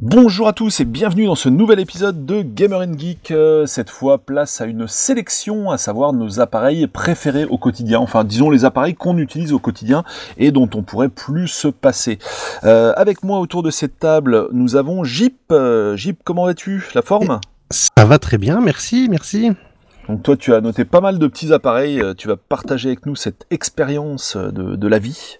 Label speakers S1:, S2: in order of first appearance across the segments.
S1: Bonjour à tous et bienvenue dans ce nouvel épisode de Gamer Geek. Euh, cette fois, place à une sélection, à savoir nos appareils préférés au quotidien. Enfin, disons les appareils qu'on utilise au quotidien et dont on pourrait plus se passer. Euh, avec moi autour de cette table, nous avons Jeep. Euh, Jeep, comment vas-tu? La forme?
S2: Ça va très bien, merci, merci.
S1: Donc toi, tu as noté pas mal de petits appareils. Tu vas partager avec nous cette expérience de, de la vie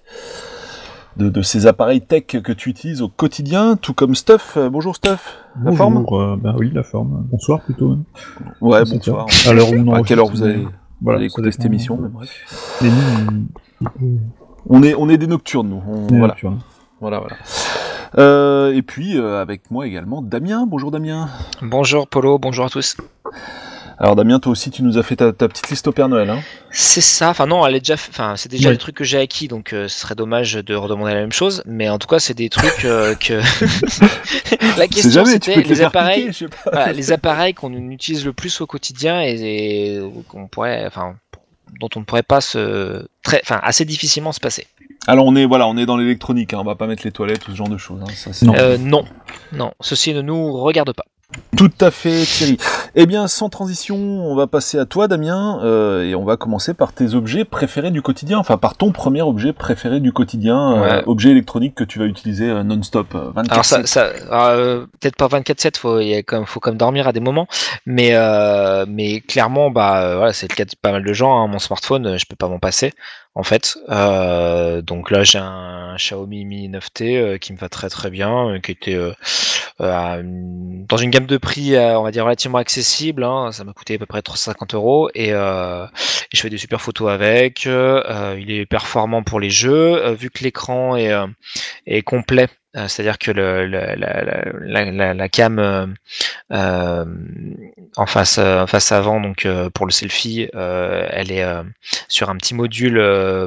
S1: de, ces appareils tech que tu utilises au quotidien, tout comme Stuff. Euh, bonjour Stuff.
S3: La forme euh, bah oui, la forme. Bonsoir plutôt. Hein.
S1: Ouais, bonsoir.
S3: Alors, on
S1: à quelle heure vous allez, voilà, écouter cette émission on... est on est des nocturnes nous. voilà. voilà. Voilà, euh, et puis avec moi également Damien. Bonjour Damien.
S4: Bonjour Polo. Bonjour à tous.
S1: Alors Damien, toi aussi, tu nous as fait ta, petite liste au Père Noël. Hein
S4: c'est ça. Enfin non, elle est déjà. Enfin, c'est déjà des trucs que j'ai acquis, donc euh, ce serait dommage de redemander la même chose. Mais en tout cas, c'est des trucs euh, que. la question c'était les, appareils, les appareils qu'on utilise le plus au quotidien et, qu'on pourrait, enfin, dont on ne pourrait pas se, très, enfin, assez difficilement se passer.
S1: Alors on est voilà, on est dans l'électronique, hein, on va pas mettre les toilettes ou ce genre de choses. Hein,
S4: ça, euh, non, non, ceci ne nous regarde pas.
S1: Tout à fait, Thierry. Eh bien, sans transition, on va passer à toi, Damien, euh, et on va commencer par tes objets préférés du quotidien, enfin par ton premier objet préféré du quotidien, euh, objet électronique que tu vas utiliser euh, non-stop, 24
S4: Alors ça, ça peut-être pas 24/7, faut, il faut comme dormir à des moments, mais mais clairement, bah voilà, c'est le cas de pas mal de gens. Hein, mon smartphone, je peux pas m'en passer en fait. Euh, donc là, j'ai un Xiaomi Mi 9T euh, qui me va très très bien, euh, qui était dans une gamme de prix, on va dire relativement accessible. Hein. ça m'a coûté à peu près 350 euros et, je fais des super photos avec. il est performant pour les jeux, vu que l'écran est, est complet. C'est-à-dire que le, la, la, la, cam euh, en face, en face avant, donc pour le selfie, elle est sur un petit module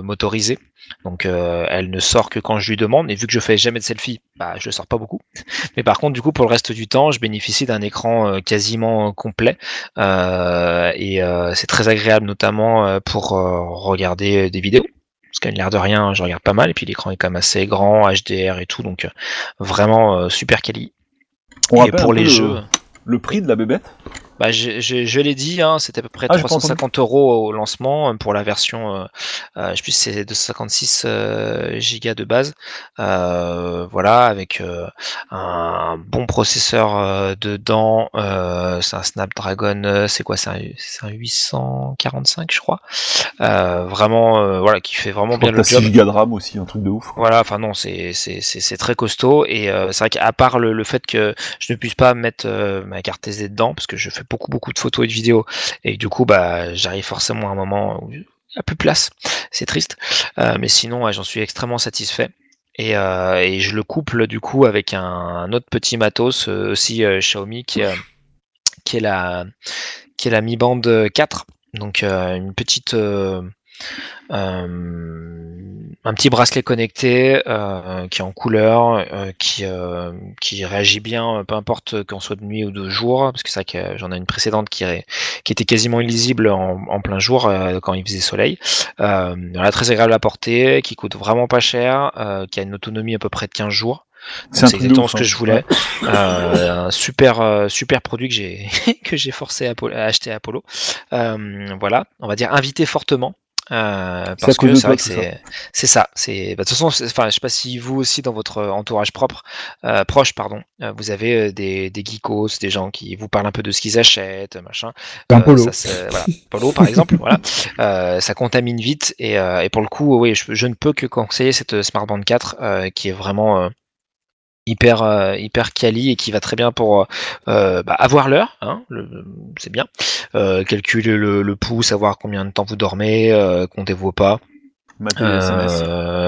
S4: motorisé. Donc elle ne sort que quand je lui demande. Et vu que je fais jamais de selfie, bah je ne sors pas beaucoup. Mais par contre, du coup, pour le reste du temps, je bénéficie d'un écran quasiment complet. et c'est très agréable, notamment pour regarder des vidéos parce qu'à l'air de rien, je regarde pas mal, et puis l'écran est quand même assez grand, HDR et tout, donc vraiment super quali.
S1: et pour les jeux. Le prix de la bébête?
S4: Bah, je, l'ai dit, hein, c'était à peu près 350 ah, euros au lancement euh, pour la version, euh, euh, je sais plus c'est 256 euh, gigas de base, voilà, avec un bon processeur dedans, c'est un Snapdragon, c'est quoi, c'est un, 845 je crois, vraiment, voilà, qui fait vraiment bien le job.
S1: 6 gigas de RAM aussi, un truc de ouf.
S4: Voilà, enfin non, c'est c'est très costaud et c'est vrai qu'à part le, le, fait que je ne puisse pas mettre ma carte SD dedans parce que je fais beaucoup beaucoup de photos et de vidéos et du coup bah j'arrive forcément à un moment où il n'y a plus place. C'est triste, euh, mais sinon j'en suis extrêmement satisfait. Et, euh, et, je le couple du coup avec un, autre petit matos euh, aussi Xiaomi qui, qui est la qui est la Mi Band 4 donc une petite un petit bracelet connecté euh, qui est en couleur, euh, qui, qui réagit bien, peu importe qu'on soit de nuit ou de jour, parce que c'est vrai que j'en ai une précédente qui, qui était quasiment illisible en, plein jour quand il faisait soleil. voilà, très agréable à porter, qui coûte vraiment pas cher, qui a une autonomie à peu près de 15 jours. C'est exactement ce que je hein. voulais. un super super produit que j'ai que j'ai forcé à, acheter à Apollo. voilà, on va dire invité fortement euh, parce que c'est vrai que c'est ça. C'est bah, de toute façon, enfin, je sais pas si vous aussi dans votre entourage propre, euh, proche, pardon, euh, vous avez des, des geekos, des gens qui vous parlent un peu de ce qu'ils achètent, machin.
S3: Un polo.
S4: Ça, voilà, polo par exemple, voilà. ça contamine vite et, et, pour le coup, oui, je, je, ne peux que conseiller cette Smart Band 4 qui est vraiment hyper euh, hyper quali et qui va très bien pour euh, bah, avoir l'heure, hein, c'est bien. Euh, calculer le, pouls, savoir combien de temps vous dormez, comptez vos pas.
S1: Mater les SMS.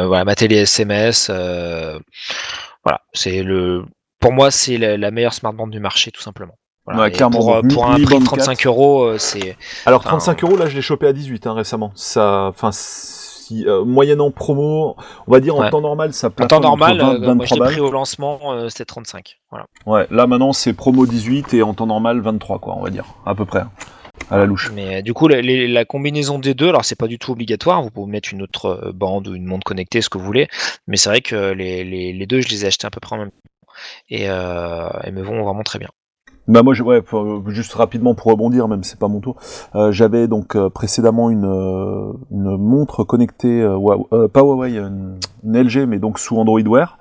S4: Voilà, mater les SMS. voilà, c'est le. Pour moi, c'est la, meilleure smartband du marché, tout simplement.
S1: Voilà. clairement.
S4: Pour, un prix de 35 euros, c'est.
S1: Alors 35 euros, là, je l'ai chopé à 18 hein, récemment. Ça, enfin, euh, moyennant promo, on va dire en temps normal, ça
S4: En temps normal, 20, euh, moi, pris au lancement, euh, c'était 35. Voilà.
S1: Ouais, là maintenant c'est promo 18 et en temps normal 23 quoi, on va dire, à peu près. Hein, à la louche.
S4: Mais du coup, la, combinaison des deux, alors c'est pas du tout obligatoire, vous pouvez mettre une autre bande ou une montre connectée, ce que vous voulez, mais c'est vrai que les, les, deux, je les ai achetés à peu près en même temps. et, euh, et me vont vraiment très bien.
S1: Bah moi, je, ouais, juste rapidement pour rebondir, même si c'est pas mon tour. Euh, J'avais donc euh, précédemment une, euh, une montre connectée, euh, pas Huawei, une, une, LG, mais donc sous Android Wear.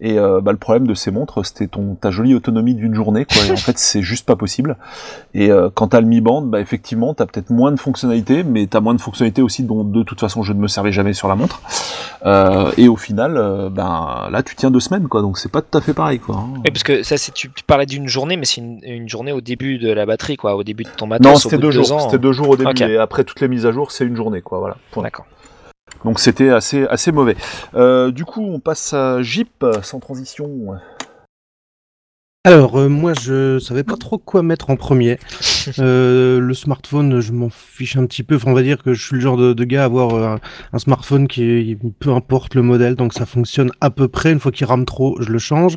S1: Et bah, le problème de ces montres, c'était ton ta jolie autonomie d'une journée, quoi. Et en fait, c'est juste pas possible. Et quand t'as le Mi Band, bah effectivement, t'as peut-être moins de fonctionnalités, mais t'as moins de fonctionnalités aussi dont de toute façon je ne me servais jamais sur la montre. et au final, ben là, tu tiens deux semaines, quoi. Donc c'est pas tout à fait pareil, quoi.
S4: Hein. Oui, parce que ça, c'est tu parlais d'une journée, mais c'est une une, journée au début de la batterie, quoi, au début de ton matos.
S1: Non, c'était deux, jours. C'était deux jours au début, et après toutes les mises à jour, c'est une journée, quoi. Voilà.
S4: D'accord.
S1: Donc c'était assez assez mauvais. Euh, du coup, on passe à Jeep sans transition.
S2: Alors, euh, moi, je savais pas trop quoi mettre en premier. Euh, le smartphone, je m'en fiche un petit peu. Enfin, on va dire que je suis le genre de, gars à avoir euh, un, smartphone qui, peu importe le modèle, donc ça fonctionne à peu près. Une fois qu'il rame trop, je le change.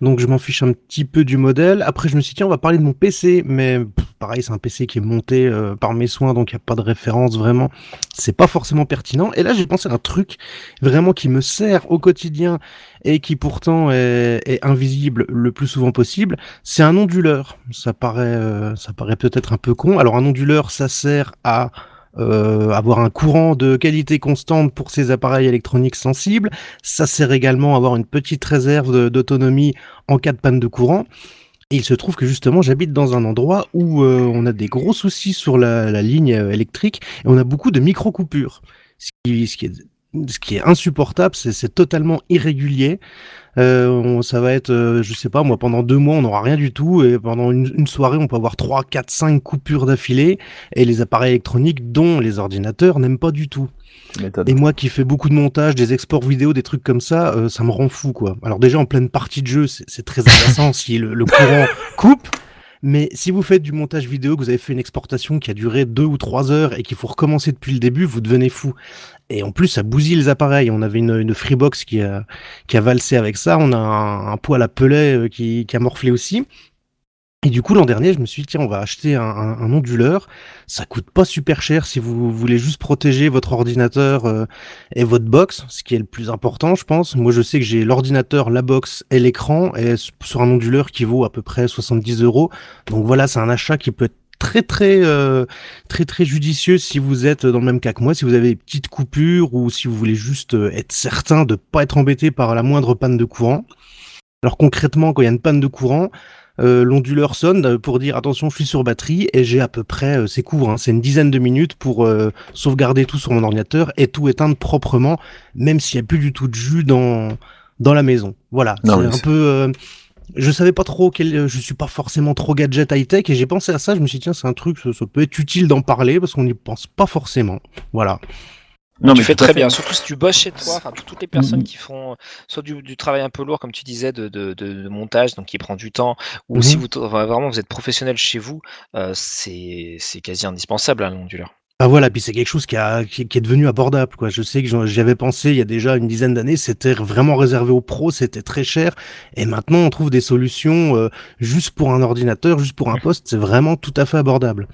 S2: Donc, je m'en fiche un petit peu du modèle. Après, je me suis dit, tiens, on va parler de mon PC, mais pareil, c'est un PC qui est monté par mes soins, donc il n'y a pas de référence vraiment. C'est pas forcément pertinent. Et là, j'ai pensé à un truc vraiment qui me sert au quotidien et qui pourtant est, est invisible le plus souvent possible, c'est un onduleur. Ça paraît, euh, ça paraît peut-être un peu con. Alors un onduleur, ça sert à euh, avoir un courant de qualité constante pour ces appareils électroniques sensibles. Ça sert également à avoir une petite réserve d'autonomie en cas de panne de courant. Il se trouve que justement, j'habite dans un endroit où euh, on a des gros soucis sur la, la, ligne électrique et on a beaucoup de micro-coupures. Ce qui, ce qui est ce qui est insupportable, c'est totalement irrégulier. Euh, ça va être, euh, je sais pas, moi pendant deux mois on n'aura rien du tout et pendant une, soirée on peut avoir trois, quatre, cinq coupures d'affilée et les appareils électroniques, dont les ordinateurs, n'aiment pas du tout. Et moi qui fais beaucoup de montage, des exports vidéo, des trucs comme ça, euh, ça me rend fou quoi. Alors déjà en pleine partie de jeu, c'est très agaçant si le, le courant coupe. Mais si vous faites du montage vidéo, que vous avez fait une exportation qui a duré deux ou trois heures et qu'il faut recommencer depuis le début, vous devenez fou. Et en plus, ça bousille les appareils. On avait une, une Freebox qui a, qui a valsé avec ça. On a un, un poêle à pelet euh, qui, qui a morflé aussi. Et du coup, l'an dernier, je me suis dit, tiens, on va acheter un, un, onduleur. Ça coûte pas super cher si vous voulez juste protéger votre ordinateur euh, et votre box, ce qui est le plus important, je pense. Moi, je sais que j'ai l'ordinateur, la box et l'écran, et sur un onduleur qui vaut à peu près 70 euros. Donc voilà, c'est un achat qui peut être très très euh, très très judicieux si vous êtes dans le même cas que moi, si vous avez des petites coupures ou si vous voulez juste euh, être certain de pas être embêté par la moindre panne de courant. Alors concrètement, quand il y a une panne de courant, l'onduleur sonne pour dire attention je suis sur batterie et j'ai à peu près euh, c'est court hein, c'est une dizaine de minutes pour euh, sauvegarder tout sur mon ordinateur et tout éteindre proprement même s'il n'y a plus du tout de jus dans dans la maison. Voilà c'est un peu je savais pas trop quel je suis pas forcément trop gadget high tech et j'ai pensé à ça je me suis dit tiens c'est un truc ça peut être utile d'en parler parce qu'on n'y pense pas forcément. Voilà
S4: non, tu mais fais très bien, surtout si tu bosses chez toi. Enfin, toutes les personnes mm-hmm. qui font soit du, travail un peu lourd, comme tu disais, de, de, de, montage, donc qui prend du temps, ou si mm-hmm. vous vraiment vous êtes professionnel chez vous, euh, c'est quasi indispensable à hein, l'onduleur.
S2: Ah voilà, puis c'est quelque chose qui, a, qui, est devenu abordable. Quoi. Je sais que j'y avais pensé il y a déjà une dizaine d'années, c'était vraiment réservé aux pros, c'était très cher. Et maintenant, on trouve des solutions euh, juste pour un ordinateur, juste pour un poste, c'est vraiment tout à fait abordable.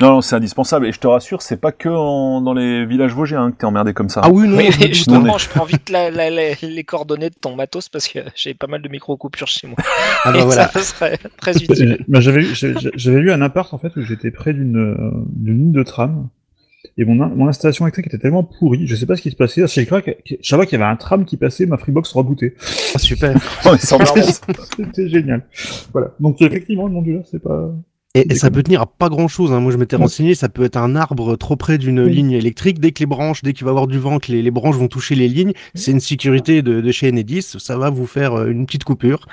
S1: Non, non c'est indispensable. Et je te rassure, c'est pas que dans les villages vosgiens hein, que t'es emmerdé comme ça.
S4: Ah oui, non. justement, je prends vite les coordonnées de ton matos parce que j'ai pas mal de micro-coupures chez moi. Ah bah voilà. Ça serait très utile.
S3: bah, j'avais, j'avais eu un appart en fait où j'étais près d'une, ligne de tram. Et mon, mon installation électrique était tellement pourrie, je sais pas ce qui se passait. Je savais qu'il y avait un tram qui passait, ma Freebox rebootait.
S2: Ah, super.
S3: C'était génial. Voilà. Donc effectivement, le monde c'est pas.
S2: Et, ça peut tenir à pas grand chose. Hein. Moi, je m'étais renseigné, ça peut être un arbre trop près d'une ligne électrique. Dès que les branches, dès qu'il va y avoir du vent, que les, branches vont toucher les lignes, c'est une sécurité de, de, chez Enedis. Ça va vous faire euh, une petite coupure.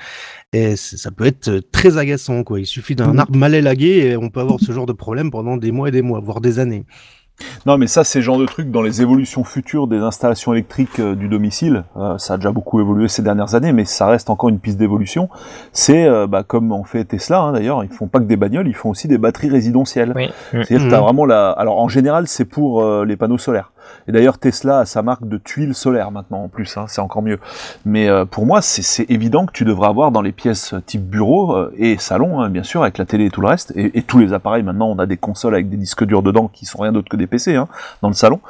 S2: Et ça peut être euh, très agaçant, quoi. Il suffit d'un arbre mal élagué et on peut avoir ce genre de problème pendant des mois et des mois, voire des années.
S1: Non, mais ça, c'est le genre de truc dans les évolutions futures des installations électriques euh, du domicile. Euh, ça a déjà beaucoup évolué ces dernières années, mais ça reste encore une piste d'évolution. C'est euh, bah, comme on fait Tesla, hein, d'ailleurs, ils font pas que des bagnoles, ils font aussi des batteries résidentielles. C'est-à-dire que as mmh. vraiment la. Alors en général, c'est pour les panneaux solaires. Et d'ailleurs, Tesla a sa marque de tuiles solaires maintenant en plus, hein, c'est encore mieux. Mais euh, pour moi, c'est évident que tu devrais avoir dans les pièces type bureau euh, et salon, hein, bien sûr, avec la télé et tout le reste, et, tous les appareils. Maintenant, on a des consoles avec des disques durs dedans qui sont rien d'autre que des PC hein, dans le salon.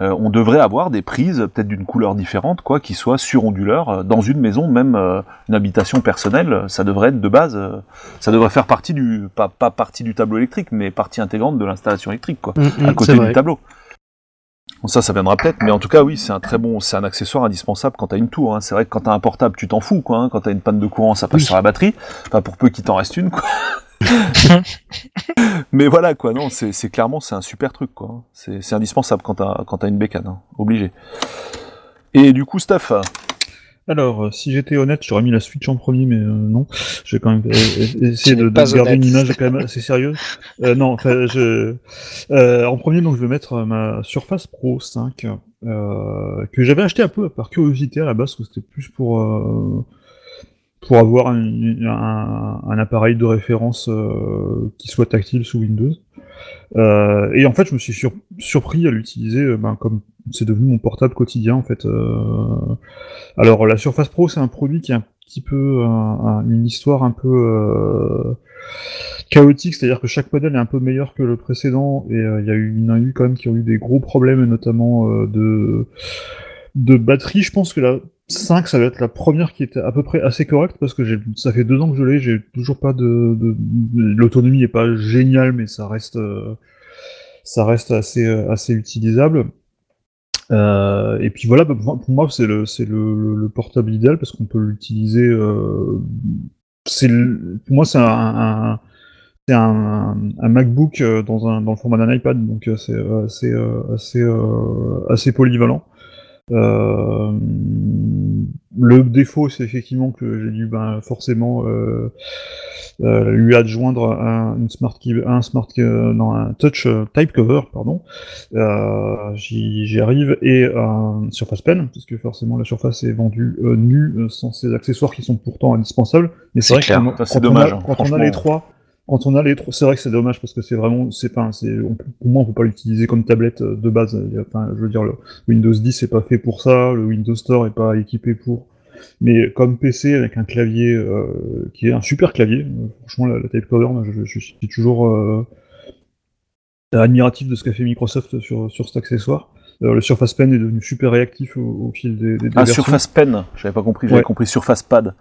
S1: euh, on devrait avoir des prises peut-être d'une couleur différente, quoi, qui soient sur onduleur euh, dans une maison, même euh, une habitation personnelle. Ça devrait être de base, euh, ça devrait faire partie du, pas, pas partie du tableau électrique, mais partie intégrante de l'installation électrique, quoi,
S2: Mm, mm,
S1: à côté du tableau. Bon, ça, ça viendra peut-être, mais en tout cas, oui, c'est un très bon, c'est un accessoire indispensable quand t'as une tour. Hein. C'est vrai que quand t'as un portable, tu t'en fous, quoi. Hein. Quand t'as une panne de courant, ça passe
S2: Oui.
S1: sur la batterie. Enfin, pour peu qu'il t'en reste une, quoi. mais voilà, quoi. Non, c'est clairement, c'est un super truc, quoi. C'est c'est indispensable quand t'as quand t'as une bécane, hein. obligé. Et du coup, Steph,
S3: Alors, euh, si j'étais honnête, j'aurais mis la Switch en premier, mais euh, non. Je vais quand même euh, essayer de, garder une image quand même assez sérieuse. Euh, non, enfin, je... euh, en premier, donc, je vais mettre ma Surface Pro 5, euh, que j'avais acheté un peu par curiosité à la base, parce que c'était plus pour... pour avoir un, un, un appareil de référence euh, qui soit tactile sous Windows. Euh, et en fait, je me suis sur- surpris à l'utiliser euh, ben, comme c'est devenu mon portable quotidien en fait. Euh, alors la Surface Pro, c'est un produit qui est un petit peu euh, un- une histoire un peu euh, chaotique, c'est-à-dire que chaque modèle est un peu meilleur que le précédent et il y a eu, a eu quand même qui ont eu des gros problèmes, notamment de de batterie. Je pense que la 5, ça va être la première qui était à peu près assez correcte parce que ça fait deux ans que je l'ai, j'ai toujours pas de, de- l'autonomie est pas géniale, mais ça reste, euh, ça reste assez, euh, assez utilisable. Euh, et puis voilà, bah, pour moi, c'est le, c'est le, le- le portable idéal parce qu'on peut l'utiliser. Euh, c'est pour moi, c'est un, un- un, MacBook euh, dans, un, dans le format d'un iPad, donc c'est assez, assez, assez polyvalent. Euh, le défaut, c'est effectivement que j'ai dû ben, forcément euh, euh, lui adjoindre un, une smart key, un smart key- euh, non, un touch euh, type cover, pardon. Euh, J'y arrive et un Surface Pen, puisque forcément la Surface est vendue euh, nue sans ces accessoires qui sont pourtant indispensables. Mais
S4: C'est
S3: vrai que quand, quand
S1: dommage,
S3: on
S1: hein,
S3: a, quand on a
S1: franchement.
S3: les trois, quand on a les trois, c'est vrai que c'est dommage parce que c'est vraiment, c'est pas, c'est, pour moi on peut pas l'utiliser comme tablette euh, de base. Enfin, je veux dire, le Windows 10 est pas fait pour ça, le Windows Store est pas équipé pour. Mais comme PC avec un clavier euh, qui est un super clavier, euh, franchement la, la Type Cover, moi, je, je suis toujours euh, admiratif de ce qu'a fait Microsoft sur, sur cet accessoire. Le Surface Pen est devenu super réactif au, au fil des, des, des
S1: ah,
S3: versions.
S1: Surface Pen, j'avais pas compris, j'avais
S3: Ouais.
S1: compris Surface Pad.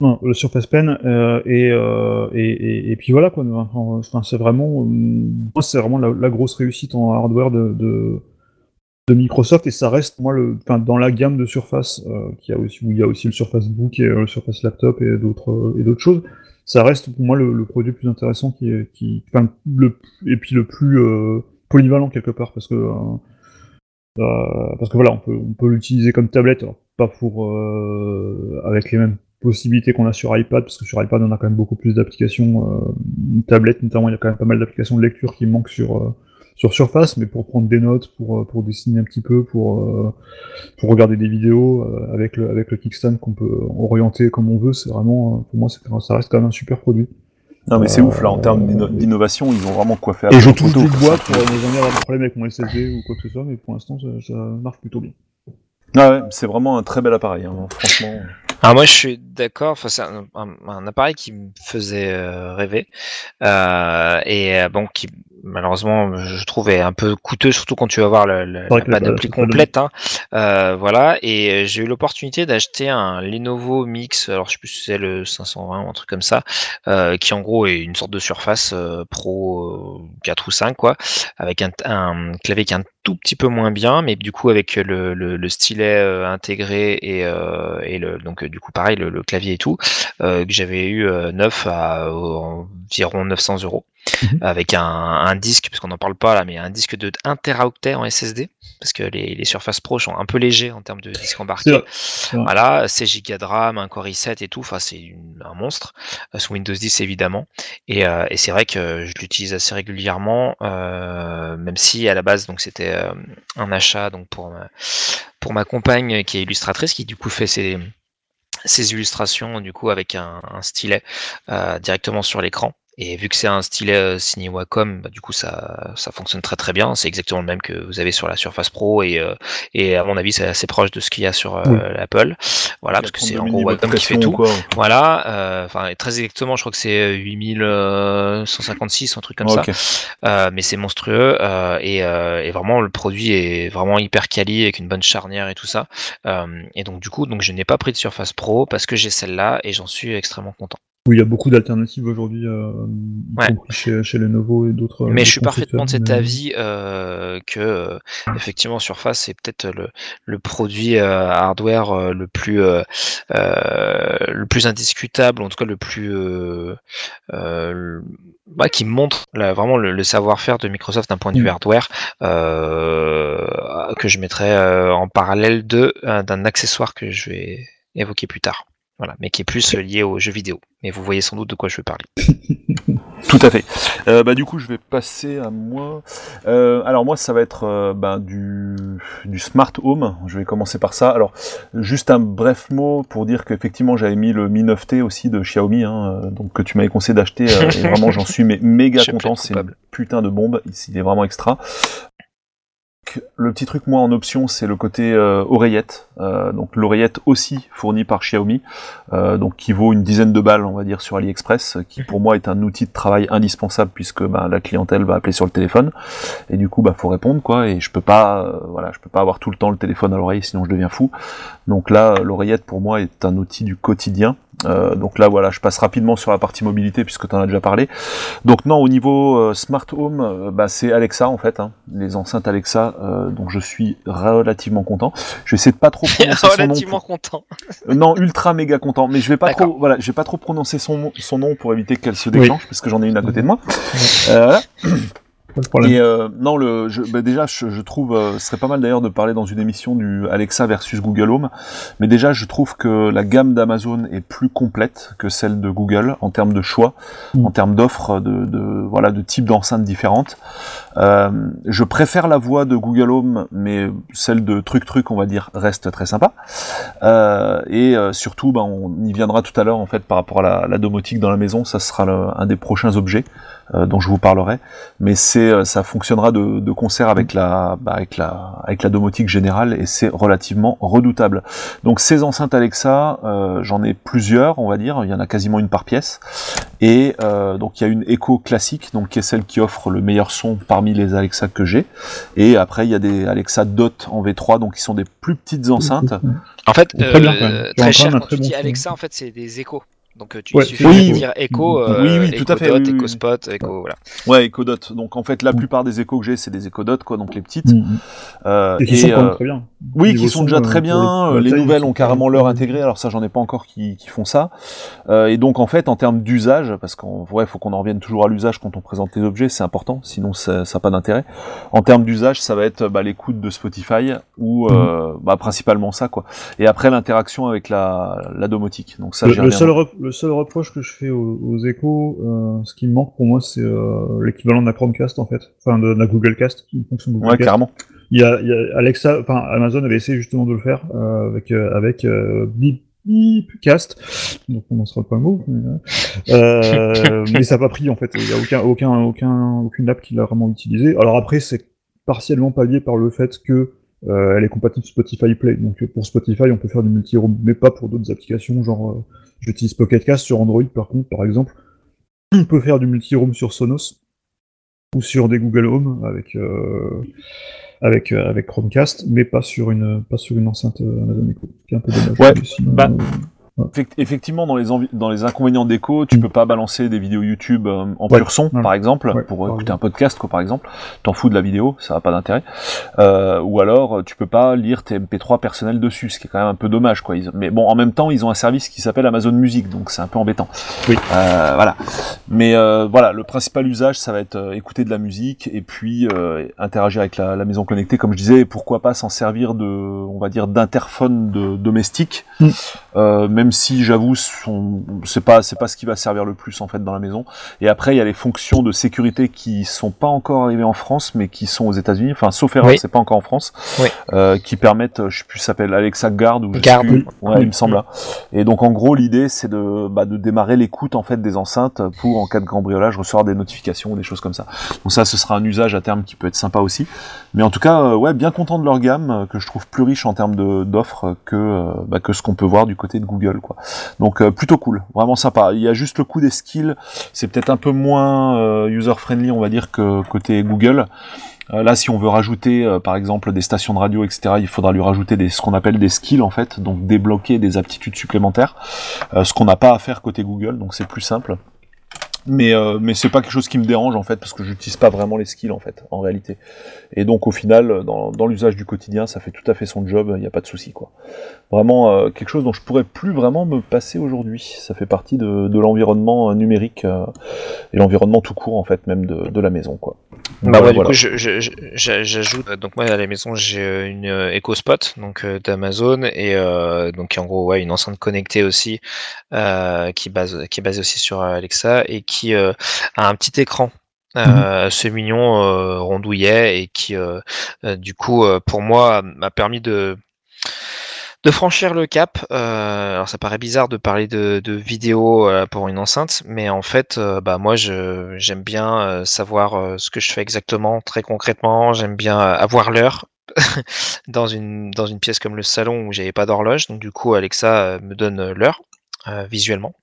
S3: Non, le Surface Pen euh, et, euh, et, et, et puis voilà quoi. Enfin, enfin, c'est vraiment, euh, c'est vraiment la, grosse réussite en hardware de, de, Microsoft et ça reste moi le, enfin, dans la gamme de Surface euh, qui a aussi où il y a aussi le Surface Book et euh, le Surface Laptop et d'autres et d'autres choses. Ça reste pour moi le, produit le plus intéressant qui qui, enfin, le et puis le plus euh, polyvalent quelque part parce que euh, euh, parce que voilà, on peut, on peut l'utiliser comme tablette, pas pour euh, avec les mêmes possibilités qu'on a sur iPad, parce que sur iPad on a quand même beaucoup plus d'applications. Euh, tablette notamment, il y a quand même pas mal d'applications de lecture qui manquent sur euh, sur Surface, mais pour prendre des notes, pour euh, pour dessiner un petit peu, pour euh, pour regarder des vidéos euh, avec le avec le kickstand qu'on peut orienter comme on veut, c'est vraiment euh, pour moi ça reste quand même un super produit.
S1: Non, mais c'est ouf, là, en termes d'inno- d'innovation, ils ont vraiment coiffé
S3: Et je touche du
S1: quoi,
S3: bois pour ne jamais avoir de problème avec mon SSD ou quoi que ce soit, mais pour l'instant ça, ça marche plutôt bien.
S1: Ah ouais, c'est vraiment un très bel appareil, hein, franchement.
S4: Alors moi je suis d'accord, enfin, c'est un, un- un appareil qui me faisait euh, rêver euh, et euh, bon qui malheureusement je trouve est un peu coûteux surtout quand tu vas voir la
S3: la-
S4: panoplie
S3: la- la-
S4: complète hein. Euh, voilà. Et euh, j'ai eu l'opportunité d'acheter un Lenovo Mix alors je sais plus si c'est le 520 ou un truc comme ça euh, qui en gros est une sorte de Surface euh, Pro euh, 4 ou 5 quoi avec un, un clavier qui est un tout petit peu moins bien mais du coup avec le, le, le stylet intégré et, euh, et le donc du coup pareil le, le clavier et tout euh, que j'avais eu euh, neuf à environ 900 euros
S3: Mhm.
S4: avec un, un disque parce qu'on n'en parle pas là mais un disque de 1 teraoctet en SSD parce que les, les Surface Pro sont un peu légers en termes de disque embarqué voilà 16 Go de RAM un Core i7 et tout enfin c'est un monstre euh, sous Windows 10 évidemment. Et, euh, et c'est vrai que je l'utilise assez régulièrement euh, même si à la base donc c'était euh, un achat donc pour ma, pour ma compagne qui est illustratrice qui du coup fait ses ses illustrations du coup avec un, un stylet euh, directement sur l'écran Et vu que c'est un stylet signé Wacom, bah, du coup ça, ça fonctionne très très bien. C'est exactement le même que vous avez sur la Surface Pro et, et à mon avis c'est assez proche de ce qu'il y a sur l'Apple. Voilà, parce que c'est en gros Wacom qui fait tout. Voilà, enfin très exactement, je crois que c'est 8156, un truc comme ça. mais c'est monstrueux et, et, vraiment le produit est vraiment hyper quali avec une bonne charnière et tout ça. et donc du coup, donc je n'ai pas pris de Surface Pro parce que j'ai celle-là et j'en suis extrêmement content.
S3: Oui, il y a beaucoup d'alternatives aujourd'hui, euh, chez, chez Lenovo et d'autres.
S4: Mais je suis parfaitement de cet avis euh, que euh, effectivement Surface c'est peut-être le, le, produit euh, hardware euh, le plus le plus indiscutable, en tout cas le plus bah, qui montre vraiment le, savoir-faire de Microsoft d'un point de vue mm. hardware que je mettrais en parallèle de d'un accessoire que je vais évoquer plus tard. Voilà, mais qui est plus lié aux jeux vidéo. Mais vous voyez sans doute de quoi je veux parler.
S1: Tout à fait. Euh, bah, du coup, je vais passer à moi. Euh, alors moi, ça va être euh, ben, du, du smart home. Je vais commencer par ça. Alors, juste un bref mot pour dire qu'effectivement, j'avais mis le Mi 9T aussi de Xiaomi, hein, donc que tu m'avais conseillé d'acheter. et vraiment, j'en suis mais méga content. C'est une putain de bombe. Il est vraiment extra le petit truc moi en option c'est le côté euh, oreillette. Euh, donc l'oreillette aussi fournie par Xiaomi euh, donc qui vaut une dizaine de balles on va dire sur AliExpress qui pour moi est un outil de travail indispensable puisque bah, la clientèle va appeler sur le téléphone. Et du coup bah faut répondre quoi. Et je peux pas voilà je peux pas avoir tout le temps le téléphone à l'oreille sinon je deviens fou. Donc là l'oreillette pour moi est un outil du quotidien euh, donc là voilà, je passe rapidement sur la partie mobilité puisque tu en as déjà parlé. Donc non, au niveau euh, smart home, euh, bah, c'est Alexa en fait, hein, les enceintes Alexa. donc je suis relativement content. Je vais essayer de pas trop prononcer
S4: relativement
S1: son
S4: nom. content.
S1: non, ultra méga content. Mais je vais pas trop, voilà, je vais pas trop prononcer son, son nom pour éviter qu'elle se déclenche parce que j'en ai une à côté de moi. voilà. Et euh, non, le, je, bah déjà, je, je trouve, euh, ce serait pas mal d'ailleurs de parler dans une émission du Alexa versus Google Home. Mais déjà, je trouve que la gamme d'Amazon est plus complète que celle de Google en termes de choix, mm. en termes d'offres, de, de, voilà, de types d'enceintes différentes. Euh, je préfère la voix de Google Home, mais celle de Truc Truc, on va dire, reste très sympa. Euh, et euh, surtout, bah, on y viendra tout à l'heure en fait par rapport à la, la domotique dans la maison. Ça sera le, un des prochains objets. Euh, dont je vous parlerai. Mais c'est, euh, ça fonctionnera de, de concert avec la, bah, avec la, avec la domotique générale et c'est relativement redoutable. Donc ces enceintes Alexa, euh, j'en ai plusieurs, on va dire. Il y en a quasiment une par pièce. Et donc il y a une Echo classique, donc qui est celle qui offre le meilleur son parmi les Alexa que j'ai. Et après il y a des Alexa Dot en V3, donc qui sont des plus petites enceintes.
S4: En fait, très, bien, très cher quand tu dis Alexa, en fait c'est des échos. Donc euh, tu ouais, suffit de dire Echo, oui, oui, tout à fait, Dot, Echo Spot, Echo, voilà.
S1: Ouais, Echo Dot. Donc en fait, la plupart des échos que j'ai, c'est des Echo Dot, quoi, donc les petites. Mm,
S3: mm. Euh, et qui sont euh, très bien.
S1: Oui, qui sont déjà très bien. Les, nouvelles ont carrément leur intégré. Alors ça, j'en ai pas encore qui, qui font ça. Euh, et donc en fait, en termes d'usage, parce qu'en vrai, faut qu'on en revienne toujours à l'usage quand on présente les objets, c'est important. Sinon, ça n'a pas d'intérêt. En termes d'usage, ça va être bah, l'écoute de Spotify ou mm. bah, principalement ça, quoi. Et après l'interaction avec la, la domotique. Donc ça,
S3: le, le seul, le seul reproche que je fais aux, aux échos, euh, ce qui me manque pour moi, c'est euh, l'équivalent de la Chromecast en fait, enfin de, la Google Cast,
S1: une fonction Google ouais, carrément.
S3: Il y, a, il y a Alexa, enfin Amazon avait essayé justement de le faire euh, avec avec Beep Cast, donc on n'en sera pas le mot, mais, mais ça n'a pas pris en fait. Il n'y a aucun, aucun, aucun, aucune app qui l'a vraiment utilisé. Alors après, c'est partiellement pallié par le fait que euh, elle est compatible Spotify Play. Donc pour Spotify, on peut faire du multi-room, mais pas pour d'autres applications, genre j'utilise Pocket Cast sur Android par contre, par exemple. On peut faire du multi-room sur Sonos ou sur des Google Home avec euh, avec avec Chromecast, mais pas sur une pas sur une enceinte Amazon Echo, qui est un peu dommage.
S1: Ouais, bah, Effectivement, dans les, dans les inconvénients d'écho, tu peux pas balancer des vidéos YouTube euh, en pur son, par exemple, pour écouter un podcast, quoi, par exemple. T'en fous de la vidéo, ça n'a pas d'intérêt. Euh, ou alors, tu peux pas lire tes MP3 personnels dessus, ce qui est quand même un peu dommage, quoi. mais bon, en même temps, ils ont un service qui s'appelle Amazon Music, donc c'est un peu embêtant.
S3: Oui.
S1: Euh, voilà. Mais euh, voilà, le principal usage, ça va être euh, écouter de la musique et puis interagir avec la, la, maison connectée, comme je disais. pourquoi pas s'en servir de, on va dire, d'interphone domestique, mm. même même si j'avoue, c'est pas c'est pas ce qui va servir le plus en fait dans la maison. Et après, il y a les fonctions de sécurité qui sont pas encore arrivées en France, mais qui sont aux États-Unis. Enfin, sauf erreur,
S4: Oui.
S1: c'est pas encore en France.
S4: Oui.
S1: Euh, qui permettent, je sais plus, s'appelle Alexa Guard ou je sais
S4: Guard.
S1: plus. Ouais,
S3: Oui.
S1: il me semble. là. Et donc en gros, l'idée c'est de bah, de démarrer l'écoute en fait des enceintes pour en cas de cambriolage recevoir des notifications ou des choses comme ça. Donc ça, ce sera un usage à terme qui peut être sympa aussi. Mais en tout cas, euh, ouais, bien content de leur gamme euh, que je trouve plus riche en termes de d'offres que bah, que ce qu'on peut voir du côté de Google, Donc euh, plutôt cool, vraiment sympa. Il y a juste le coup des skills, c'est peut-être un peu moins user friendly, on va dire, que côté Google. Euh, là, si on veut rajouter, euh, par exemple, des stations de radio, etc., il faudra lui rajouter ce qu'on appelle des skills, en fait, donc débloquer des aptitudes supplémentaires, euh, ce qu'on n'a pas à faire côté Google, donc c'est plus simple. Mais, euh, mais c'est pas quelque chose qui me dérange, en fait, parce que j'utilise pas vraiment les skills, en fait, en réalité. Et donc, au final, dans, dans l'usage du quotidien, ça fait tout à fait son job, il n'y a pas de souci, quoi. Vraiment, euh, quelque chose dont je pourrais plus vraiment me passer aujourd'hui. Ça fait partie de, de l'environnement euh, numérique euh, et l'environnement tout court, en fait, même de, de la maison, quoi.
S4: Bah
S1: Voilà,
S4: ouais, du
S1: voilà.
S4: coup, je- j'a- j'ajoute. Donc moi à la maison j'ai une EcoSpot donc d'Amazon et donc en gros ouais une enceinte connectée aussi qui base qui est basée aussi sur Alexa et qui euh, a un petit écran. Euh, assez mignon euh, rondouillet et qui euh, euh, du coup euh, pour moi m'a permis de de franchir le cap. Euh, alors ça paraît bizarre de parler de, de vidéo euh, pour une enceinte, mais en fait, euh, bah moi je j'aime bien euh, savoir euh, ce que je fais exactement, très concrètement. J'aime bien euh, avoir l'heure. dans une dans une pièce comme le salon où j'avais pas d'horloge, donc du coup Alexa euh, me donne euh, l'heure euh, visuellement.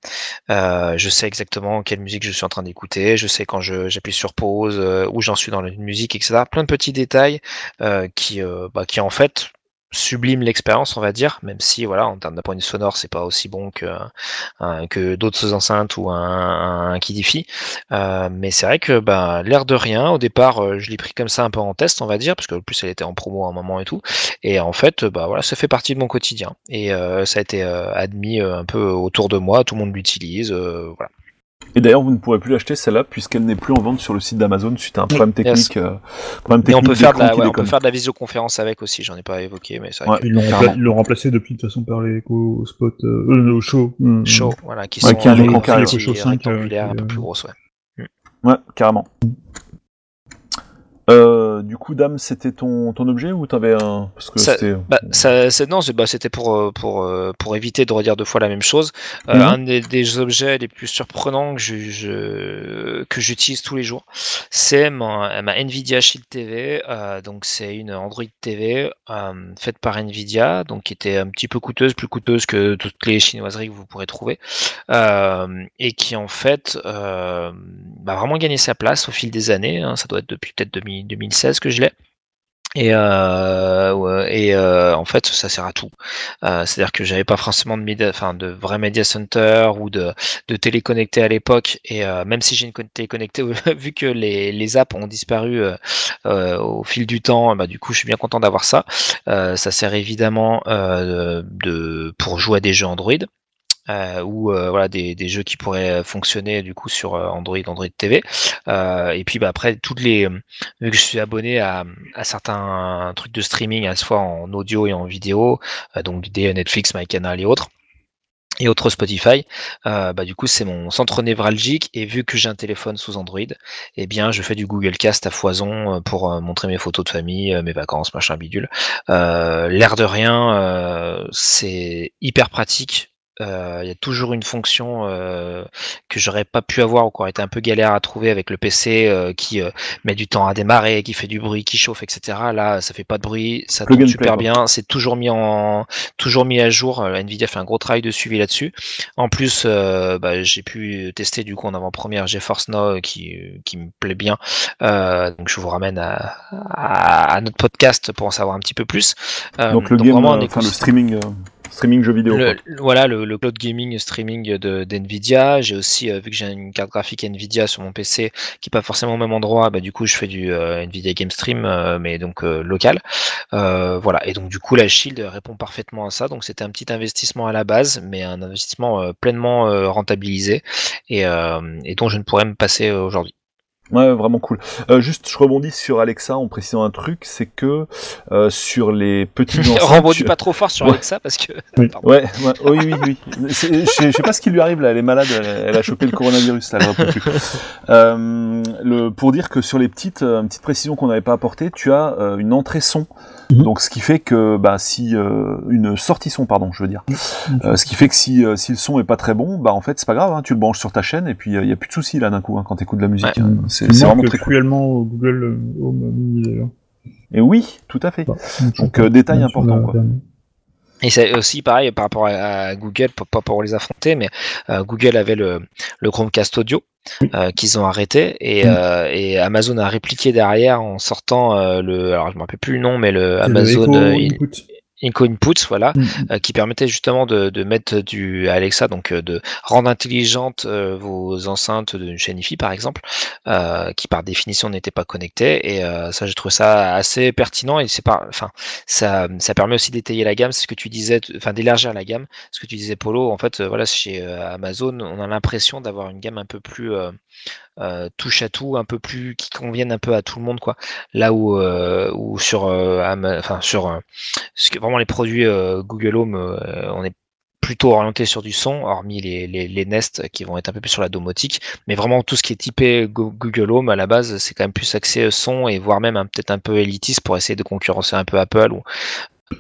S4: Euh, je sais exactement quelle musique je suis en train d'écouter, je sais quand j'appuie sur pause, euh, où j'en suis dans la musique, etc. Plein de petits détails euh, qui bah, qui en fait sublime l'expérience, on va dire, même si voilà, en termes d'un sonore, c'est pas aussi bon que un- que d'autres enceintes ou un, un Kidify. Euh, mais c'est vrai que bah, l'air de rien, au départ, euh, je l'ai pris comme ça un peu en test, on va dire, parce que en plus elle était en promo à un moment et tout. Et en fait, bah voilà, ça fait partie de mon quotidien. Et euh, ça a été euh, admis euh, un peu autour de moi, tout le monde l'utilise, euh, voilà.
S1: Et d'ailleurs, vous ne pourrez plus l'acheter celle-là puisqu'elle n'est plus en vente sur le site d'Amazon suite à un problème
S4: yes.
S1: technique. euh, problème
S4: on peut faire de la, ouais, on peut
S1: déconne.
S4: faire de la visioconférence avec aussi, j'en ai pas évoqué, mais c'est vrai
S1: Ouais.
S3: Ils l'ont remplacé depuis de toute façon par les EcoSpot, euh, euh, le show. euh,
S4: que chaud, voilà, qui
S1: Ouais,
S4: sont
S1: qui a un
S4: euh,
S1: écran carré,
S4: petits,
S3: Show 5,
S4: rectangulaires,
S3: euh,
S4: un peu plus
S3: euh,
S4: grosses, ouais.
S1: Ouais, carrément. Euh, du coup, Dame, c'était ton, ton objet ou t'avais un. Parce que
S4: Ça-
S1: c'était.
S4: Bah, ça, non, bah, c'était pour, euh, pour, euh, pour éviter de redire deux fois la même chose. Euh,
S1: Mhm.
S4: Un des, des objets les plus surprenants que, je, que j'utilise tous les jours, c'est ma, ma Nvidia Shield TV. Euh, donc, c'est une Android TV faite par Nvidia, donc qui était un petit peu coûteuse, plus coûteuse que toutes les chinoiseries que vous pourrez trouver, et qui en fait bah, vraiment gagné sa place au fil des années. hein. ça doit être depuis peut-être 2000 2016 que je l'ai. Et, euh, euh, en fait, ça sert à tout. Euh, C'est-à-dire que j'avais pas forcément de média, enfin de vrai media center ou de, de télé connectée à l'époque. Et même si j'ai une con- télé connectée, vu que les, les apps ont disparu au fil du temps, bah, du coup, je suis bien content d'avoir ça. Ça sert évidemment de, pour jouer à des jeux Android euh, ou euh, voilà des, des jeux qui pourraient fonctionner du coup sur euh, Android, Android TV. Euh, et puis bah, après toutes les vu que je suis abonné à, à certains trucs de streaming à la fois en audio et en vidéo, euh, donc des Netflix, MyCanal et autres et autres Spotify, euh, bah, du coup c'est mon centre névralgique et vu que j'ai un téléphone sous Android, eh bien je fais du Google Cast à foison euh, pour euh, montrer mes photos de famille, euh, mes vacances, machin bidule. Euh, L'air de rien, euh, c'est hyper pratique. Euh, Il y a toujours une fonction euh, que j'aurais pas pu avoir ou qui aurait été un peu galère à trouver avec le PC euh, qui euh, met du temps à démarrer, qui fait du bruit, qui chauffe, etc. Là, ça fait pas de bruit, ça
S1: Plug
S4: tourne super
S1: play,
S4: bien, c'est toujours mis en toujours mis à jour. Euh, Nvidia fait un gros travail de suivi là-dessus. En plus, euh, bah, j'ai pu tester du coup en avant-première GeForce Now qui, qui me plaît bien. Euh, donc je vous ramène à, à, à notre podcast pour en savoir un petit peu plus.
S1: Donc le game,
S4: vraiment un
S1: euh, enfin le streaming, streaming jeux vidéo.
S4: le- voilà le, le cloud gaming streaming de d'Nvidia. J'ai aussi euh, vu que j'ai une carte graphique Nvidia sur mon PC qui est pas forcément au même endroit. Bah du coup je fais du euh, Nvidia Game Stream euh, mais donc euh, local. Euh, voilà et donc du coup la Shield répond parfaitement à ça. Donc c'était un petit investissement à la base mais un investissement euh, pleinement euh, rentabilisé et, euh, et dont je ne pourrais me passer aujourd'hui.
S1: Ouais, vraiment cool. Euh, juste, je rebondis sur Alexa en précisant un truc, c'est que euh, sur les petites enceintes...
S4: Rebondis
S1: tu-
S4: pas trop fort sur
S1: Ouais.
S4: Alexa parce que.
S3: Oui.
S1: Ouais, ouais, oui, oui, oui. C'est- Je sais- pas ce qui lui arrive là, elle est malade, elle, elle a chopé le coronavirus, là, elle plus. Euh, le, pour dire que sur les petites, euh, petites précisions qu'on n'avait pas apportées, tu as euh, une entrée son.
S3: Mhm.
S1: Donc ce qui fait que bah, si euh, une sortie son, pardon, je veux dire. Euh, ce qui fait que si, euh, si le son est pas très bon, bah en fait c'est pas grave, hein, tu le branches sur ta chaîne et puis il y a plus de soucis là d'un coup hein, quand t'écoutes de la musique.
S4: Ouais.
S1: hein. C'est
S3: Il
S1: c'est vraiment très cool.
S3: cruellement au Google euh, Home Mini d'ailleurs.
S1: Et oui, tout à fait.
S3: Bah,
S1: Donc, euh, détail important, quoi.
S4: Et c'est aussi pareil par rapport à, à Google, pas, pour les affronter, mais euh, Google avait le, le Chromecast audio euh, qu'ils ont arrêté et,
S3: Mm.
S4: euh, et Amazon a répliqué derrière en sortant le, alors je me rappelle plus le nom, mais le Amazon
S3: Echo.
S4: Inco Inputs, voilà,
S3: Mm.
S4: euh, qui permettait justement de, de mettre du Alexa, donc euh, de rendre intelligente euh, vos enceintes d'une chaîne IFI par exemple, euh, qui par définition n'étaient pas connectées. Et euh, ça, je trouve ça assez pertinent et c'est pas, enfin, ça, ça permet aussi d'étayer la gamme. C'est ce que tu disais, enfin d'élargir la gamme. Ce que tu disais, Polo. En fait, voilà, chez Amazon, on a l'impression d'avoir une gamme un peu plus touche à tout, un peu plus qui convienne un peu à tout le monde, quoi. Là où, euh, où sur, euh, enfin sur euh, ce que- vraiment les produits euh, Google Home, euh, on est plutôt orienté sur du son, hormis les, les, les Nest qui vont être un peu plus sur la domotique, mais vraiment tout ce qui est typé Go- Google Home à la base, c'est quand même plus axé son et voire même peut-être un peu élitiste pour essayer de concurrencer un peu Apple ou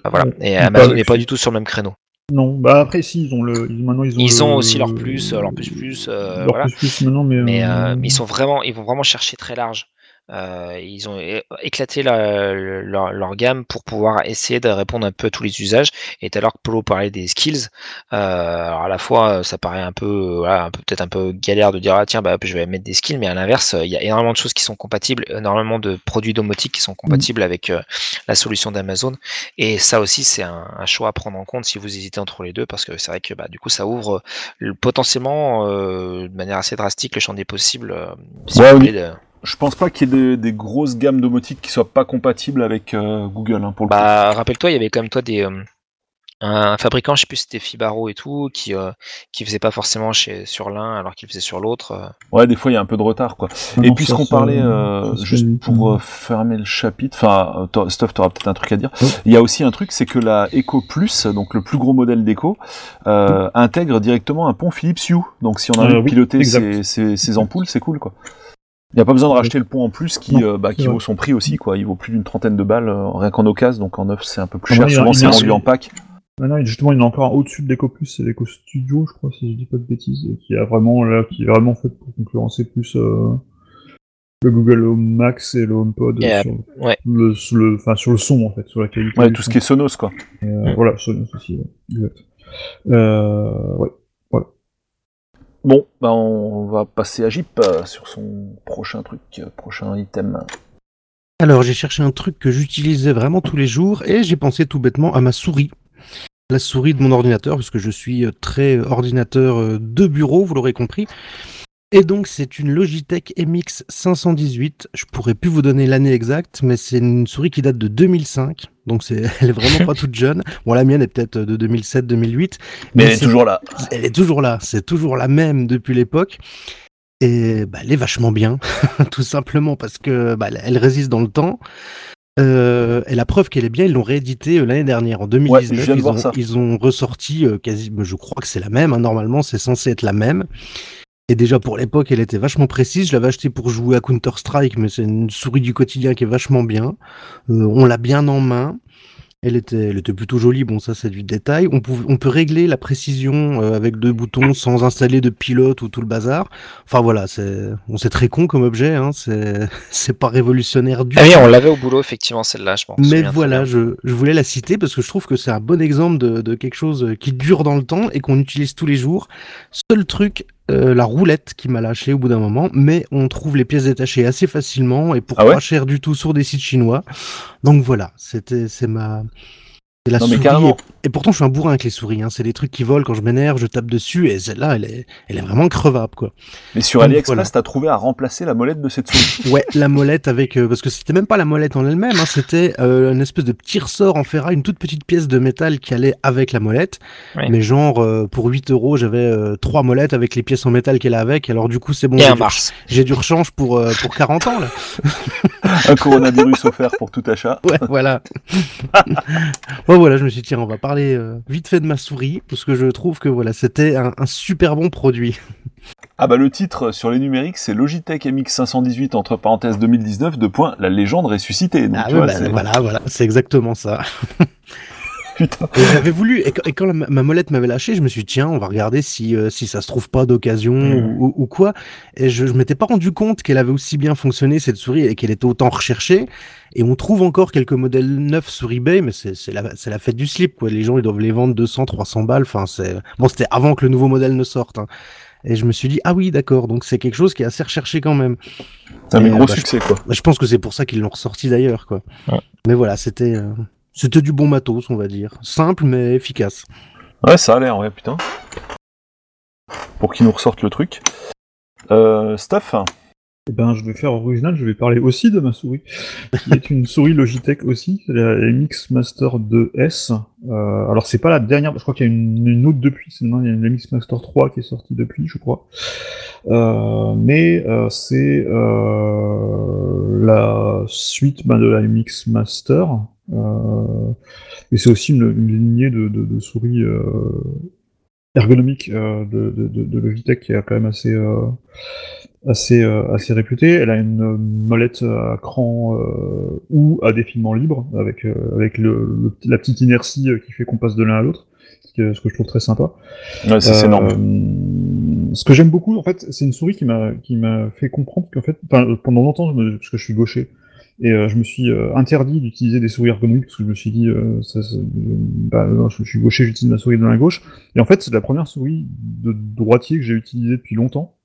S4: voilà.
S3: Ouais.
S4: Et Amazon n'est pas du tout sur le même créneau.
S3: Non, bah après si ils ont le, ils- maintenant ils ont.
S4: Ils
S3: le-
S4: ont aussi leur plus, euh, leur plus plus, euh,
S3: leur
S4: voilà.
S3: plus plus maintenant, mais.
S4: mais,
S3: euh,
S4: euh, mais ils sont vraiment, ils vont vraiment chercher très large. Euh, ils ont éclaté la- leur, leur gamme pour pouvoir essayer de répondre un peu à tous les usages. Et à l'heure, Polo parlait des skills. Euh, alors à la fois, ça paraît un peu, euh, voilà, un peu peut-être un peu galère de dire ah tiens bah je vais mettre des skills, mais à l'inverse, il y a énormément de choses qui sont compatibles, énormément de produits domotiques qui sont compatibles avec euh, la solution d'Amazon. Et ça aussi, c'est un, un choix à prendre en compte si vous hésitez entre les deux, parce que c'est vrai que bah, du coup, ça ouvre le- potentiellement euh, de manière assez drastique le champ des possibles. euh, si
S1: Ouais,
S4: vous
S1: oui.
S4: voulez, de-
S1: Je pense pas qu'il y ait des, des grosses gammes domotiques qui soient pas compatibles avec euh, Google hein, pour le.
S4: Bah, rappelle-toi, il y avait quand même toi des euh, un fabricant, je sais plus si c'était Fibaro et tout, qui euh, qui faisait pas forcément chez sur l'un alors qu'il faisait sur l'autre. euh.
S1: Ouais, des fois il y a un peu de retard quoi.
S3: non,
S1: Et puisqu'on parlait, euh, juste pour euh, fermer le chapitre, enfin, Stuff, t'auras peut-être un truc à dire.
S3: Oui.
S1: Il y a aussi un truc, c'est que la Echo Plus, donc le plus gros modèle d'Echo, euh, intègre directement un pont Philips Hue. Donc si on a envie
S3: Euh,
S1: de
S3: oui,
S1: piloter ses- ses ampoules, c'est cool quoi. Il n'y a pas besoin de racheter le pont en plus qui,
S3: Non,
S1: euh, bah, qui vaut son prix aussi quoi. Il vaut plus d'une trentaine de balles euh, rien qu'en occasion, donc en neuf c'est un peu plus cher. Souvent c'est vendu en pack.
S3: Non, justement, il y en a encore un au-dessus de l'Eco Plus, c'est l'Eco Studio, je crois, si je dis pas de bêtises, et qui a vraiment là, qui est vraiment fait pour concurrencer plus euh, le Google Home Max et le HomePod
S4: Et, euh,
S3: sur,
S4: ouais.
S3: le, sur le, enfin, sur le son en fait, sur la qualité.
S1: Ouais, tout ce qui est Sonos quoi.
S3: Et, euh, Voilà, Sonos aussi, ouais, exact. Euh, ouais.
S1: Bon, bah on va passer à Jeep euh, sur son prochain truc, euh, prochain item.
S2: Alors, j'ai cherché un truc que j'utilisais vraiment tous les jours et j'ai pensé tout bêtement à ma souris. La souris de mon ordinateur, parce que je suis euh, très ordinateur de bureau, vous l'aurez compris. Et donc, c'est une Logitech MX 518. Je pourrais plus vous donner l'année exacte, mais c'est une souris qui date de 2005. Donc, c'est, elle est vraiment pas toute jeune. Bon, la mienne est peut-être de 2007-2008.
S1: Mais elle est toujours là.
S2: elle est toujours là, c'est toujours la même depuis l'époque. Et bah, elle est vachement bien, tout simplement parce que bah, elle résiste dans le temps. Euh, et la preuve qu'elle est bien, ils l'ont réédité euh, l'année dernière, en
S1: Ouais, je
S2: 2019.
S1: viens de
S2: ils, ont,
S1: ça.
S2: ils ont ressorti euh, quasi, je crois que c'est la même, hein, normalement c'est censé être la même. Et déjà pour l'époque, elle était vachement précise. Je l'avais acheté pour jouer à Counter-Strike, mais c'est une souris du quotidien qui est vachement bien. Euh, on l'a bien en main. Elle était, elle était plutôt jolie, bon ça c'est du détail. On, pouvait, on peut régler la précision euh, avec deux boutons sans installer de pilote ou tout le bazar. Enfin voilà, c'est bon, c'est très con comme objet, hein, c'est c'est pas révolutionnaire du
S4: Ah oui,
S2: tout.
S4: on l'avait au boulot effectivement celle-là, je pense.
S2: Mais voilà, je, je voulais la citer parce que je trouve que c'est un bon exemple de, de quelque chose qui dure dans le temps et qu'on utilise tous les jours. Seul truc, euh, la roulette qui m'a lâché au bout d'un moment, mais on trouve les pièces détachées assez facilement et pour
S1: Ah ouais
S2: pas cher du tout sur des sites chinois. Donc voilà, c'était c'est ma c'est la
S1: Non, mais
S2: souris
S1: carrément.
S2: Et pourtant, je suis un bourrin avec les souris. Hein. C'est des trucs qui volent quand je m'énerve, je tape dessus, et celle-là, elle est, elle est vraiment crevable, quoi.
S1: Mais sur
S2: Donc,
S1: AliExpress,
S2: voilà.
S1: t'as trouvé à remplacer la molette de cette souris.
S2: Ouais, la molette avec, euh, parce que c'était même pas la molette en elle-même, hein, c'était euh, une espèce de petit ressort en ferraille, une toute petite pièce de métal qui allait avec la molette.
S4: Ouais.
S2: Mais genre, euh, pour 8 euros, j'avais euh, trois molettes avec les pièces en métal qu'elle a avec. Alors du coup, c'est bon.
S4: Et
S2: j'ai
S4: un
S2: du-
S4: Mars.
S2: J'ai du rechange pour euh, pour 40 ans là.
S1: un coronavirus offert pour tout achat.
S2: Ouais, voilà. ouais, voilà, je me suis dit tiens, on va parler euh, vite fait de ma souris parce que je trouve que voilà, c'était un, un super bon produit.
S1: Ah bah le titre sur les numériques, c'est Logitech MX518 entre parenthèses 2019 de point la légende ressuscitée. Donc,
S2: Ah
S1: tu
S2: ouais,
S1: vois,
S2: bah, voilà, voilà, c'est exactement ça.
S1: Putain.
S2: Et j'avais voulu, et quand, et quand la- ma molette m'avait lâché, je me suis dit, tiens, on va regarder si, euh, si ça se trouve pas d'occasion ou, ou quoi. Et je, je m'étais pas rendu compte qu'elle avait aussi bien fonctionné, cette souris, et qu'elle était autant recherchée. Et on trouve encore quelques modèles neufs sur eBay, mais c'est c'est la, c'est la fête du slip, quoi. Les gens, ils doivent les vendre 200, 300 balles. Enfin, c'est, bon, c'était avant que le nouveau modèle ne sorte. hein. Et je me suis dit, ah oui, d'accord, donc c'est quelque chose qui est assez recherché quand même.
S1: Mais
S2: Et,
S1: gros
S2: bah, je-
S1: succès quoi.
S2: Bah, Je pense que c'est pour ça qu'ils l'ont ressorti d'ailleurs, quoi.
S4: Ouais.
S2: Mais voilà, c'était, euh, c'était du bon matos, on va dire. Simple, mais efficace.
S1: Ouais, ça a l'air, ouais, putain. Pour qu'ils nous ressortent le truc. Euh, Stuff
S3: Eh ben, je vais faire original, je vais parler aussi de ma souris, qui est une souris Logitech aussi, c'est la MX Master 2S. Euh, alors, c'est pas la dernière, je crois qu'il y a une, une autre depuis, sinon il y a une MX Master 3 qui est sortie depuis, je crois. Euh, mais euh, c'est euh, la suite ben, de la MX Master. Euh, et c'est aussi une, une lignée de, de, de souris euh, ergonomiques euh, de, de, de, de Logitech qui est quand même assez... euh, assez, euh, assez réputée. Elle a une molette à cran euh, ou à défilement libre, avec, avec le, le- la petite inertie qui fait qu'on passe de l'un à l'autre, ce que, ce que je trouve très sympa.
S1: Ouais, c'est énorme.
S3: Ce que j'aime beaucoup, en fait, c'est une souris qui m'a qui m'a fait comprendre qu'en fait, pendant longtemps, parce que je suis gaucher, et euh, je me suis euh, interdit d'utiliser des souris ergonomiques parce que je me suis dit, euh, ça, ça- bah, je, suis gaucher, j'utilise ma souris de la gauche. Et en fait, c'est la première souris de droitier que j'ai utilisée depuis longtemps.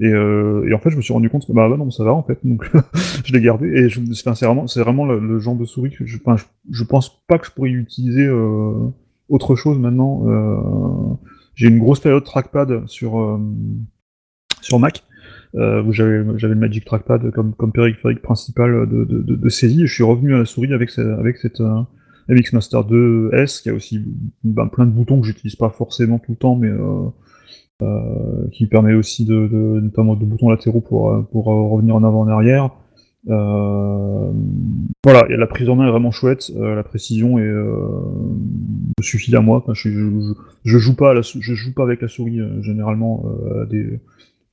S3: Et, euh, et en fait, je me suis rendu compte que bah, bah non, ça va en fait, donc je l'ai gardé. Et c'est vraiment, c'est vraiment le, genre de souris que je, je, je pense pas que je pourrais utiliser euh, autre chose maintenant. Euh, j'ai une grosse période trackpad sur euh, sur Mac euh, où j'avais le Magic Trackpad comme comme périphérique principal de, de, de, saisie. Et je suis revenu à la souris avec cette, avec cette euh, MX Master 2S qui a aussi ben, plein de boutons que j'utilise pas forcément tout le temps, mais euh, euh, qui permet aussi de, de notamment de boutons latéraux pour pour revenir en avant en arrière. Voilà, et la prise en main est vraiment chouette, la précision est, euh, suffit à moi. Je, je, joue pas je joue pas avec la souris généralement. à des,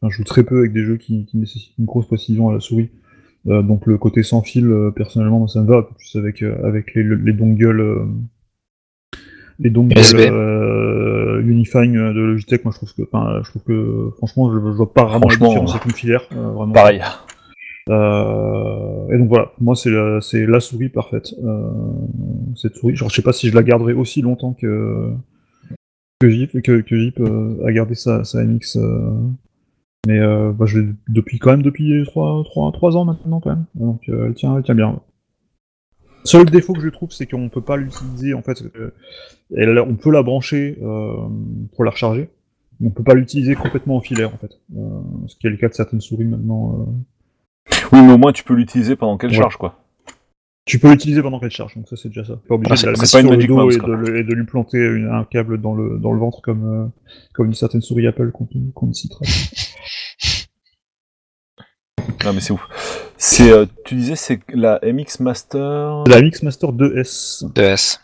S3: enfin, je joue très peu avec des jeux qui, qui nécessitent une grosse précision à la souris. Euh, donc le côté sans fil, euh, personnellement, moi, ça me va. Plus avec euh, avec les, les dongles, euh, les dongles
S4: USB.
S3: unifying de Logitech, moi je trouve que, enfin, je trouve que franchement, je, je vois pas vraiment la différence avec une filaire. vraiment.
S1: Pareil.
S3: Et donc voilà, moi c'est la, c'est la souris parfaite. Cette souris, genre je sais pas si je la garderai aussi longtemps que que Jeep, que, que Jeep a gardé sa, sa MX. Mais euh, bah, je depuis quand même depuis 3, 3, 3 ans maintenant quand même. Donc euh, elle tient, elle tient bien. Seul défaut que je trouve, c'est qu'on peut pas l'utiliser en fait. euh, elle- on peut la brancher pour la recharger, mais on peut pas l'utiliser complètement en filaire en fait. Ce qui est le cas de certaines souris maintenant.
S1: Oui, mais au moins tu peux l'utiliser pendant qu'elle
S3: Ouais.
S1: charge, quoi.
S3: Tu peux l'utiliser pendant qu'elle charge, donc ça c'est déjà ça. Pas obligé
S4: Ah,
S3: de la mettre
S1: pas
S3: sur le
S1: Magic
S3: dos
S1: Mouse,
S3: et,
S1: quoi.
S3: de, le- et de lui planter une- un câble dans le, dans le ventre comme, euh, comme une certaine souris Apple qu'on ne citera.
S1: Non, mais c'est ouf. C'est, euh, tu disais, c'est la MX Master.
S3: La Mix Master 2S.
S4: 2S.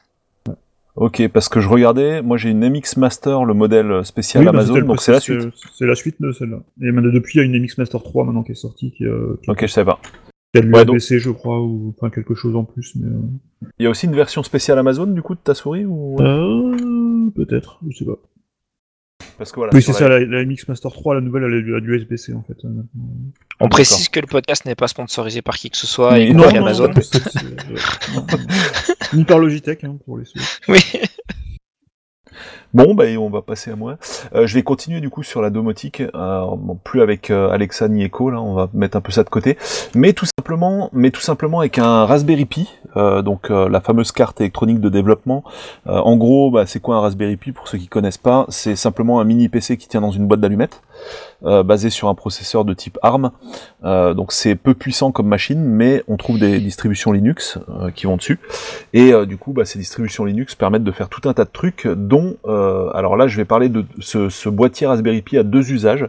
S1: Ok, parce que je regardais, moi j'ai une MX Master, le modèle spécial
S3: Oui, bah,
S1: Amazon, donc c'est la suite.
S3: euh, C'est la suite de celle-là. Et maintenant, depuis, il y a une MX Master 3 maintenant qui est sortie, qui, euh, qui,
S1: Ok, je savais pas.
S3: Qui a de
S1: Ouais, donc-
S3: je crois, ou enfin quelque chose en plus. Mais, euh...
S1: Il y a aussi une version spéciale Amazon du coup de ta souris ou?
S3: Euh, peut-être, je sais pas.
S1: Parce que voilà.
S3: oui, c'est
S1: la-
S3: ça, la, la MX Master 3, la nouvelle, elle a du USB-C en fait. euh.
S4: On précise que le podcast n'est pas sponsorisé par qui que ce soit, y
S1: non, non,
S4: Amazon.
S3: euh, non. Ni par Logitech, hein, pour les souris.
S4: Oui.
S1: Bon, bah, on va passer à moi. Euh, je vais continuer du coup sur la domotique, euh, plus avec euh, Alexa ni Echo, là, on va mettre un peu ça de côté, mais tout simplement, mais tout simplement avec un Raspberry Pi, euh, donc euh, la fameuse carte électronique de développement. En gros, bah, c'est quoi un Raspberry Pi? Pour ceux qui connaissent pas C'est simplement un mini PC qui tient dans une boîte d'allumettes. Basé sur un processeur de type ARM, donc c'est peu puissant comme machine, mais on trouve des distributions Linux qui vont dessus, et du coup, bah, ces distributions Linux permettent de faire tout un tas de trucs, dont euh, alors là, je vais parler de ce, boîtier Raspberry Pi à deux usages.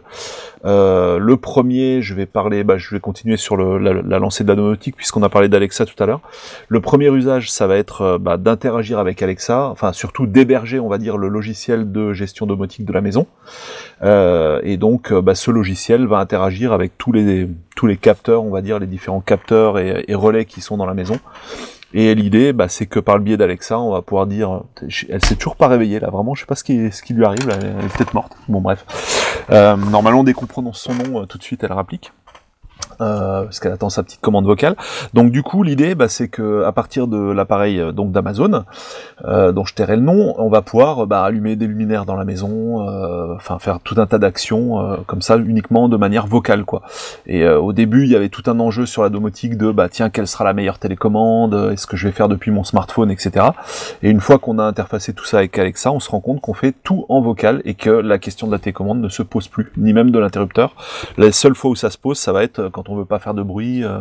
S1: Euh, le premier, je vais parler, bah, je vais continuer sur la, lancée de la domotique puisqu'on a parlé d'Alexa tout à l'heure. Le premier usage, ça va être euh, bah, d'interagir avec Alexa, enfin surtout d'héberger, on va dire, le logiciel de gestion domotique de la maison. et donc, bah, ce logiciel va interagir avec tous les tous les capteurs, on va dire, les différents capteurs et relais qui sont dans la maison. Et l'idée, bah, c'est que par le biais d'Alexa, on va pouvoir dire, elle s'est toujours pas réveillée là, vraiment, je sais pas ce qui, ce qui lui arrive, elle est peut-être morte. Bon bref. Euh, normalement, dès qu'on prononce son nom, euh, tout de suite, elle rapplique. Euh, parce qu'elle attend sa petite commande vocale. Donc du coup, l'idée, bah, c'est que à partir de l'appareil euh, donc d'Amazon, euh, dont je tairai le nom, on va pouvoir bah, allumer des luminaires dans la maison, enfin faire tout un tas d'actions comme ça uniquement de manière vocale, quoi. Et au début, il y avait tout un enjeu sur la domotique de bah tiens, quelle sera la meilleure télécommande, est-ce que je vais faire depuis mon smartphone, etc. Et une fois qu'on a interfacé tout ça avec Alexa, on se rend compte qu'on fait tout en vocal et que la question de la télécommande ne se pose plus, ni même de l'interrupteur. La seule fois où ça se pose, ça va être quand on veut pas faire de bruit, euh,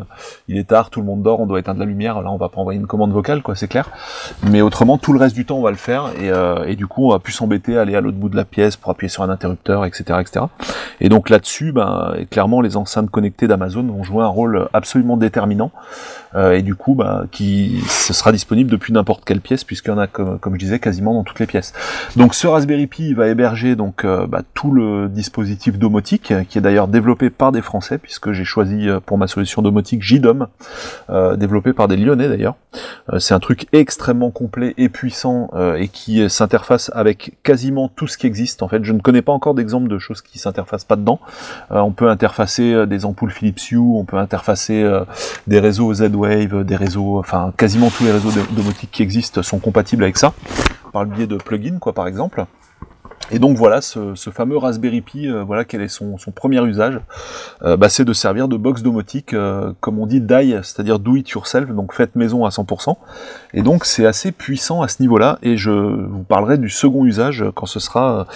S1: il est tard, tout le monde dort, on doit éteindre la lumière, là on va pas envoyer une commande vocale, quoi, c'est clair. Mais autrement, tout le reste du temps, on va le faire, et, euh, du coup, on va plus s'embêter à aller à l'autre bout de la pièce pour appuyer sur un interrupteur, etc., etc. Et donc là-dessus, ben, clairement, les enceintes connectées d'Amazon vont jouer un rôle absolument déterminant. Euh, et du coup, bah, qui ce sera disponible depuis n'importe quelle pièce, puisqu'il y en a, comme, comme, je disais, quasiment dans toutes les pièces. Donc ce Raspberry Pi va héberger donc euh, bah, tout le dispositif domotique, qui est d'ailleurs développé par des Français, puisque j'ai choisi euh, pour ma solution domotique JDOM, développé par des Lyonnais d'ailleurs. C'est un truc extrêmement complet et puissant et qui s'interface avec quasiment tout ce qui existe. En fait, je ne connais pas encore d'exemple de choses qui s'interfacent pas dedans. on peut interfacer des ampoules Philips Hue, on peut interfacer des réseaux Des réseaux, enfin quasiment tous les réseaux domotiques qui existent sont compatibles avec ça, par le biais de plugins quoi par exemple. Et donc voilà, ce, fameux Raspberry Pi, euh, voilà quel est son, premier usage, euh, bah, c'est de servir de box domotique, euh, comme on dit die, c'est-à-dire do it yourself, donc faites maison à 100%. Et donc c'est assez puissant à ce niveau-là, et je vous parlerai du second usage quand ce sera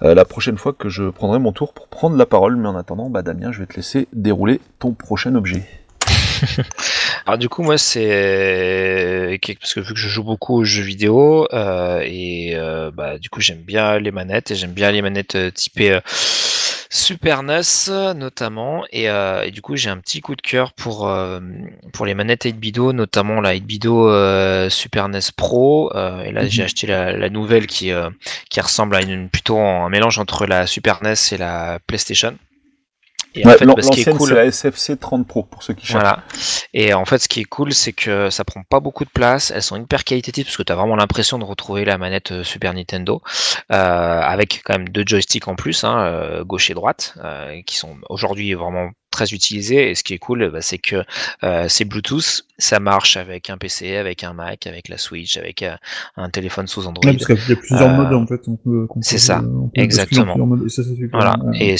S1: la prochaine fois que je prendrai mon tour pour prendre la parole. Mais en attendant, bah, Damien, je vais te laisser dérouler ton prochain objet.
S4: Alors du coup moi c'est parce que vu que je joue beaucoup aux jeux vidéo euh, et euh, bah du coup j'aime bien les manettes et j'aime bien les manettes euh, typées Super NES notamment et, du coup j'ai un petit coup de cœur pour pour les manettes 8 notamment la 8 Super NES Pro et là j'ai mhm. acheté la, nouvelle qui qui ressemble à une plutôt un mélange entre la Super NES et la PlayStation.
S1: Et en fait, bah, ce qui est cool, c'est la SFC 30 Pro pour ceux qui cherchent. Voilà.
S4: Et en fait, ce qui est cool, c'est que ça prend pas beaucoup de place. Elles sont hyper qualitatives parce que tu as vraiment l'impression de retrouver la manette euh, Super Nintendo euh, avec quand même deux joysticks en plus, hein, euh, gauche et droite, euh, qui sont aujourd'hui vraiment très utilisés. Et ce qui est cool, bah, c'est que euh, c'est Bluetooth, ça marche avec un PC, avec un Mac, avec la Switch, avec un téléphone sous Android.
S3: Ouais, parce qu'il y a plusieurs modes en fait.
S4: C'est ça, exactement. Et ça, voilà. Et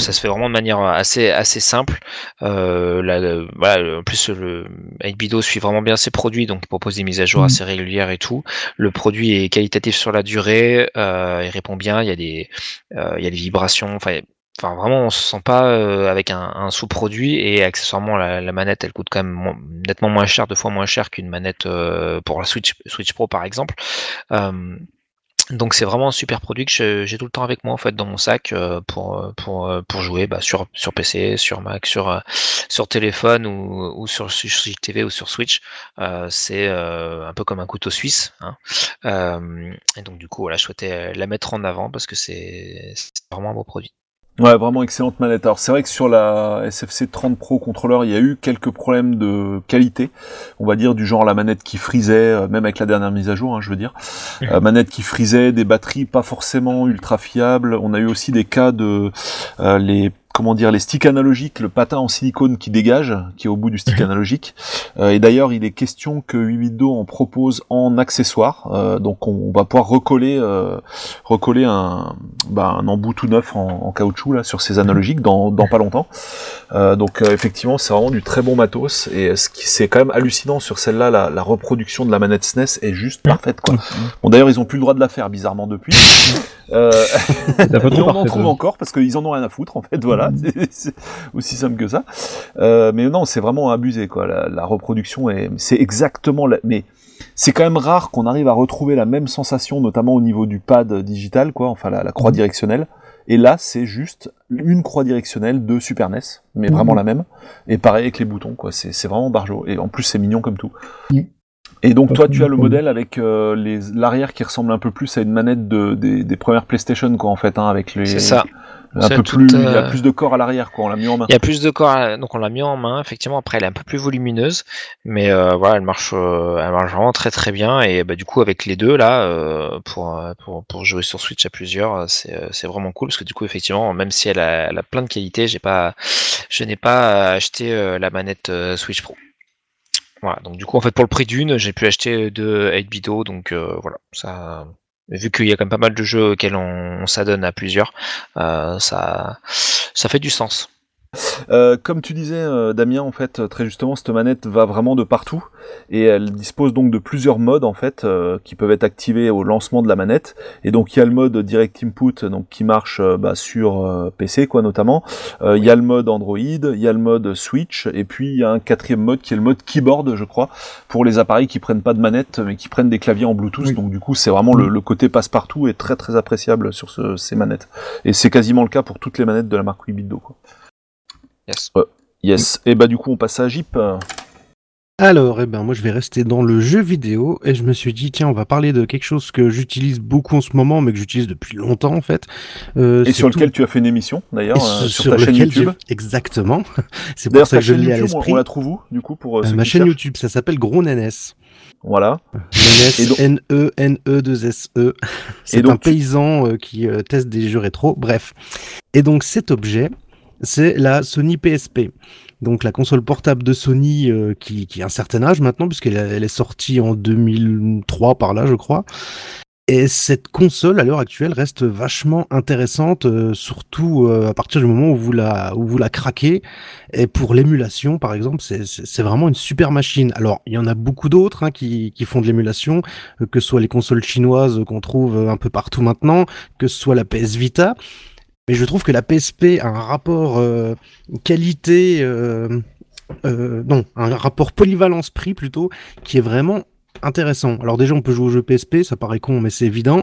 S4: ça se fait vraiment de manière assez assez simple. Euh, là, voilà, en plus le 8 suit vraiment bien ses produits, donc il propose des mises à jour mmh. assez régulières et tout. Le produit est qualitatif sur la durée, euh, il répond bien, il y a des euh, il y a des vibrations, enfin Enfin, vraiment, on se sent pas euh, avec un, un sous-produit et accessoirement la, la, manette, elle coûte quand même nettement moins cher, deux fois moins cher qu'une manette euh, pour la Switch, Switch Pro par exemple. Euh, donc c'est vraiment un super produit que j'ai tout le temps avec moi en fait dans mon sac euh, pour euh, pour pour jouer bah, sur sur PC, sur Mac, sur sur téléphone ou, ou sur, sur TV ou sur Switch. c'est un peu comme un couteau suisse. Hein. et donc du coup voilà, je souhaitais la mettre en avant parce que c'est vraiment un beau produit.
S1: Ouais, vraiment excellente manette. Alors c'est vrai que sur la SFC 30 Pro contrôleur, il y a eu quelques problèmes de qualité, on va dire du genre la manette qui frisait, euh, même avec la dernière mise à jour, hein, je veux dire, euh, manette qui frisait, des batteries pas forcément ultra fiables. On a eu aussi des cas de euh, les comment dire les sticks analogiques, le patin en silicone qui dégage, qui est au bout du stick analogique. Euh, et d'ailleurs, il est question que 8 en propose en accessoire. Euh, donc on, va pouvoir recoller recoller un, bah, un embout tout neuf en, caoutchouc là sur ces analogiques dans, dans pas longtemps. donc effectivement, c'est vraiment du très bon matos. Et ce qui c'est quand même hallucinant sur celle-là, la, la, reproduction de la manette SNES est juste parfaite quoi. Bon d'ailleurs, ils ont plus le droit de la faire bizarrement depuis. Euh, on en trouve encore parce qu'ils en ont rien à foutre en fait, voilà, c'est aussi simple que ça. Euh, mais non, c'est vraiment abusé quoi. La, reproduction est, c'est exactement, la... mais c'est quand même rare qu'on arrive à retrouver la même sensation, notamment au niveau du pad digital quoi, enfin la, croix mm. directionnelle. Et là, c'est juste une croix directionnelle de Super NES, mais vraiment mm. la même. Et pareil avec les boutons, quoi. C'est vraiment barjo. Et en plus, c'est mignon comme tout. Et donc toi, tu as le modèle avec euh, les l'arrière qui ressemble un peu plus à une manette de, des, des premières PlayStation, quoi, en fait, hein, avec les.
S4: C'est ça.
S1: Un peu plus, il y a euh, plus de corps à l'arrière, quoi. On l'a mis en main.
S4: Il y a plus de corps, donc on l'a mis en main. Effectivement, après, elle est un peu plus volumineuse, mais euh, voilà, elle marche, elle marche vraiment très très bien. Et bah, du coup, avec les deux là, pour, pour, pour jouer sur Switch à plusieurs, c'est vraiment cool parce que du coup, effectivement, même si elle a, elle a plein de qualités, j'ai pas, je n'ai pas acheté la manette Switch Pro. Voilà, donc du coup, en fait, pour le prix d'une, j'ai pu acheter deux 8 donc euh, voilà, ça. Vu qu'il y a quand même pas mal de jeux auxquels on, s'adonne à plusieurs, euh, ça, ça fait du sens.
S1: Euh, comme tu disais, euh, Damien, en fait, très justement, cette manette va vraiment de partout et elle dispose donc de plusieurs modes en fait euh, qui peuvent être activés au lancement de la manette. Et donc il y a le mode Direct Input donc qui marche bah, sur PC quoi notamment. Il y a le mode Android, il y a le mode Switch et puis il y a un quatrième mode qui est le mode keyboard, je crois, pour les appareils qui prennent pas de manette mais qui prennent des claviers en Bluetooth. Donc du coup c'est vraiment le, côté passe-partout et très très appréciable sur ces manettes. Et c'est quasiment le cas pour toutes les manettes de la marque 8 quoi.
S4: Yes.
S1: yes. Et bah du coup on passe à Jeep.
S2: Alors, eh ben, moi je vais rester dans le jeu vidéo et je me suis dit tiens on va parler de quelque chose que j'utilise beaucoup en ce moment mais que j'utilise depuis longtemps en fait.
S1: Euh, et sur lequel tu as fait une émission d'ailleurs euh, sur, ta chaîne YouTube.
S2: Exactement. C'est pour ça que je l'ai à l'esprit.
S1: On la trouve où du coup pour
S2: euh, ma chaîne YouTube Ça s'appelle Gros NS.
S1: Voilà.
S2: N E N E 2 S E. C'est un paysan qui teste des jeux rétro. Bref. Et donc cet objet c'est la Sony PSP. Donc la console portable de Sony euh, qui, qui, a un certain âge maintenant, puisqu'elle elle est sortie en 2003 par là, je crois. Et cette console, à l'heure actuelle, reste vachement intéressante, euh, surtout euh, à partir du moment où vous la, où vous la craquez. Et pour l'émulation, par exemple, c'est vraiment une super machine. Alors, il y en a beaucoup d'autres hein, qui, qui, font de l'émulation, que ce soit les consoles chinoises qu'on trouve un peu partout maintenant, que ce soit la PS Vita mais je trouve que la PSP a un rapport euh, qualité, euh, euh, non, un rapport polyvalence-prix plutôt, qui est vraiment intéressant. Alors déjà, on peut jouer au jeu PSP, ça paraît con, mais c'est évident.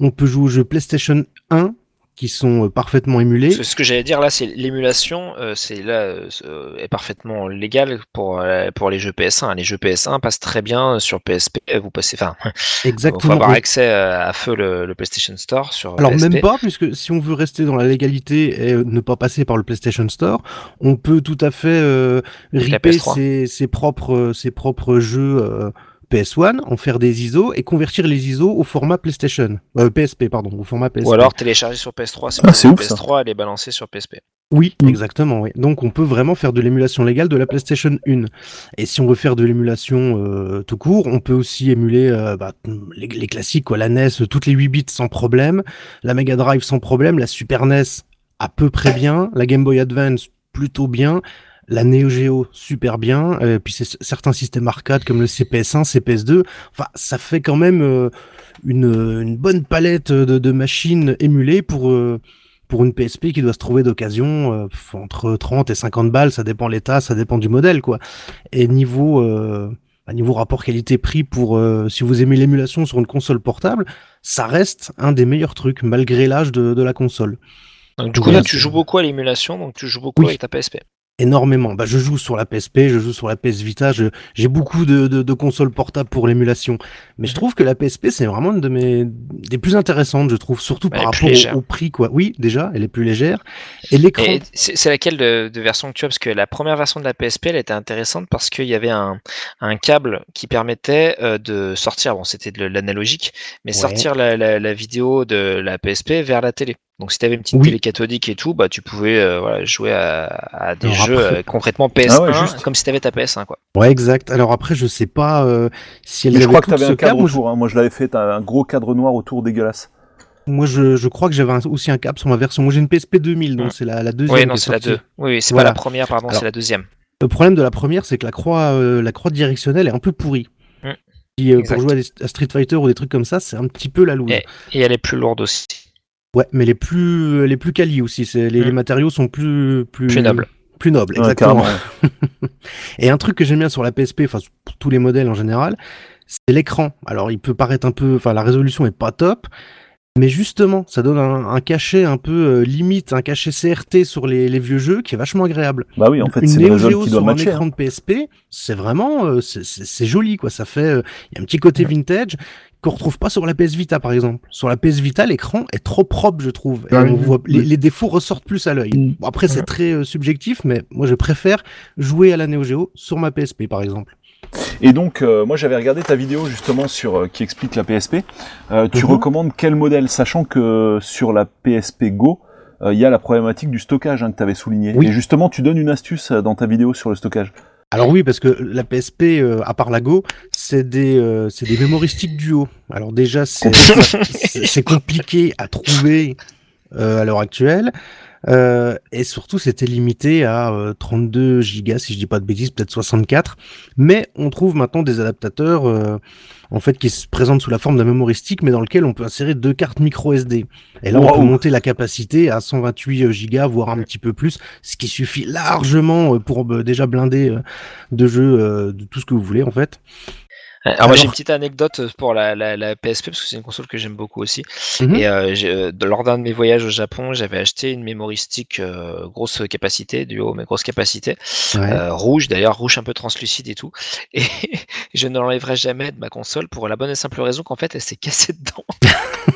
S2: On peut jouer au jeu PlayStation 1, qui sont euh, parfaitement émulés.
S4: Ce que j'allais dire là, c'est l'émulation, euh, c'est là euh, est parfaitement légal pour pour les jeux PS1. Les jeux PS1 passent très bien sur PSP. Vous passez, enfin,
S2: exactement.
S4: Faut avoir accès à feu le, PlayStation Store sur.
S2: Alors même pas, puisque si on veut rester dans la légalité et ne pas passer par le PlayStation Store, on peut tout à fait euh, ripper ses, ses, propres ses propres jeux. PS1, en faire des ISO et convertir les ISO au format PlayStation, euh, PSP pardon, au format PSP.
S4: Ou alors télécharger sur PS3, c'est ah, ouf, PS3 elle est balancée sur PSP.
S2: Oui, mm. exactement. Oui. Donc on peut vraiment faire de l'émulation légale de la PlayStation 1. Et si on veut faire de l'émulation euh, tout court, on peut aussi émuler euh, bah, les, classiques, quoi, la NES, toutes les 8 bits sans problème, la Mega Drive sans problème, la Super NES à peu près bien, la Game Boy Advance plutôt bien, la Neo Geo super bien, euh, puis certains systèmes arcade comme le CPS1, CPS2, enfin ça fait quand même euh, une, une, bonne palette de, de machines émulées pour euh, pour une PSP qui doit se trouver d'occasion entre 30 et 50 balles, ça dépend l'état, ça dépend du modèle quoi. Et niveau à niveau rapport qualité-prix pour si vous aimez l'émulation sur une console portable, ça reste un des meilleurs trucs malgré l'âge de, de, la console.
S4: Donc, du coup, là, tu joues beaucoup à l'émulation, donc tu joues beaucoup avec ta PSP
S2: énormément. Bah, je joue sur la PSP, je joue sur la PS Vita, j'ai beaucoup de, de, consoles portables pour l'émulation. Mais je trouve que la PSP, c'est vraiment une de mes des plus intéressantes, je trouve, surtout par rapport au, prix, quoi. Oui, déjà, elle est plus légère. Et l'écran.
S4: C'est laquelle de, de, version que tu as? Parce que la première version de la PSP, elle était intéressante parce qu'il y avait un, un, câble qui permettait euh, de sortir, bon, c'était de l'analogique, mais sortir la, la, la, vidéo de la PSP vers la télé. Donc si tu avais une petite
S2: Oui.
S4: télé cathodique et tout, bah tu pouvais euh, voilà, jouer à, à des
S2: Alors
S4: jeux
S2: après-
S4: euh, concrètement PS1
S1: Ah ouais, juste.
S4: comme si tu avais ta PS1 quoi.
S2: Ouais, exact. Alors après, je sais pas euh, si elles
S1: Mais je crois que t'avais un cadre
S2: câble. Moi, je-
S1: autour. hein. Moi, je l'avais fait. T'as un gros cadre noir autour dégueulasse.
S2: Moi, je, je crois que j'avais aussi un câble sur ma version. Moi, j'ai une PSP 2000, donc
S4: Mm.
S2: c'est la, la deuxième.
S4: Oui, non, c'est la. 2. Oui, oui, c'est
S2: Voilà.
S4: pas la première, pardon, c'est la deuxième.
S2: Le problème de la première, c'est que la croix, euh, la croix directionnelle est un peu pourrie.
S4: Mm.
S2: Euh, pour jouer à, des- à Street Fighter ou des trucs comme ça, c'est un petit peu la loose.
S4: Et- Et elle est plus lourde aussi.
S2: Ouais, mais les plus, les plus quali aussi. C'est les,
S4: Mm.
S2: les matériaux sont plus, plus,
S4: Plus nobles.
S2: Plus nobles,
S1: Ouais,
S2: exactement. Et un truc que j'aime bien sur la PSP, enfin pour tous les modèles en général, c'est l'écran. Alors il peut paraître un peu, enfin la résolution est pas top, mais justement ça donne un, un cachet un peu euh, limite, un cachet CRT sur les, les vieux jeux qui est vachement agréable.
S1: Bah oui, en fait,
S2: une
S1: c'est le
S2: Geo
S1: qui doit
S2: sur un
S1: matcher.
S2: écran
S1: hein.
S2: de PSP, c'est vraiment, euh, c'est- c'est c'est joli quoi. Ça fait, euh, il y a un petit côté vintage qu'on retrouve pas sur la PS Vita par exemple. Sur la PS Vita, l'écran est trop propre je trouve. Et
S3: Ah
S2: on
S3: oui,
S2: voit les, défauts ressortent plus à l'œil.
S3: Mm.
S2: Bon, après c'est très euh, subjectif, mais moi je préfère jouer à la Neo Geo sur ma PSP par exemple.
S1: Et donc, euh, moi, j'avais regardé ta vidéo justement sur euh, qui explique la PSP. Euh, tu
S2: Mhm.
S1: recommandes quel modèle, sachant que sur la PSP Go, euh, il y a la problématique du stockage hein, que tu avais souligné.
S2: Oui.
S1: Et justement, tu donnes une astuce dans ta vidéo sur le stockage.
S2: Alors oui, parce que la PSP, euh, à part la Go, c'est des, euh, c'est des mémoristiques duo. Alors déjà, c'est c'est c'est compliqué à trouver euh, à l'heure actuelle. Euh, et surtout, c'était limité à euh, 32 gigas, si je dis pas de bêtises, peut-être 64. Mais on trouve maintenant des adaptateurs, euh, en fait, qui se présentent sous la forme d'un mémoristique, mais dans lequel on peut insérer deux cartes micro SD. Et là, on peut monter la capacité à 128 gigas, voire un petit peu plus, ce qui suffit largement euh, pour euh, déjà blinder euh, de jeux, euh, de tout ce que vous voulez, en fait.
S4: Alors, moi j'ai une petite anecdote pour la, la, la PSP parce que c'est une console que j'aime beaucoup aussi.
S2: Mhm.
S4: Et euh, euh, lors d'un de mes voyages au Japon, j'avais acheté une mémoristique euh, grosse capacité, duo mais grosse capacité,
S2: Ouais.
S4: euh, rouge d'ailleurs, rouge un peu translucide et tout. Et je ne l'enlèverai jamais de ma console pour la bonne et simple raison qu'en fait elle s'est cassée dedans.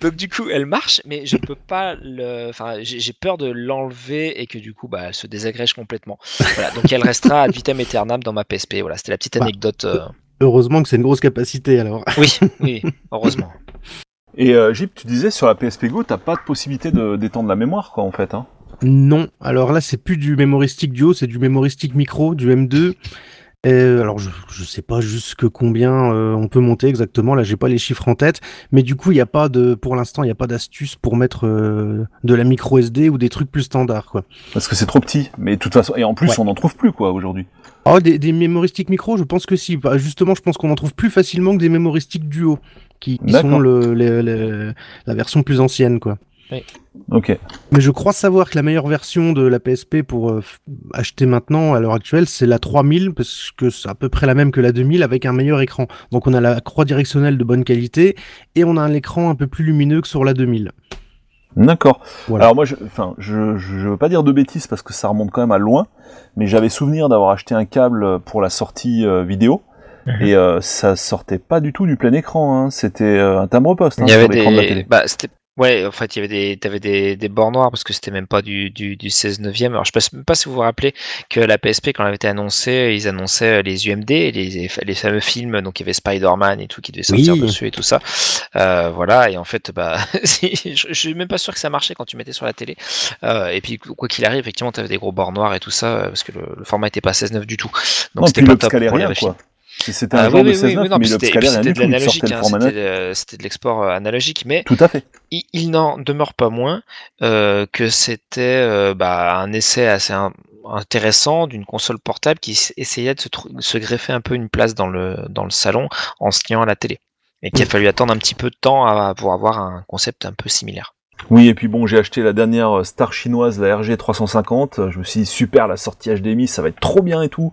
S4: Donc du coup elle marche, mais je peux pas le. Enfin j'ai peur de l'enlever et que du coup bah elle se désagrège complètement. Voilà, donc elle restera ad vitam aeternam dans ma PSP. Voilà, c'était la petite
S2: Bah,
S4: anecdote. euh,
S2: Heureusement que c'est une grosse capacité, alors.
S4: Oui, oui, heureusement.
S1: Et euh, Jip, tu disais sur la PSP Go, t'as pas de possibilité de d'étendre la mémoire, quoi, en fait. Hein?
S2: Non, alors là, c'est plus du mémoristique duo, c'est du mémoristique micro, du M2. Et, alors, je, je sais pas jusque combien euh, on peut monter exactement. Là, j'ai pas les chiffres en tête, mais du coup, il y a pas de, pour l'instant, il y a pas d'astuce pour mettre euh, de la micro SD ou des trucs plus standards, quoi.
S1: Parce que c'est trop petit. Mais de toute façon, et en plus,
S2: Ouais.
S1: on n'en trouve plus, quoi, aujourd'hui.
S2: Oh, des, des mémoristiques micro, je pense que si. Bah, justement, je pense qu'on en trouve plus facilement que des mémoristiques duo, qui, qui sont le, le- le- la version plus ancienne, quoi.
S1: Ok.
S2: Mais je crois savoir que la meilleure version de la PSP pour euh, acheter maintenant, à l'heure actuelle, c'est la 3000, parce que c'est à peu près la même que la 2000 avec un meilleur écran. Donc on a la croix directionnelle de bonne qualité et on a un écran un peu plus lumineux que sur la 2000.
S1: D'accord.
S2: Voilà.
S1: Alors moi, je, enfin, je, je, je veux pas dire de bêtises parce que ça remonte quand même à loin, mais j'avais souvenir d'avoir acheté un câble pour la sortie euh, vidéo.
S4: Mhm.
S1: Et euh, ça sortait pas du tout du plein écran, hein. c'était euh, un timbre-poste hein,
S4: Il y avait
S1: sur l'écran de la
S4: des.
S1: télé.
S4: Bah, c'était. Ouais, en fait, il y avait des, t'avais des, des bords noirs parce que c'était même pas du, du, du 16 neuvième. Alors, je sais même pas si vous vous rappelez que la PSP, quand elle avait été annoncée, ils annonçaient les UMD, les, les fameux films, donc il y avait Spider-Man et tout qui devait sortir
S2: Oui.
S4: dessus et tout ça. Euh, voilà, et en fait, bah, je, je suis même pas sûr que ça marchait quand tu mettais sur la télé. Euh, et puis, quoi qu'il arrive, effectivement, t'avais des gros bords noirs et tout ça, euh, parce que le, le format était pas 16-9 du tout. Donc, c'était pas top pour
S1: rien, quoi. C'était un
S4: Ah,
S1: genre
S4: oui,
S1: de
S4: oui, oui,
S1: 16
S4: oui, non,
S1: mais
S4: c'était de l'analogique, hein, c'était de- l'export euh, analogique, mais
S1: Tout à fait.
S4: il, il n'en demeure pas moins euh, que c'était euh, bah, un essai assez in- intéressant d'une console portable qui essayait de se, greffer un peu une place dans le, dans le salon en se liant à la télé. Et qu'il a fallu attendre un petit peu de temps à- pour avoir un concept un peu similaire.
S1: Oui, et puis bon, j'ai acheté la dernière euh, star chinoise, la RG 350. Je me suis dit, super, la sortie HDMI, ça va être trop bien et tout.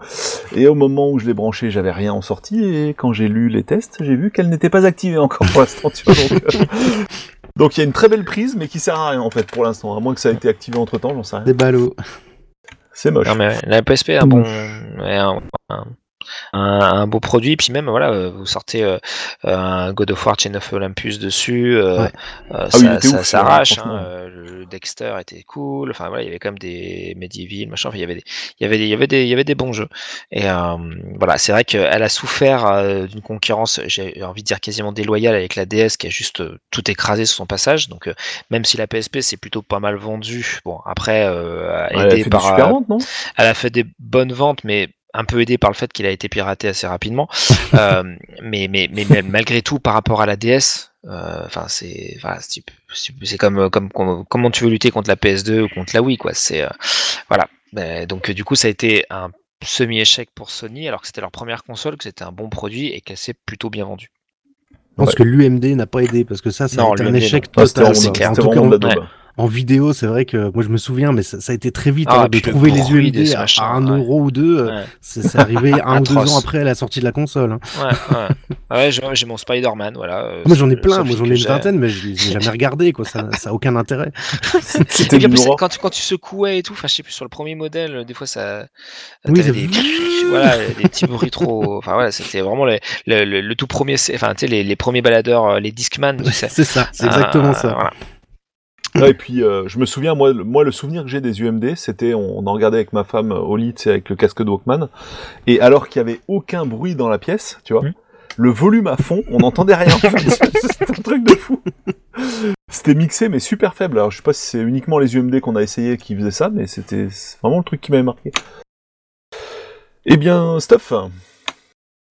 S1: Et au moment où je l'ai branché, j'avais rien en sortie. Et quand j'ai lu les tests, j'ai vu qu'elle n'était pas activée encore pour l'instant. tu vois, Donc, euh, donc il y a une très belle prise, mais qui sert à rien en fait pour l'instant. À moins que ça ait été activé entre temps, j'en sais rien.
S2: Des ballots.
S1: C'est moche.
S4: Non, mais la PSP a un bon, un, un- beau produit. Puis même, voilà, euh, vous sortez euh, un God of War Chain of Olympus dessus, euh,
S2: Ouais.
S1: Ah
S4: ça, s'arrache. hein, euh, le Dexter était cool. Enfin voilà, il y avait quand même des Medieval, machin. Enfin, il y avait des, il y avait des, il y avait des, il y avait des bons jeux. Et voilà, c'est vrai qu'elle a souffert d'une concurrence, j'ai envie de dire quasiment déloyale avec la DS qui a juste tout écrasé sur son passage. Donc même si la PSP c'est plutôt pas mal vendu, bon après
S1: Ouais, elle a
S4: aidé
S1: fait
S4: par
S1: des super ventes, non?
S4: elle a fait des bonnes ventes, mais un peu aidé par le fait qu'il a été piraté assez rapidement. Euh, mais, mais, mais, mais malgré tout, par rapport à la DS, euh, enfin c'est voilà, c'est c'est- c'est comme, comme comme- comment tu veux lutter contre la PS2 ou contre la Wii quoi. C'est euh, voilà. Euh, donc euh, du coup, ça a été un semi-échec pour Sony, alors que c'était leur première console, que c'était un bon produit et qu'elle s'est plutôt bien vendue.
S2: Je pense
S1: Ouais.
S2: que l'UMD n'a pas aidé parce que ça,
S4: Non,
S2: été un échec
S1: Ah, c'était
S2: total.
S4: c'est clair.
S2: En tout cas,
S1: la daube.
S2: En vidéo, c'est vrai que moi je me souviens, mais ça, ça a été très vite
S4: Ah,
S2: hein, de
S4: puis le
S2: trouver les
S4: de
S2: UMD à,
S4: machin,
S2: à un
S4: ouais.
S2: euro ou deux. euh,
S4: Ouais.
S2: C'est c'est arrivé un ou deux ans après la sortie de la console. hein.
S4: Ouais, ouais. ouais j'ai j'ai mon Spider-Man, voilà. euh,
S2: Moi j'en ai plein, moi j'en ai une vingtaine, mais je les ai jamais regardés, quoi. Ça ça a aucun intérêt.
S1: C'était
S4: Et puis en
S1: de
S4: plus,
S1: l'aura.
S4: quand tu, quand tu secouais et tout, enfin je sais plus sur le premier modèle, euh, des fois ça,
S2: Oui,
S4: des, voilà, des petits bruits trop, enfin voilà, c'était vraiment le, le, le- le tout premier, enfin tu sais les, les premiers baladeurs, les Discman, tu sais.
S2: C'est ça, c'est exactement ça.
S4: voilà.
S1: Et puis euh, je me souviens, moi, le- moi le souvenir que j'ai des UMD, c'était on, on en regardait avec ma femme euh, au lit, sais, avec le casque de Walkman, et alors qu'il y avait aucun bruit dans la pièce, tu vois,
S4: Mhm.
S1: le volume à fond, on n'entendait rien. C'était un truc de fou. C'était mixé mais super faible. Alors je sais pas si c'est uniquement les UMD qu'on a essayé qui faisaient ça, mais c'était c'est vraiment le truc qui m'avait marqué. Eh bien, Stuff,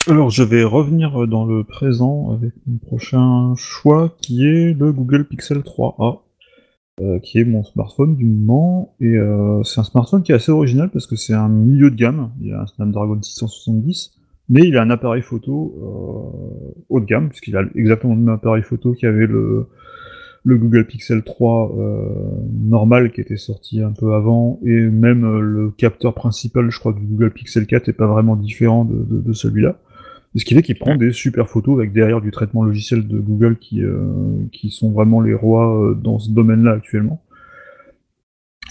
S3: Alors, je vais revenir dans le présent avec mon prochain choix qui est le Google Pixel 3a, euh, qui est mon smartphone du moment. Et euh, c'est un smartphone qui est assez original parce que c'est un milieu de gamme. Il a un Snapdragon 670, mais il a un appareil photo euh, haut de gamme, puisqu'il a exactement le même appareil photo qu'avait le, le Google Pixel 3 euh, normal qui était sorti un peu avant, et même le capteur principal, je crois, du Google Pixel 4 est pas vraiment différent de celui-là. Ce qui fait qu'il prend des super photos avec derrière du traitement logiciel de Google qui, euh, qui sont vraiment les rois euh, dans ce domaine-là actuellement.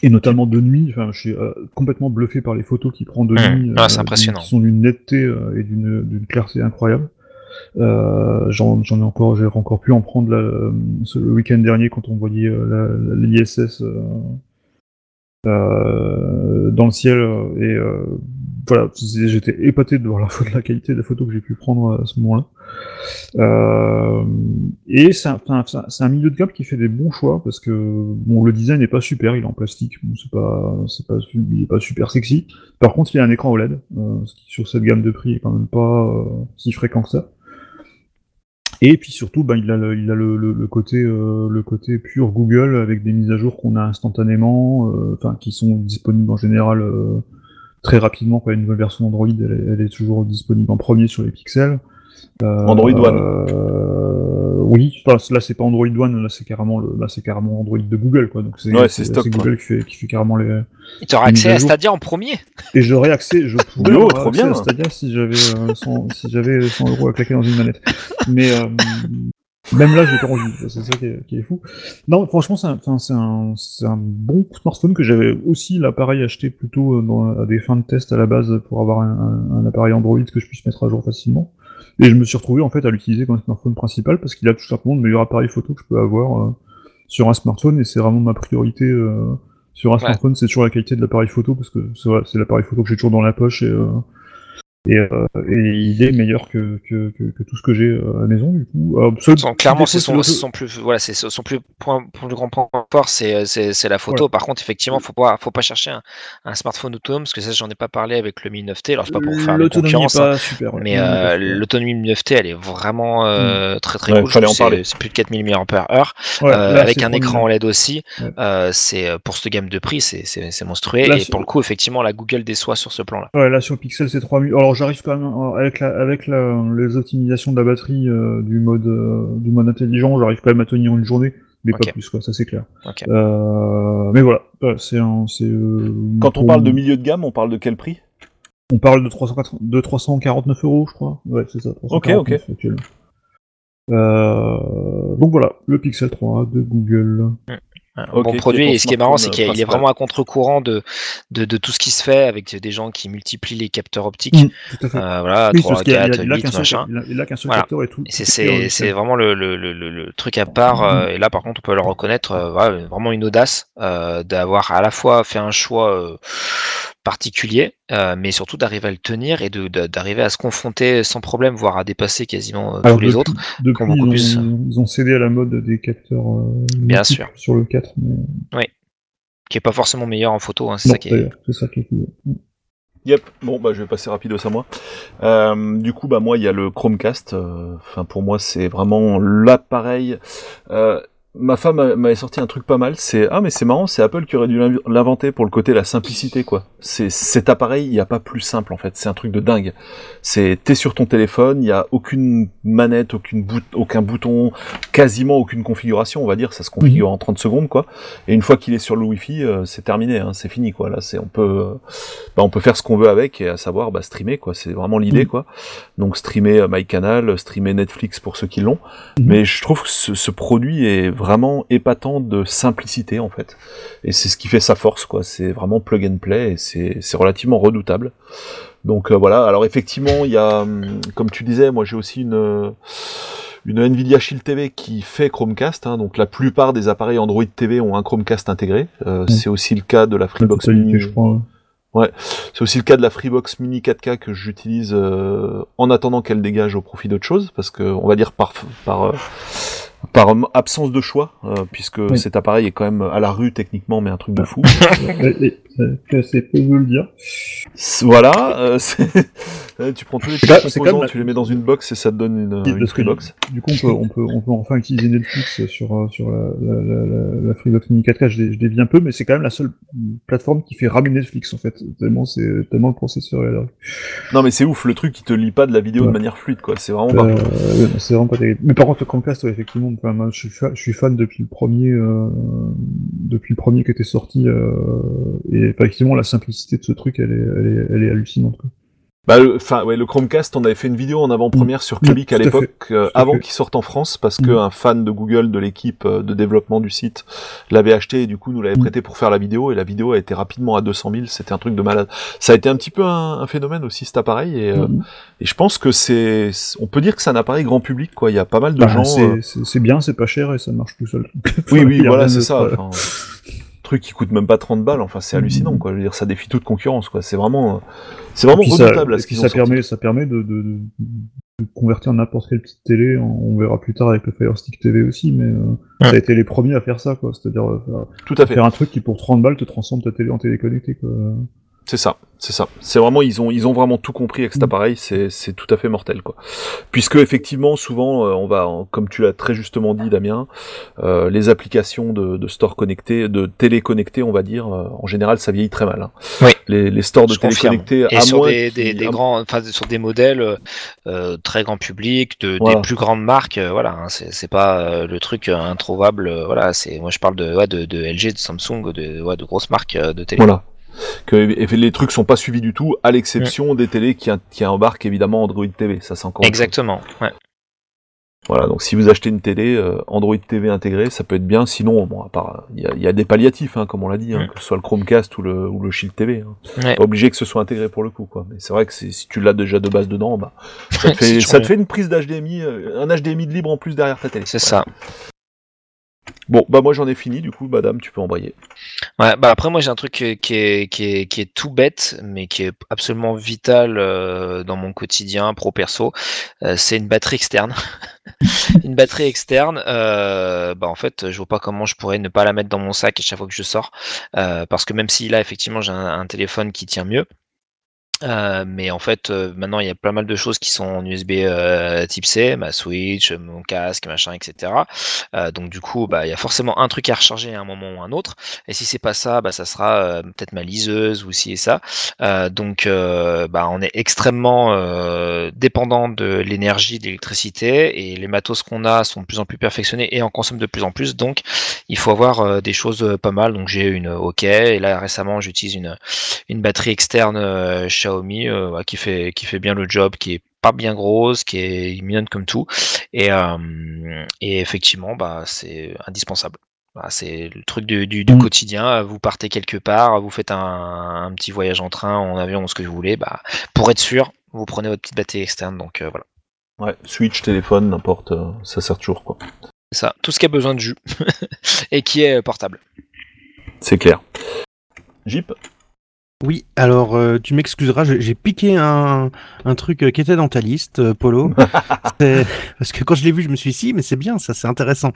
S3: Et notamment de nuit, enfin, je suis euh, complètement bluffé par les photos qu'il prend de
S4: Mmh.
S3: nuit,
S4: Ah, c'est impressionnant.
S3: qui sont d'une netteté et d'une d'une clarté incroyable. Euh, J'en j'en ai encore, j'ai encore pu en prendre là, ce- le week-end dernier quand on voyait l'ISS dans le ciel euh, et euh, voilà, j'étais épaté de voir la, qualité de la photo que j'ai pu prendre à ce moment-là. Euh, et c'est un, milieu de gamme qui fait des bons choix parce que bon, le design n'est pas super, il est en plastique, c'est pas, c'est pas, il est pas super sexy. Par contre, il a un écran OLED, euh, ce qui sur cette gamme de prix est quand même pas euh, si fréquent que ça. Et puis surtout, ben, il a euh, le côté pur Google avec des mises à jour qu'on a instantanément, euh, qui sont disponibles en général euh, très rapidement. A une nouvelle version est- elle est toujours disponible en premier sur les pixels. Euh,
S1: Android One.
S3: euh, oui, enfin, là c'est pas Android One, là c'est carrément le, là c'est carrément Android de Google quoi. Donc c'est
S1: Ouais,
S3: Google qui fait, qui fait carrément les.
S4: Tu auras
S3: Une
S4: accès
S3: à.
S4: Stadia en premier.
S3: Et j'aurais accès, je pourrais
S1: Oh, trop bien.
S3: à Stadia si j'avais euh, 100, si j'avais 100 euros à claquer dans une manette. Mais euh, même là, j'ai pas envie. C'est ça qui est, qui est fou. Non, franchement, c'est un, bon smartphone que j'avais aussi l'appareil acheté plutôt euh, dans, à des fins de test à la base pour avoir un, un- un appareil Android que je puisse mettre à jour facilement. Et je me suis retrouvé en fait à l'utiliser comme smartphone principal parce qu'il a tout simplement le meilleur appareil photo que je peux avoir euh, sur un smartphone et c'est vraiment ma priorité. euh, sur un
S4: Ouais.
S3: smartphone, c'est toujours la qualité de l'appareil photo parce que c'est l'appareil photo que j'ai toujours dans la poche et, euh, et, euh, et il est meilleur que, que, que, que tout ce que j'ai euh, à la maison du coup. Seul petit
S4: clairement, c'est son, plus, voilà, c'est son plus point, plus grand point fort, c'est, la photo. Par contre, effectivement, faut pas, faut pas chercher un, un smartphone autonome, parce que ça, j'en ai pas parlé avec le Mi 9T. Alors, c'est pas pour faire concurrence, hein,
S3: super.
S4: mais
S3: L'autonomie
S4: euh, Mi 9T, elle est vraiment euh, très très
S1: Ouais,
S4: cool. C'est, plus de 4000 mAh.
S3: Ouais,
S4: Euh,
S3: là,
S4: avec un écran. OLED aussi,
S3: Ouais.
S4: euh, c'est euh, pour cette gamme de prix, c'est, monstrueux.
S3: Là,
S4: et pour le coup, effectivement, la Google déçoit sur ce plan-là.
S3: Ouais, là sur Pixel c'est 3000. Alors j'arrive quand même euh, avec la, avec la, les optimisations de la batterie euh, du mode euh, du mode intelligent, j'arrive quand même à tenir une journée, mais
S4: Ok.
S3: pas plus quoi, ça c'est clair.
S4: Ok.
S3: Euh, mais voilà, c'est un, c'est. euh,
S1: Quand on parle de milieu de gamme, on parle de quel prix?
S3: On parle de 380 de 349 euros, je crois. Ouais, c'est ça. 349
S1: ok.
S3: Euh, donc voilà, le Pixel 3 de Google.
S4: Un
S1: Ok,
S4: bon
S1: qui est
S4: produit. Et ce qui est marrant, c'est
S1: smartphone,
S4: qu'il est- il est
S1: principal.
S4: vraiment à contre-courant de, de, de tout ce qui se fait avec des gens qui multiplient les capteurs optiques.
S3: Mm, tout à fait.
S4: Euh, voilà,
S3: Oui,
S4: 3,
S3: parce qu'il a, il a-
S4: 4,
S3: il a
S4: 8,
S3: qu'un seul,
S4: machin.
S3: il a, il a qu'un seul
S4: Voilà.
S3: capteur et tout.
S4: Et c'est- c'est c'est vraiment le, le, le, le- le truc à part. euh, et là, par contre, on peut le reconnaître, euh, voilà, vraiment une audace euh, d'avoir à la fois fait un choix euh, particulier, euh, mais surtout d'arriver à le tenir et d'arriver à se confronter sans problème, voire à dépasser quasiment euh,
S3: Alors,
S4: tous les autres.
S3: Depuis, ils ont,
S4: plus.
S3: ils ont cédé à la mode des capteurs euh,
S4: Bien sûr.
S3: sur le 4. Mais...
S4: Qui est pas forcément meilleur en photo, hein, c'est ça qui est.
S3: c'est ça qui est cool.
S1: Yep. Bon, bah, je vais passer rapidos à moi. Euh, du coup, bah, moi, il y a le Chromecast. euh, Enfin, pour moi, c'est vraiment l'appareil. Euh, ma femme m'a- m'avait sorti un truc pas mal. C'est ah, mais c'est marrant, c'est Apple qui aurait dû l'inv- l'inventer pour le côté la simplicité, quoi. C'est cet appareil, il n'y a pas plus simple en fait. C'est un truc de dingue. C'est t'es sur ton téléphone, il y a aucune manette, aucune bout, aucun bouton, quasiment aucune configuration. On va dire, ça se configure en 30 secondes, quoi. Et une fois qu'il est sur le Wi-Fi, euh, c'est terminé, hein, c'est fini, quoi. Là, c'est on peut euh, bah, on peut faire ce qu'on veut avec, et à savoir bah, streamer, quoi. C'est vraiment l'idée,
S3: Mhm.
S1: quoi. Donc streamer euh, MyCanal, streamer Netflix pour ceux qui l'ont.
S3: Mhm.
S1: Mais je trouve que ce, ce produit est vraiment épatant de simplicité, en fait. Et c'est ce qui fait sa force, quoi. C'est vraiment plug and play, et c'est relativement redoutable. Donc euh, voilà. Alors effectivement, il y a, hum, comme tu disais, moi j'ai aussi une une Nvidia Shield TV qui fait Chromecast. hein. donc la plupart des appareils Android TV ont un Chromecast intégré. Euh, C'est aussi le cas de la Freebox Mini.
S3: je crois.
S1: C'est aussi le cas de la Freebox Mini 4K que j'utilise euh, en attendant qu'elle dégage au profit d'autre chose, parce que on va dire par par euh, par absence de choix, euh, puisque
S3: Oui.
S1: cet appareil est quand même à la rue techniquement, mais un truc de fou.
S3: Et- et- c'est- peu de le dire.
S1: Voilà, euh, euh, tu prends tous les
S3: pas-
S1: composants,
S3: la-
S1: tu les mets dans une box et ça te donne une, une Freebox.
S3: Du coup, on peut, on peut, on peut enfin utiliser Netflix sur, euh, sur la, la, la, la, Freebox Mini 4K. Je, dé- je dévie un peu, mais c'est quand même la seule plateforme qui fait ramer Netflix, en fait. Tellement, c'est, tellement le processeur est là.
S1: Non mais c'est ouf, le truc qui te lit pas de la vidéo de manière fluide, quoi. C'est vraiment
S3: Euh,
S1: parfait.
S3: ouais, c'est vraiment pas terrible. Mais par contre, le Chromecast, ouais, effectivement, je suis fan depuis le premier, euh, depuis le premier qui était sorti, euh, et effectivement, la simplicité de ce truc, elle est, elle est, elle est hallucinante. Quoi.
S1: Bah, le- enfin, ouais, le Chromecast, on avait fait une vidéo en avant-première sur
S3: Mm,
S1: à
S3: tout à
S1: l'époque, euh, avant qu'il sorte en France, parce que
S3: Mm.
S1: fan de Google, de l'équipe euh, de développement du site, l'avait acheté et du coup nous l'avait
S3: Mm.
S1: prêté pour faire la vidéo, et la vidéo a été rapidement à 200 000, c'était un truc de malade. Ça a été un petit peu un, un phénomène aussi cet appareil, et, euh, et je pense que c'est, on peut dire que c'est un appareil grand public, quoi. Il y a pas mal de
S3: Bah,
S1: gens.
S3: c'est,
S1: euh,
S3: bien, c'est pas cher et ça marche tout seul.
S1: Oui, oui, voilà, c'est ça. Enfin, truc qui coûte même pas 30 balles. Enfin, c'est hallucinant, quoi. Je veux dire, ça défie toute concurrence, quoi. C'est vraiment, euh, c'est vraiment
S3: ça-
S1: redoutable à
S3: et
S1: ce
S3: puis
S1: qu'ils
S3: ça
S1: ont sorti.
S3: permet, ça permet de, de, de, de convertir n'importe quelle petite télé. on verra plus tard avec le Fire Stick TV aussi, mais euh,
S4: Ouais.
S3: ça a été les premiers à faire ça, quoi. C'est-à-dire euh, faire,
S1: Tout à fait.
S3: faire un truc qui pour 30 balles te transforme ta télé en télé connectée, quoi.
S1: C'est ça, c'est ça. C'est vraiment ils ont ils ont vraiment tout compris avec cet
S3: Mm.
S1: appareil. C'est c'est tout à fait mortel quoi. Puisque effectivement souvent euh, on va comme tu l'as très justement dit Damien, euh, les applications de, de store connectés, de télé connectée on va dire, euh, en général ça vieillit très mal. hein.
S4: Oui.
S1: Les, les stores de
S4: Je
S1: télé
S4: confirme.
S1: connectés
S4: Et
S1: à
S4: sur
S1: moins
S4: des, des, des
S1: à-
S4: grands, enfin sur des modèles euh, très grand public, de,
S1: Voilà.
S4: des plus grandes marques, voilà, hein, c'est pas euh, le truc introuvable, voilà, c'est moi je parle de, ouais, de, de LG, de Samsung, de, ouais, de grosses marques de télé.
S1: Voilà. Que les trucs sont pas suivis du tout, à l'exception des télés qui, qui embarquent évidemment Android TV. Ça c'est encore.
S4: Exactement. Ouais.
S1: Voilà, donc si vous achetez une télé euh, Android TV intégrée, ça peut être bien. Sinon, bon, à part, il y a, il y a des palliatifs, hein, comme on l'a dit, hein, que ce soit le Chromecast ou le, ou le Shield TV. Hein.
S4: Ouais.
S1: Pas obligé que ce soit intégré pour le coup, quoi. Mais c'est vrai que si tu l'as déjà de base dedans, bah, ça te fait, ça te fait une prise d'HDMI, euh, un HDMI de libre en plus derrière ta télé.
S4: C'est ça.
S1: Bon, bah moi j'en ai fini, du coup, madame, tu peux embrayer.
S4: Ouais, bah après moi j'ai un truc qui est, qui est, qui est, tout bête mais qui est absolument vital euh, dans mon quotidien pro perso, euh, c'est une batterie externe. une batterie externe, euh, bah en fait je vois pas comment je pourrais ne pas la mettre dans mon sac à chaque fois que je sors, euh, parce que même si là effectivement j'ai un téléphone qui tient mieux. Euh, mais en fait, euh, maintenant il y a pas mal de choses qui sont en USB euh, Type C, ma Switch, mon casque, machin, etc. Euh, donc du coup, bah il y a forcément un truc à recharger à un moment ou un autre. Et si c'est pas ça, bah ça sera euh, peut-être ma liseuse ou ci et ça. Donc bah on est extrêmement dépendant de l'énergie, de l'électricité et les matos qu'on a sont de plus en plus perfectionnés et en consomment de plus en plus. Donc il faut avoir des choses pas mal. Donc j'ai une OK et là récemment j'utilise une une batterie externe euh, Xiaomi euh, qui fait qui fait bien le job, qui est pas bien grosse, qui est mignonne comme tout et euh, et effectivement bah c'est indispensable. C'est le truc du, du, du
S3: Mm.
S4: quotidien. Vous partez quelque part, vous faites un, un petit voyage en train, en avion, ce que vous voulez. Bah, pour être sûr, vous prenez votre petite batterie externe. Donc euh, voilà,
S1: Ouais, Switch, téléphone, n'importe, euh, ça sert toujours quoi.
S4: c'est ça. Tout ce qui a besoin de jus et qui est portable.
S1: C'est clair. Jeep?
S2: Oui, alors euh, tu m'excuseras, j'ai piqué un, un truc euh, qui était dans ta liste, euh, Polo. Parce que quand je l'ai vu, je me suis dit, si, mais c'est bien, ça, c'est intéressant.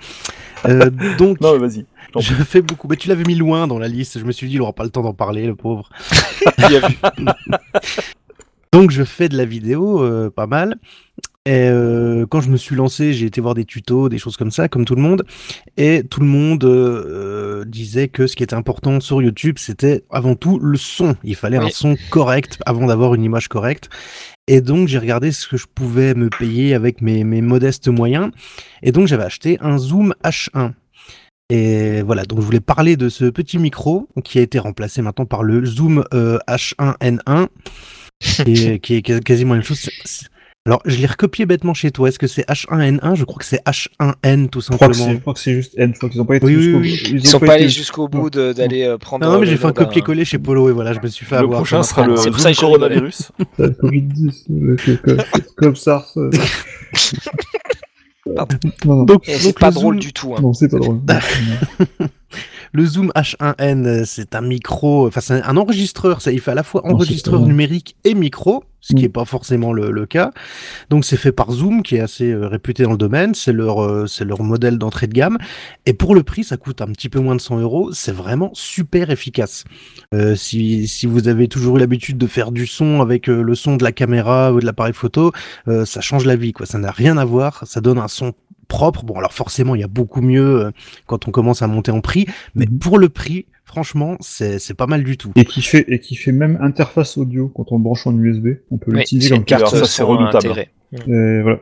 S2: Euh, donc,
S1: Non, vas-y.
S2: je fais beaucoup. Mais tu l'avais mis loin dans la liste, je me suis dit, il aura pas le temps d'en parler, le pauvre. Donc, je fais de la vidéo, euh, pas mal. Et euh, quand je me suis lancé, j'ai été voir des tutos, des choses comme ça, comme tout le monde. Et tout le monde euh, disait que ce qui était important sur YouTube, c'était avant tout le son. Il fallait un son correct avant d'avoir une image correcte. Et donc, j'ai regardé ce que je pouvais me payer avec mes, mes modestes moyens. Et donc, j'avais acheté un Zoom H1. Et voilà, donc je voulais parler de ce petit micro qui a été remplacé maintenant par le Zoom euh, H1N1, et, qui est qui est quasiment la même chose. Alors, je l'ai recopié bêtement chez toi. Est-ce que c'est H1N1 Je crois que c'est H1N tout simplement.
S3: je crois que c'est juste N. Je crois qu'ils ont pas été
S2: Oui,
S3: jusqu'au
S2: oui.
S4: Ils sont pas allés
S3: été-
S4: jusqu'au bout de- d'aller euh, prendre.
S2: Non, non, mais
S4: le
S2: j'ai fait un copier-coller chez Polo et voilà, je me suis fait
S1: Le
S2: avoir.
S1: prochain
S2: ça
S1: sera le
S2: fait-
S4: C'est pour
S1: Zoom coronavirus.
S3: Ça, le Covid-10, euh, comme SARS. euh.
S4: Pardon.
S3: Non, non,
S2: Donc,
S4: c'est pas
S2: le
S4: drôle
S2: Zoom-
S4: du tout. hein.
S3: non, c'est pas drôle.
S2: Le Zoom H1N, euh, c'est un micro, enfin c'est un enregistreur, ça, il fait à la fois
S3: Enregistreur,
S2: numérique et micro, ce qui
S3: Mm.
S2: n'est pas forcément le, le cas. Donc c'est fait par Zoom, qui est assez euh, réputé dans le domaine, c'est leur, euh, c'est leur modèle d'entrée de gamme. Et pour le prix, ça coûte un petit peu moins de 100 euros, c'est vraiment super efficace. Euh, si, si vous avez toujours eu l'habitude de faire du son avec euh, le son de la caméra ou de l'appareil photo, euh, ça change la vie, quoi. Ça n'a rien à voir, ça donne un son propre. Bon, alors forcément, il y a beaucoup mieux euh, quand on commence à monter en prix, mais
S3: Mhm.
S2: pour le prix, franchement, c'est c'est pas mal du tout.
S3: Et qui fait et qui fait même interface audio quand on le branche en USB. On peut
S4: Oui,
S3: l'utiliser comme
S4: carte
S1: ça, c'est redoutable.
S3: Et voilà.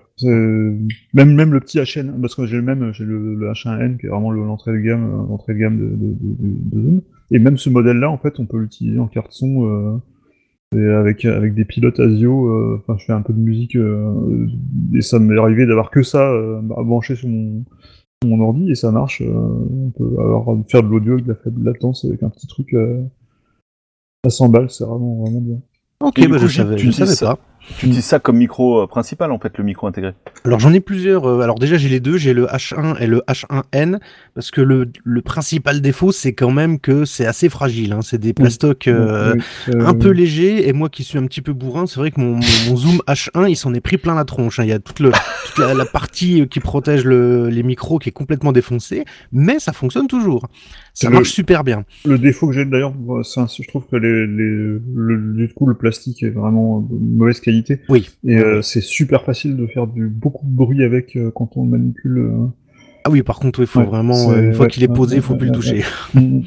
S3: Même même le petit HN, parce que j'ai le même, j'ai le, le H1N qui est vraiment le- l'entrée de gamme, euh, l'entrée de gamme de, de, de, de Zoom. Et même ce modèle-là, en fait, on peut l'utiliser en carte son euh, et avec avec des pilotes ASIO. euh, Enfin, je fais un peu de musique euh, et ça m'est arrivé d'avoir que ça euh, à brancher sur mon sur mon ordi et ça marche. euh, on peut avoir faire de l'audio avec de la faible latence avec un petit truc euh, à 100 balles, c'est vraiment vraiment bien.
S2: Ok,
S1: du
S2: bah,
S1: coup,
S2: je savais,
S1: tu
S2: je savais
S1: ça-
S2: pas.
S1: Tu utilises ça comme micro euh, principal en fait, le micro intégré.
S2: Alors j'en ai plusieurs. euh, Alors déjà j'ai les deux, j'ai le H1 et le H1N parce que le, le principal défaut c'est quand même que c'est assez fragile. Hein. C'est des plastocs euh,
S3: Oui, euh,
S2: un peu légers et moi qui suis un petit peu bourrin, c'est vrai que mon, mon, mon zoom H1 il s'en est pris plein la tronche. hein. Il y a toute, le, toute la, la partie qui protège le, les micros qui est complètement défoncée, mais ça fonctionne toujours. Ça marche super bien.
S3: Le défaut que j'ai d'ailleurs, je trouve que les, les, le, du coup, le plastique est vraiment de mauvaise qualité.
S2: Oui.
S3: Et euh, c'est super facile de faire du, beaucoup de bruit avec euh, quand on le manipule. euh.
S2: Ah oui, par contre il faut
S3: Ouais,
S2: vraiment une fois
S3: ouais,
S2: qu'il est posé, il
S3: ouais,
S2: faut plus le toucher.
S3: Mm.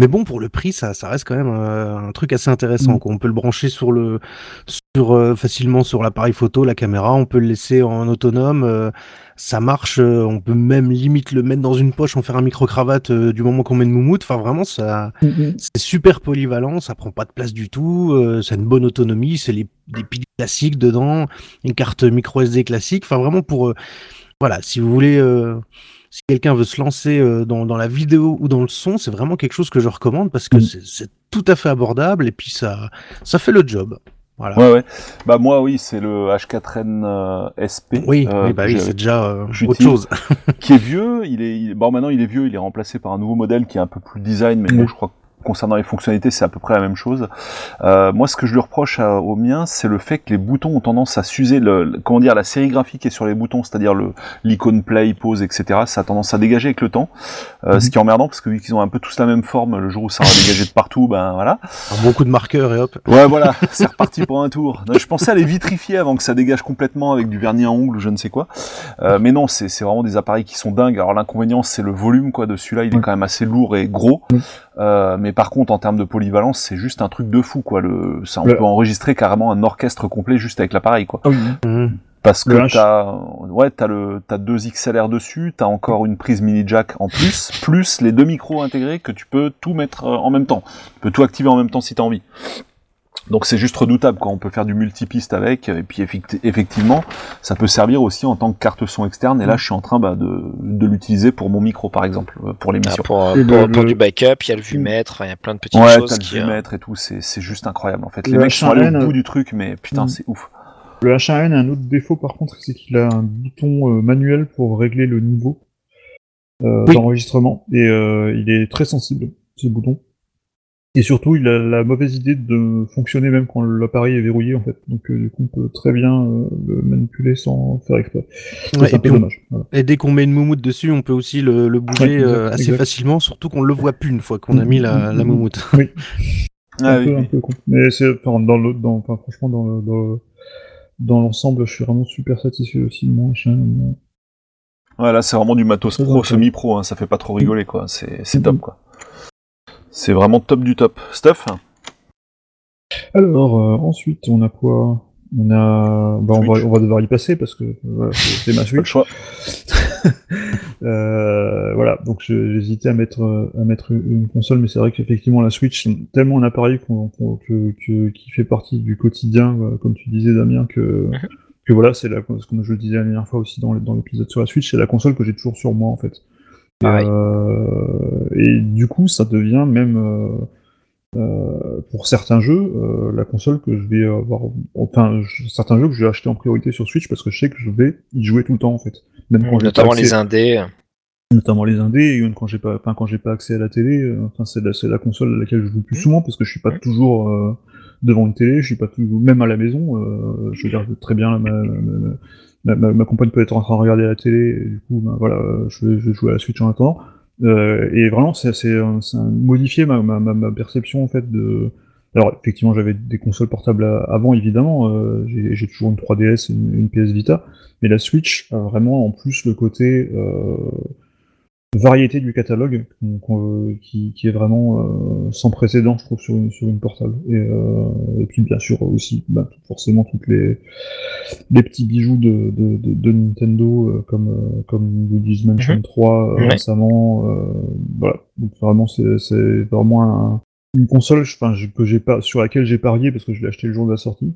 S2: Mais bon, pour le prix, ça, ça reste quand même un truc assez intéressant.
S3: Mm.
S2: quoi. On peut le brancher sur le, sur facilement sur l'appareil photo, la caméra. On peut le laisser en autonome. Ça marche. euh, on peut même limite le mettre dans une poche, en faire un micro cravate euh, du moment qu'on met une moumoute. Enfin, vraiment, ça,
S3: Mm, mm.
S2: c'est super polyvalent. Ça prend pas de place du tout. euh, ça a une bonne autonomie. C'est les, des piles classiques dedans, une carte micro SD classique. Enfin, vraiment pour, euh, voilà, si vous voulez. euh, si quelqu'un veut se lancer dans, dans la vidéo ou dans le son, c'est vraiment quelque chose que je recommande parce que
S3: Mm.
S2: c'est- c'est tout à fait abordable et puis ça, ça fait le job. Voilà.
S1: Ouais, ouais. Bah moi, oui, c'est le H4N euh, SP.
S2: Oui,
S1: euh,
S2: oui, bah oui, c'est déjà euh, autre chose.
S1: qui est vieux. Il est, il- bon, maintenant il est vieux. Il est remplacé par un nouveau modèle qui est un peu plus design, mais bon, je crois que concernant les fonctionnalités, c'est à peu près la même chose. Euh, moi, ce que je lui reproche à- au mien, c'est le fait que les boutons ont tendance à s'user. Le, le- comment dire, la sérigraphie qui est sur les boutons, c'est-à-dire le l'icône play, pause, etc. Ça a tendance à dégager avec le temps, euh,
S3: Mhm.
S1: ce qui est emmerdant parce que vu qu'ils ont un peu tous la même forme, le jour où ça va dégager de partout, ben voilà.
S2: Un bon coup de marqueur et hop.
S1: Ouais, voilà, c'est reparti pour un tour. Je pensais à les vitrifier avant que ça dégage complètement avec du vernis à ongles ou je ne sais quoi. Euh, mais non, c'est c'est vraiment des appareils qui sont dingues. Alors l'inconvénient, c'est le volume quoi de celui-là. Il est quand même assez lourd et gros.
S3: Oui.
S1: Euh, mais par contre, en termes de polyvalence, c'est juste un truc de fou quoi. Le, ça, on
S3: Le-
S1: peut enregistrer carrément un orchestre complet juste avec l'appareil quoi.
S3: Ah oui.
S2: Mhm.
S1: Parce que
S3: H.
S1: t'as, ouais, t'as le, t'as deux XLR dessus, t'as encore une prise mini jack en plus, plus les deux micros intégrés que tu peux tout mettre euh, en même temps. Tu peux tout activer en même temps si t'as envie. Donc c'est juste redoutable quand on peut faire du multipiste avec, et puis effectivement, ça peut servir aussi en tant que carte son externe, et là je suis en train bah, de, de l'utiliser pour mon micro par exemple, euh, pour l'émission.
S4: Ah, pour, pour, du backup, il y a le vumètre, il y a plein de petites
S1: ouais,
S4: choses.
S1: Ouais, t'as le vumètre et tout, c'est juste incroyable en fait. Les mecs sont allés au bout du truc, mais putain, mm. c'est ouf.
S3: Le H1N a un autre défaut par contre, c'est qu'il a un bouton euh, manuel pour régler le niveau euh, d'enregistrement, et euh, il est très sensible, ce bouton. Et surtout, il a la mauvaise idée de fonctionner même quand l'appareil est verrouillé, en fait. Donc, euh, du coup, on peut très bien euh, le manipuler sans faire exprès.
S2: Ouais, et, dommage. et, dès qu'on met une moumoute dessus, on peut aussi le, le bouger euh, assez facilement, surtout qu'on le voit plus une fois qu'on a mis la, la moumoute.
S3: Oui. ah, un, oui. Peu, un peu con. Mais c'est enfin, dans l'autre, dans, enfin, franchement, dans, le, dans, dans l'ensemble, je suis vraiment super satisfait aussi de mon chien.
S1: Ouais, là, c'est vraiment du matos pro, semi-pro, hein, ça fait pas trop rigoler, quoi. C'est, c'est top, quoi. C'est vraiment top du top. Stuff
S3: Alors, euh, ensuite, on a quoi? On a. Bah, on, va, on va devoir y passer parce que c'est ma Switch.
S1: choix.
S3: euh, voilà, donc j'hésitais à mettre, à mettre une console, mais c'est vrai qu'effectivement, la Switch, c'est tellement un appareil qui fait partie du quotidien, euh, comme tu disais, Damien, que. Mhm. que voilà, c'est la, comme je le disais la dernière fois aussi dans l'épisode sur la Switch, c'est la console que j'ai toujours sur moi en fait. Euh, et du coup, ça devient même euh, euh, pour certains jeux la console que je vais avoir. Enfin, certains jeux que je vais acheter en priorité sur Switch parce que je sais que je vais y jouer tout le temps en fait.
S4: Même quand notamment les indés
S3: notamment les indés, et même quand j'ai pas, enfin, quand j'ai pas accès à la télé, enfin, c'est la, la, console à laquelle je joue le plus mmh. souvent parce que je suis pas mmh. toujours devant une télé, je suis pas toujours, même à la maison, je regarde très bien ma, ma, ma, ma, compagne peut être en train de regarder la télé, du coup, ben, voilà, je vais, je vais, jouer à la Switch en attendant. Euh, et vraiment, c'est modifier ma, ma, ma, perception en fait de. Alors effectivement, j'avais des consoles portables avant, évidemment. Euh, J'ai toujours une 3DS et une, une, PS Vita, mais la Switch a vraiment en plus le côté euh, variété du catalogue qui, qui, est vraiment euh, sans précédent, je trouve, sur une, sur une portable. Et, euh, et puis bien sûr aussi, bah, forcément, toutes les, les petits bijoux de, de, de, de Nintendo, euh, comme, euh, comme Luigi's Mansion mm -hmm. 3 ouais. récemment. voilà, donc vraiment, c'est vraiment un, une console que j'ai pas, sur laquelle j'ai parié parce que je l'ai acheté le jour de la sortie.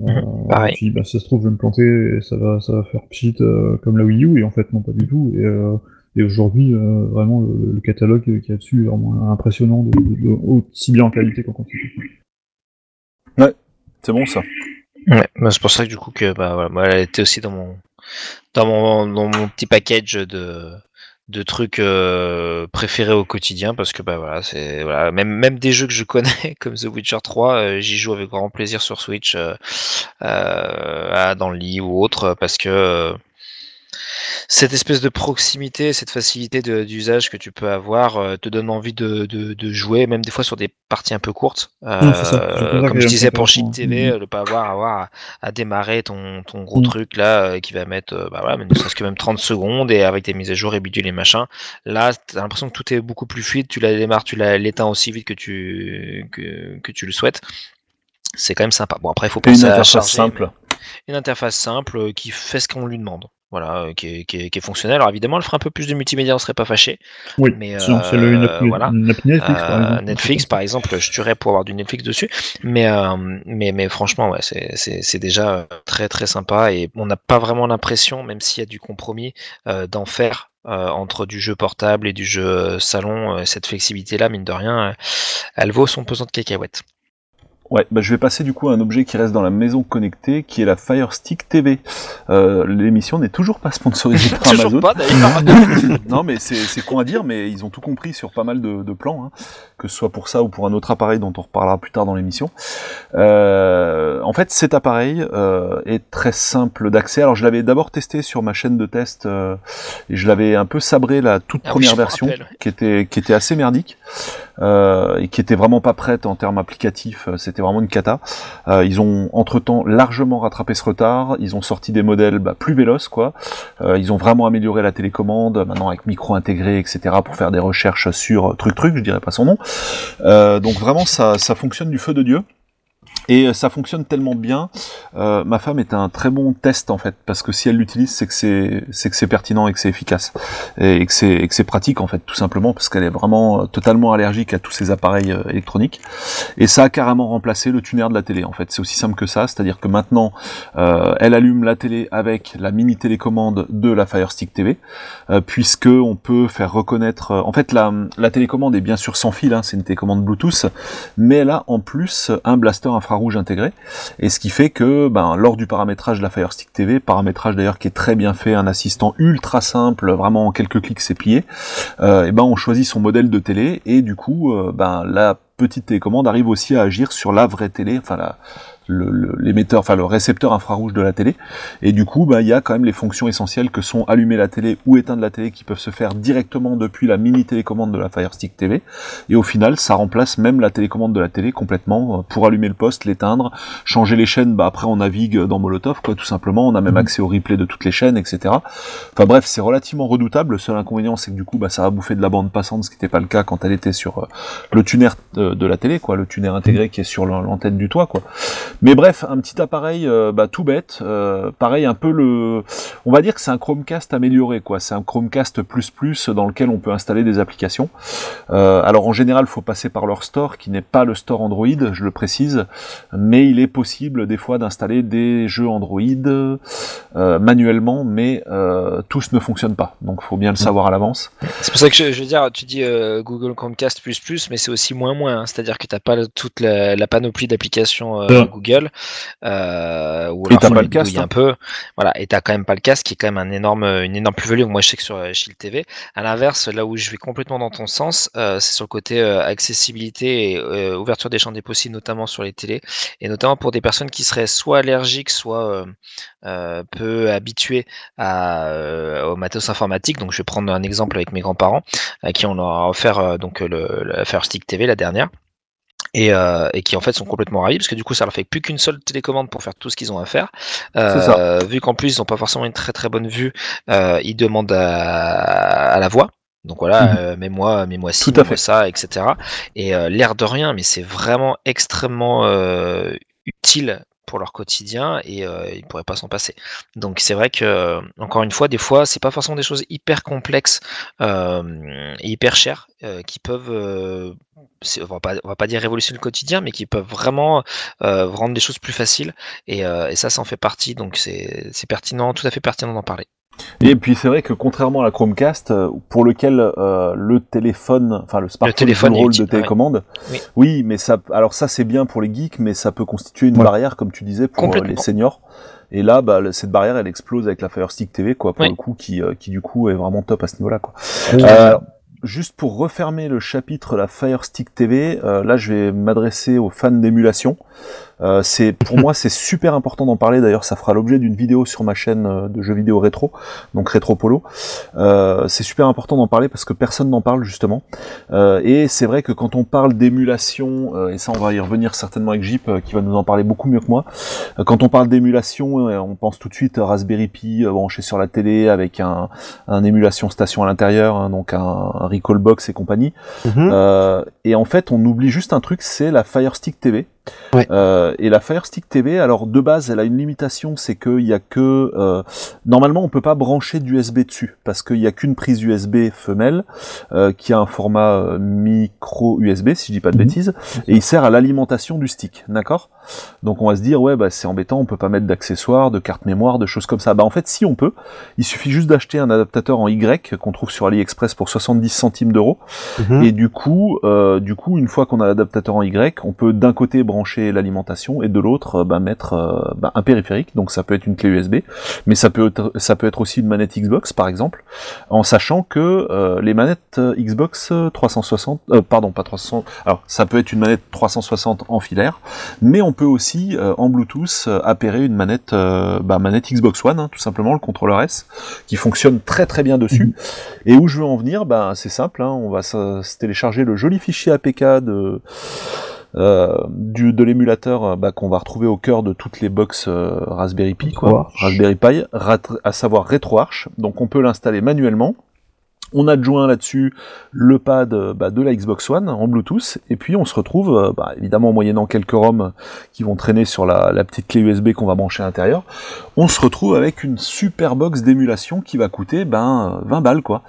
S4: Euh,
S3: et puis bah, ça se trouve, je vais me planter et ça va, ça va faire pchit euh, comme la Wii U, et en fait, non, pas du tout. Et, euh, et aujourd'hui, euh, vraiment, le, le, catalogue qu'il y a dessus est vraiment impressionnant, de, de, de, aussi bien en qualité qu'en quantité.
S1: Ouais, c'est bon ça.
S4: Ouais, bah c'est pour ça que du coup que bah voilà, moi elle était aussi dans mon dans mon dans mon petit package de de trucs euh, préférés au quotidien parce que bah voilà c'est voilà même même des jeux que je connais comme The Witcher 3 euh, j'y joue avec grand plaisir sur Switch euh, euh dans le lit ou autre parce que cette espèce de proximité, cette facilité d'usage que tu peux avoir euh, te donne envie de, de, de, jouer, même des fois sur des parties un peu courtes. Euh, comme je disais pour Chic TV, mmh. ne pas avoir, avoir à, à, démarrer ton, ton gros mmh. truc là euh, qui va mettre, bah voilà, ne serait-ce que même 30 secondes et avec tes mises à jour et bidules et machin. Là, tu as l'impression que tout est beaucoup plus fluide, tu la démarres, tu l'éteins aussi vite que tu, que, que tu le souhaites. C'est quand même sympa. Bon, après, il faut penser
S1: une interface à charger, simple.
S4: Une interface simple qui fait ce qu'on lui demande voilà, euh, qui est, qui, est, qui est, fonctionnel. Alors évidemment, elle ferait un peu plus de multimédia, on serait pas fâché.
S3: Oui,
S4: mais
S3: si euh, le, une,
S4: voilà.
S3: Une Netflix, par
S4: euh, exemple, Netflix, par exemple, je tuerais pour avoir du Netflix dessus. Mais, euh, mais, mais franchement, ouais, c'est déjà très très sympa et on n'a pas vraiment l'impression, même s'il y a du compromis, d'en faire euh, entre du jeu portable et du jeu salon, euh, cette flexibilité-là, mine de rien, euh, elle vaut son pesant de cacahuètes.
S1: Ouais, bah je vais passer du coup à un objet qui reste dans la maison connectée, qui est la Fire Stick TV. Euh, L'émission n'est toujours pas sponsorisée par
S4: toujours
S1: Amazon.
S4: pas d'ailleurs.
S1: non, mais c'est con à dire, mais ils ont tout compris sur pas mal de, de plans, hein, que ce soit pour ça ou pour un autre appareil dont on reparlera plus tard dans l'émission. Euh, en fait, cet appareil euh, est très simple d'accès. Alors, je l'avais d'abord testé sur ma chaîne de test euh, et je l'avais un peu sabré la toute ah première oui, version, qui était qui était assez merdique euh, et qui était vraiment pas prête en termes applicatifs. C'était vraiment une cata. Euh, ils ont entre-temps largement rattrapé ce retard. Ils ont sorti des modèles bah, plus véloces, quoi. Euh, ils ont vraiment amélioré la télécommande, maintenant avec micro intégré, etc. pour faire des recherches sur truc truc, je dirais pas son nom. Euh, donc vraiment, ça, ça fonctionne du feu de dieu. Et ça fonctionne tellement bien. Euh, ma femme est un très bon test en fait, parce que si elle l'utilise, c'est que c'est c'est que c'est pertinent et que c'est efficace et que c'est que c'est pratique en fait, tout simplement parce qu'elle est vraiment totalement allergique à tous ces appareils électroniques. Et ça a carrément remplacé le tuner de la télé en fait. C'est aussi simple que ça, c'est-à-dire que maintenant, euh, elle allume la télé avec la mini télécommande de la Fire Stick TV, euh, puisque on peut faire reconnaître. en fait, la, la télécommande est bien sûr sans fil, hein, c'est une télécommande Bluetooth, mais elle a en plus un blaster infrarouge intégré, et ce qui fait que ben, lors du paramétrage de la Fire Stick TV, paramétrage d'ailleurs qui est très bien fait, un assistant ultra simple, vraiment en quelques clics c'est plié, euh, et ben on choisit son modèle de télé. Et du coup euh, ben la petite télécommande arrive aussi à agir sur la vraie télé, enfin la l'émetteur, enfin le récepteur infrarouge de la télé. Et du coup, bah, il y a quand même les fonctions essentielles que sont allumer la télé ou éteindre la télé qui peuvent se faire directement depuis la mini télécommande de la Fire Stick TV. Et au final, ça remplace même la télécommande de la télé complètement euh, pour allumer le poste, l'éteindre, changer les chaînes. Bah après, on navigue dans Molotov, quoi, tout simplement. On a même mhm. accès au replay de toutes les chaînes, etc. Enfin bref, c'est relativement redoutable. Le seul inconvénient, c'est que du coup, bah, ça va bouffer de la bande passante, ce qui n'était pas le cas quand elle était sur euh, le tuner de, de la télé, quoi, le tuner intégré qui est sur l'antenne du toit, quoi. Mais bref, un petit appareil euh, bah, tout bête, euh, pareil un peu le, on va dire que c'est un Chromecast amélioré quoi. C'est un Chromecast plus plus dans lequel on peut installer des applications. Euh, alors en général, il faut passer par leur store qui n'est pas le store Android, je le précise, mais il est possible des fois d'installer des jeux Android manuellement, mais tous ne fonctionnent pas. Donc faut bien le savoir à l'avance.
S4: C'est pour ça que je, veux dire, tu dis Google Chromecast plus plus, mais c'est aussi moins moins. Hein. C'est-à-dire que tu n'as pas toute la, la panoplie d'applications Google euh, ou alors
S1: pas le casque,
S4: un hein. peu. Voilà, et t'as quand même pas le casque, qui est quand même un énorme, une énorme plus-value. Moi, je sais que sur euh, Shield TV, à l'inverse, là où je vais complètement dans ton sens, euh, c'est sur le côté accessibilité et ouverture des champs des possibles, notamment sur les télés, et notamment pour des personnes qui seraient soit allergiques, soit peu habituées à, au matos informatique. Donc, je vais prendre un exemple avec mes grands-parents, à qui on a offert donc le, la Fire Stick TV, la dernière. Euh, et, qui en fait sont complètement ravis parce que du coup ça leur fait plus qu'une seule télécommande pour faire tout ce qu'ils ont à faire. Euh, vu qu'en plus ils n'ont pas forcément une très très bonne vue, euh, ils demandent à, la voix. Donc voilà, mmh. mets-moi, mets-moi ci, mets ça, etc. Et l'air de rien, mais c'est vraiment extrêmement utile pour leur quotidien et euh, ils pourraient pas s'en passer. Donc c'est vrai que encore une fois, des fois, c'est pas forcément des choses hyper complexes euh, et hyper chères euh, qui peuvent, euh, on on va pas dire révolutionner le quotidien, mais qui peuvent vraiment rendre des choses plus faciles. Et, et ça, ça en fait partie. Donc c'est pertinent, tout à fait pertinent d'en parler.
S1: Et puis c'est vrai que contrairement à la Chromecast, euh, pour lequel euh, le téléphone, enfin le smartphone
S4: joue le
S1: rôle de télécommande, oui. mais ça, alors ça c'est bien pour les geeks, mais ça peut constituer une barrière, comme tu disais, pour euh, les seniors. Et là, bah, cette barrière, elle explose avec la Fire Stick TV, quoi, pour le coup, qui, qui du coup est vraiment top à ce niveau-là, quoi. Juste pour refermer le chapitre la Fire Stick TV, euh, là je vais m'adresser aux fans d'émulation. Euh, c'est pour moi c'est super important d'en parler. D'ailleurs, ça fera l'objet d'une vidéo sur ma chaîne euh, de jeux vidéo rétro, donc Rétro Polo. c'est super important d'en parler parce que personne n'en parle justement. et c'est vrai que quand on parle d'émulation, et ça on va y revenir certainement avec Jeep qui va nous en parler beaucoup mieux que moi. quand on parle d'émulation, on pense tout de suite Raspberry Pi branché sur la télé avec un, un émulation station à l'intérieur, hein, donc un, un Callbox et compagnie. Mhm. Euh, et en fait, on oublie juste un truc, c'est la Fire Stick Euh, et la Fire Stick TV, alors de base, elle a une limitation, c'est qu'il y a que euh, normalement on peut pas brancher d'USB dessus parce qu'il y a qu'une prise USB femelle qui a un format micro USB, si je dis pas de mhm. bêtises, et il sert à l'alimentation du stick, d'accord? Donc on va se dire ouais bah c'est embêtant, on peut pas mettre d'accessoires, de carte mémoire, de choses comme ça. Bah en fait si on peut, il suffit juste d'acheter un adaptateur en Y qu'on trouve sur AliExpress pour 70 centimes d'euros. Mhm. Et du coup, euh, du coup une fois qu'on a l'adaptateur en Y, on peut d'un côté brancher l'alimentation et de l'autre euh, bah, mettre euh, bah, un périphérique. Donc ça peut être une clé USB, mais ça peut être, ça peut être aussi une manette Xbox par exemple, en sachant que les manettes Xbox 360, pardon pas 360, alors ça peut être une manette 360 en filaire, mais on peut aussi euh, en Bluetooth euh, appairer une manette, euh, bah, manette Xbox One, hein, tout simplement le contrôleur S, qui fonctionne très très bien dessus. Mhm. Et où je veux en venir, bah, c'est simple, hein, on va se télécharger le joli fichier APK de du, de l'émulateur bah, qu'on va retrouver au cœur de toutes les box Raspberry Pi, quoi, Raspberry Pi, à savoir RetroArch. Donc on peut l'installer manuellement On adjoint là-dessus le pad euh, bah, de la Xbox One en Bluetooth, et puis on se retrouve, euh, bah, évidemment moyennant quelques ROM qui vont traîner sur la, petite clé USB qu'on va brancher à l'intérieur, on se retrouve avec une super box d'émulation qui va coûter ben 20 balles quoi.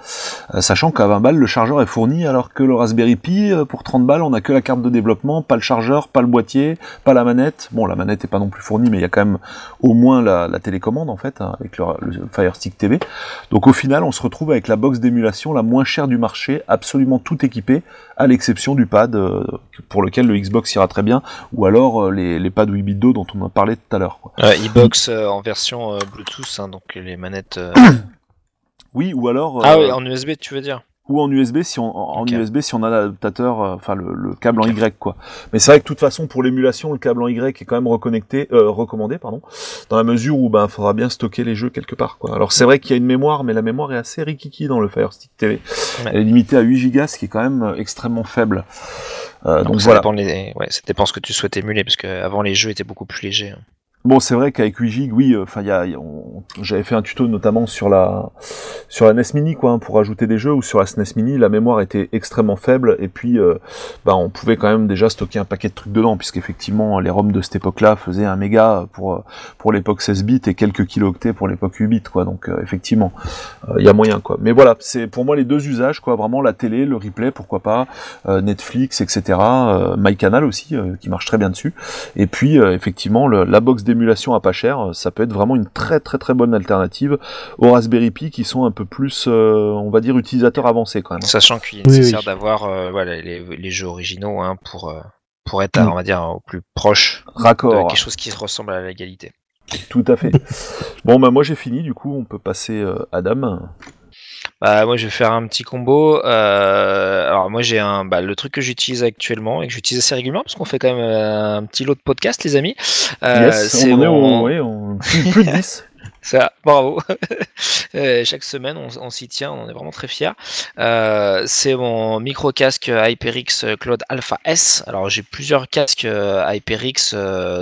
S1: Euh, sachant qu'à 20 balles le chargeur est fourni alors que le Raspberry Pi pour 30 balles on a que la carte de développement, pas le chargeur, pas le boîtier, pas la manette. Bon la manette est pas non plus fournie mais il y a quand même au moins la, télécommande en fait hein, avec le, le Fire TV. Donc au final on se retrouve avec la box d'émulation la moins chère du marché, absolument tout équipé, à l'exception du pad euh, pour lequel le Xbox ira très bien, ou alors euh, les, les pads 8 bits dont on a parlé tout à l'heure.
S4: Xbox euh, en version Bluetooth, hein, donc les manettes.
S1: oui, ou alors.
S4: ah oui, en USB, tu veux dire?
S1: Ou en USB si on en USB si on a l'adaptateur euh, enfin le, câble en Y quoi. Mais c'est vrai que de toute façon pour l'émulation le câble en Y est quand même reconnecté euh, recommandé pardon dans la mesure où ben faudra bien stocker les jeux quelque part quoi. Alors c'est vrai qu'il y a une mémoire mais la mémoire est assez rikiki dans le Fire Stick TV. Elle est limitée à 8 Go ce qui est quand même euh, extrêmement faible.
S4: Euh, donc, ça Dépend les... ouais, ça dépend ce que tu souhaites émuler parce qu'avant les jeux étaient beaucoup plus légers. Hein.
S1: Bon, c'est vrai qu'avec 8 GB, oui, euh, enfin, j'avais fait un tuto notamment sur la sur la NES Mini, quoi, hein, pour ajouter des jeux, ou sur la SNES Mini, la mémoire était extrêmement faible, et puis, euh, bah, on pouvait quand même déjà stocker un paquet de trucs dedans, puisqu'effectivement, les ROM de cette époque-là faisaient un méga pour euh, l'époque 16 bits et quelques kilooctets pour l'époque 8 bits, quoi. Donc, effectivement, il y a moyen, quoi. Mais voilà, c'est pour moi les deux usages, quoi. Vraiment la télé, le replay, pourquoi pas, Netflix, etc. MyCanal aussi, qui marche très bien dessus. Et puis, effectivement, le, la box d'émulation à pas cher, ça peut être vraiment une très très très bonne alternative aux Raspberry Pi qui sont un peu plus, euh, on va dire, utilisateurs avancés quand même.
S4: Sachant qu'il est nécessaire d'avoir euh, voilà, les, jeux originaux hein, pour, euh, pour être, mm. on va dire, au plus proche
S1: Raccord.
S4: de quelque chose qui ressemble à la légalité.
S1: Tout à fait. bon, bah moi j'ai fini, du coup on peut passer à Adam.
S4: Bah, moi, je vais faire un petit combo. Euh, alors, moi, j'ai un, bah, le truc que j'utilise actuellement et que j'utilise assez régulièrement parce qu'on fait quand même euh, un petit lot de podcasts, les amis.
S1: Euh, yes, on est au, plus de 10.
S4: Ça, bravo. Euh, chaque semaine, on, s'y tient, on est vraiment très fiers. Euh, c'est mon micro casque HyperX Cloud Alpha S. Alors j'ai plusieurs casques euh, HyperX,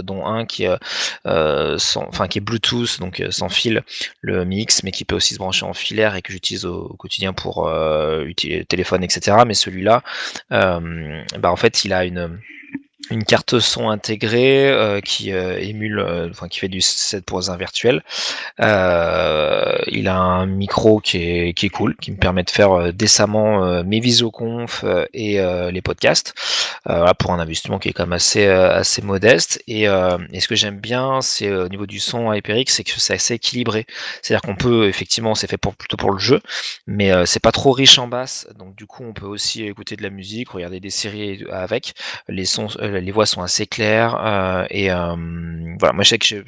S4: dont un qui, enfin, qui est Bluetooth, donc sans fil, le mix, mais qui peut aussi se brancher en filaire et que j'utilise au, quotidien pour téléphone, etc. Mais celui-là, bah, en fait, il a une une carte son intégrée euh, qui euh, émule, euh, enfin qui fait du 7 pour 1 virtuel. il a un micro qui est, qui est cool, qui me permet de faire décemment mes visioconf et les podcasts. pour un investissement qui est quand même assez, assez modeste. Et, ce que j'aime bien, c'est au niveau du son HyperX, c'est que c'est assez équilibré. C'est-à-dire qu'on peut, effectivement, c'est fait plutôt pour le jeu, mais c'est pas trop riche en basse. Donc du coup, on peut aussi écouter de la musique, regarder des séries avec. Les sons les voix sont assez claires euh, et euh, voilà moi je sais que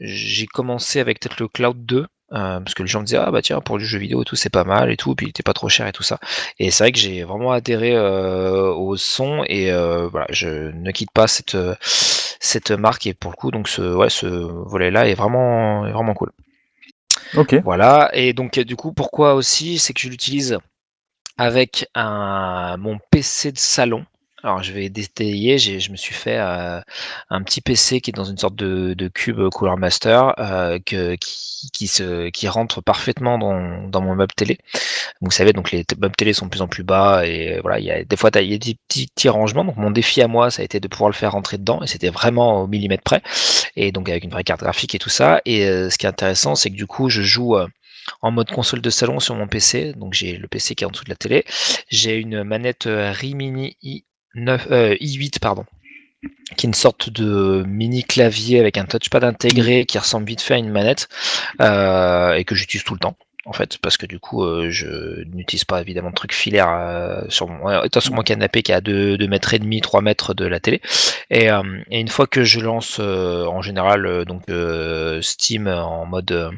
S4: j'ai commencé avec peut-être le Cloud 2 euh, parce que les gens me disaient ah bah tiens pour du jeu vidéo et tout c'est pas mal et tout puis il était pas trop cher et tout ça. Et c'est vrai que j'ai vraiment adhéré au son et voilà je ne quitte pas cette cette marque et pour le coup donc ce ouais ce volet là est vraiment est vraiment cool.
S1: Ok.
S4: Voilà et donc du coup pourquoi aussi c'est que je l'utilise avec un mon PC de salon alors je vais détailler, je me suis fait euh, un petit PC qui est dans une sorte de, de cube Cooler Master euh, que, qui, qui, se, qui rentre parfaitement dans, dans mon meuble télé. Vous savez, donc les meubles télé sont de plus en plus bas et voilà, il y a des fois il y a des petits, petits rangements. Donc mon défi à moi, ça a été de pouvoir le faire rentrer dedans et c'était vraiment au millimètre près. Et donc avec une vraie carte graphique et tout ça. Et euh, ce qui est intéressant, c'est que du coup, je joue en mode console de salon sur mon PC. Donc j'ai le PC qui est en dessous de la télé. J'ai une manette Rimini i 9, euh, i8 pardon, qui est une sorte de mini clavier avec un touchpad intégré qui ressemble vite fait à une manette euh, et que j'utilise tout le temps en fait parce que du coup euh, je n'utilise pas évidemment de trucs filaires sur mon étant sur mon canapé qui est à 2, mètres et demi 3 mètres de la télé. Et, une fois que je lance en général donc Steam en mode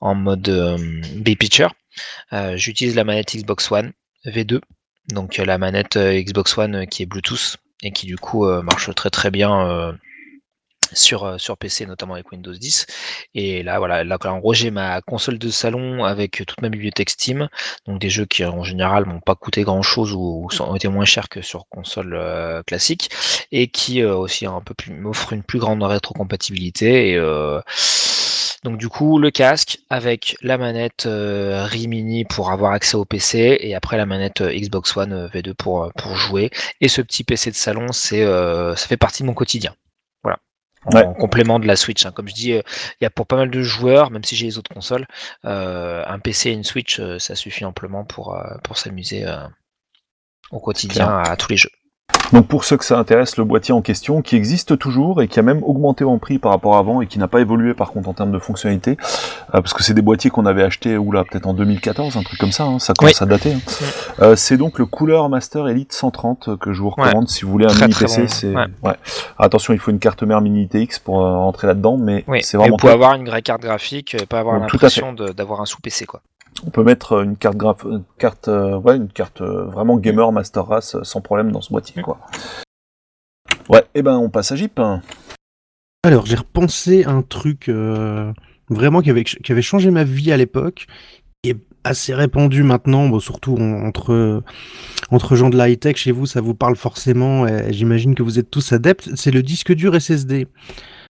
S4: en mode Big Picture j'utilise la manette Xbox One V2 donc euh, la manette euh, Xbox One euh, qui est Bluetooth et qui du coup marche très très bien sur, sur PC, notamment avec Windows 10. Et là, voilà, là, en gros, j'ai ma console de salon avec toute ma bibliothèque Steam, donc des jeux qui en général m'ont pas coûté grand chose ou, ont été moins chers que sur console classique, et qui aussi un une plus grande rétrocompatibilité. Donc du coup, le casque avec la manette euh, Rimini pour avoir accès au PC et après la manette euh, Xbox One euh, V2 pour, pour jouer. Et ce petit PC de salon, c'est ça fait partie de mon quotidien. Voilà. En, complément de la Switch. Hein. Comme je dis, il y a pour pas mal de joueurs, même si j'ai les autres consoles, un PC et une Switch, ça suffit amplement pour, pour s'amuser au quotidien à tous les jeux.
S1: Donc pour ceux que ça intéresse, le boîtier en question, qui existe toujours et qui a même augmenté en prix par rapport à avant et qui n'a pas évolué par contre en termes de fonctionnalité, euh, parce que c'est des boîtiers qu'on avait achetés ou là peut-être en 2014, un truc comme ça, hein, ça commence à dater. Hein. Euh, c'est donc le Cooler Master Elite 130 euh, que je vous recommande si vous voulez un mini PC. C'est ouais. Attention, il faut une carte mère mini TX pour rentrer là-dedans, mais c'est vraiment.
S4: Pour avoir une vraie carte graphique, et pas avoir l'impression d'avoir un sous PC quoi.
S1: On peut mettre une carte graph... une carte, euh, ouais, une carte euh, vraiment gamer master race euh, sans problème dans ce boîtier, quoi. Ouais, et eh ben on passe à Jeep.
S2: Alors j'ai repensé un truc vraiment qui avait, qui avait changé ma vie à l'époque, qui est assez répandu maintenant, bon, surtout entre entre gens de la high tech chez vous, ça vous parle forcément. et J'imagine que vous êtes tous adeptes. C'est le disque dur SSD.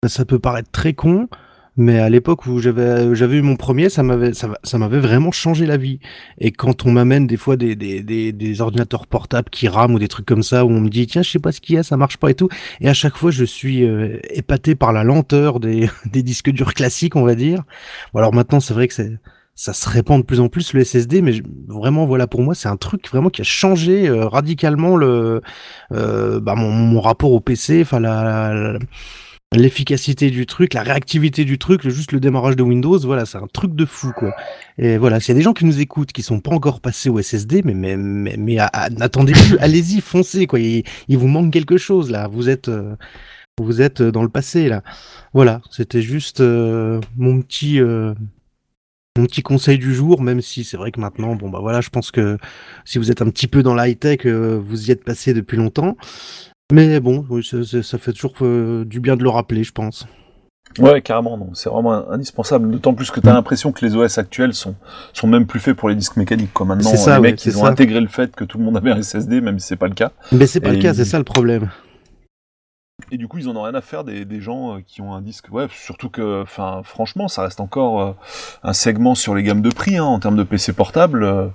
S2: Ça peut paraître très con, mais à l'époque où j'avais j'avais eu mon premier, ça m'avait ça, m'avait vraiment changé la vie. Et quand on m'amène des fois des, des, des, des, ordinateurs portables qui rament ou des trucs comme ça où on me dit tiens je sais pas ce qu'il y a, ça marche pas et tout, et à chaque fois je suis euh, épaté par la lenteur des, des disques durs classiques on va dire. Bon, alors maintenant c'est vrai que c'est ça se répand de plus en plus le SSD, mais vraiment voilà pour moi c'est un truc vraiment qui a changé euh, radicalement le euh, bah, mon, mon, rapport au PC, enfin la, la l'efficacité du truc, la réactivité du truc, juste le démarrage de Windows, voilà, c'est un truc de fou, quoi. Et voilà, s'il y a des gens qui nous écoutent, qui sont pas encore passés au SSD, mais mais mais, mais n'attendez plus, allez-y, foncez, quoi. Il, vous manque quelque chose là. Vous êtes euh, vous êtes dans le passé là. Voilà, c'était juste euh, mon petit euh, mon petit conseil du jour, même si c'est vrai que maintenant, bon bah voilà, je pense que si vous êtes un petit peu dans l'high tech, vous y êtes passé depuis longtemps. Mais bon, ça, fait toujours euh, du bien de le rappeler, je pense.
S1: Ouais, carrément, non, c'est vraiment indispensable. D'autant plus que tu as l'impression que les OS actuels sont, sont même plus faits pour les disques mécaniques. Quoi. Maintenant, les mecs, ils ont intégré le fait que tout le monde avait un SSD, même si c'est pas le cas.
S2: Mais c'est pas le cas, c'est ça le problème.
S1: Et du coup, ils en ont rien à faire des, des gens euh, qui ont un disque. Ouais, surtout que, enfin, franchement, ça reste encore euh, un segment sur les gammes de prix hein, en termes de PC portable. Euh,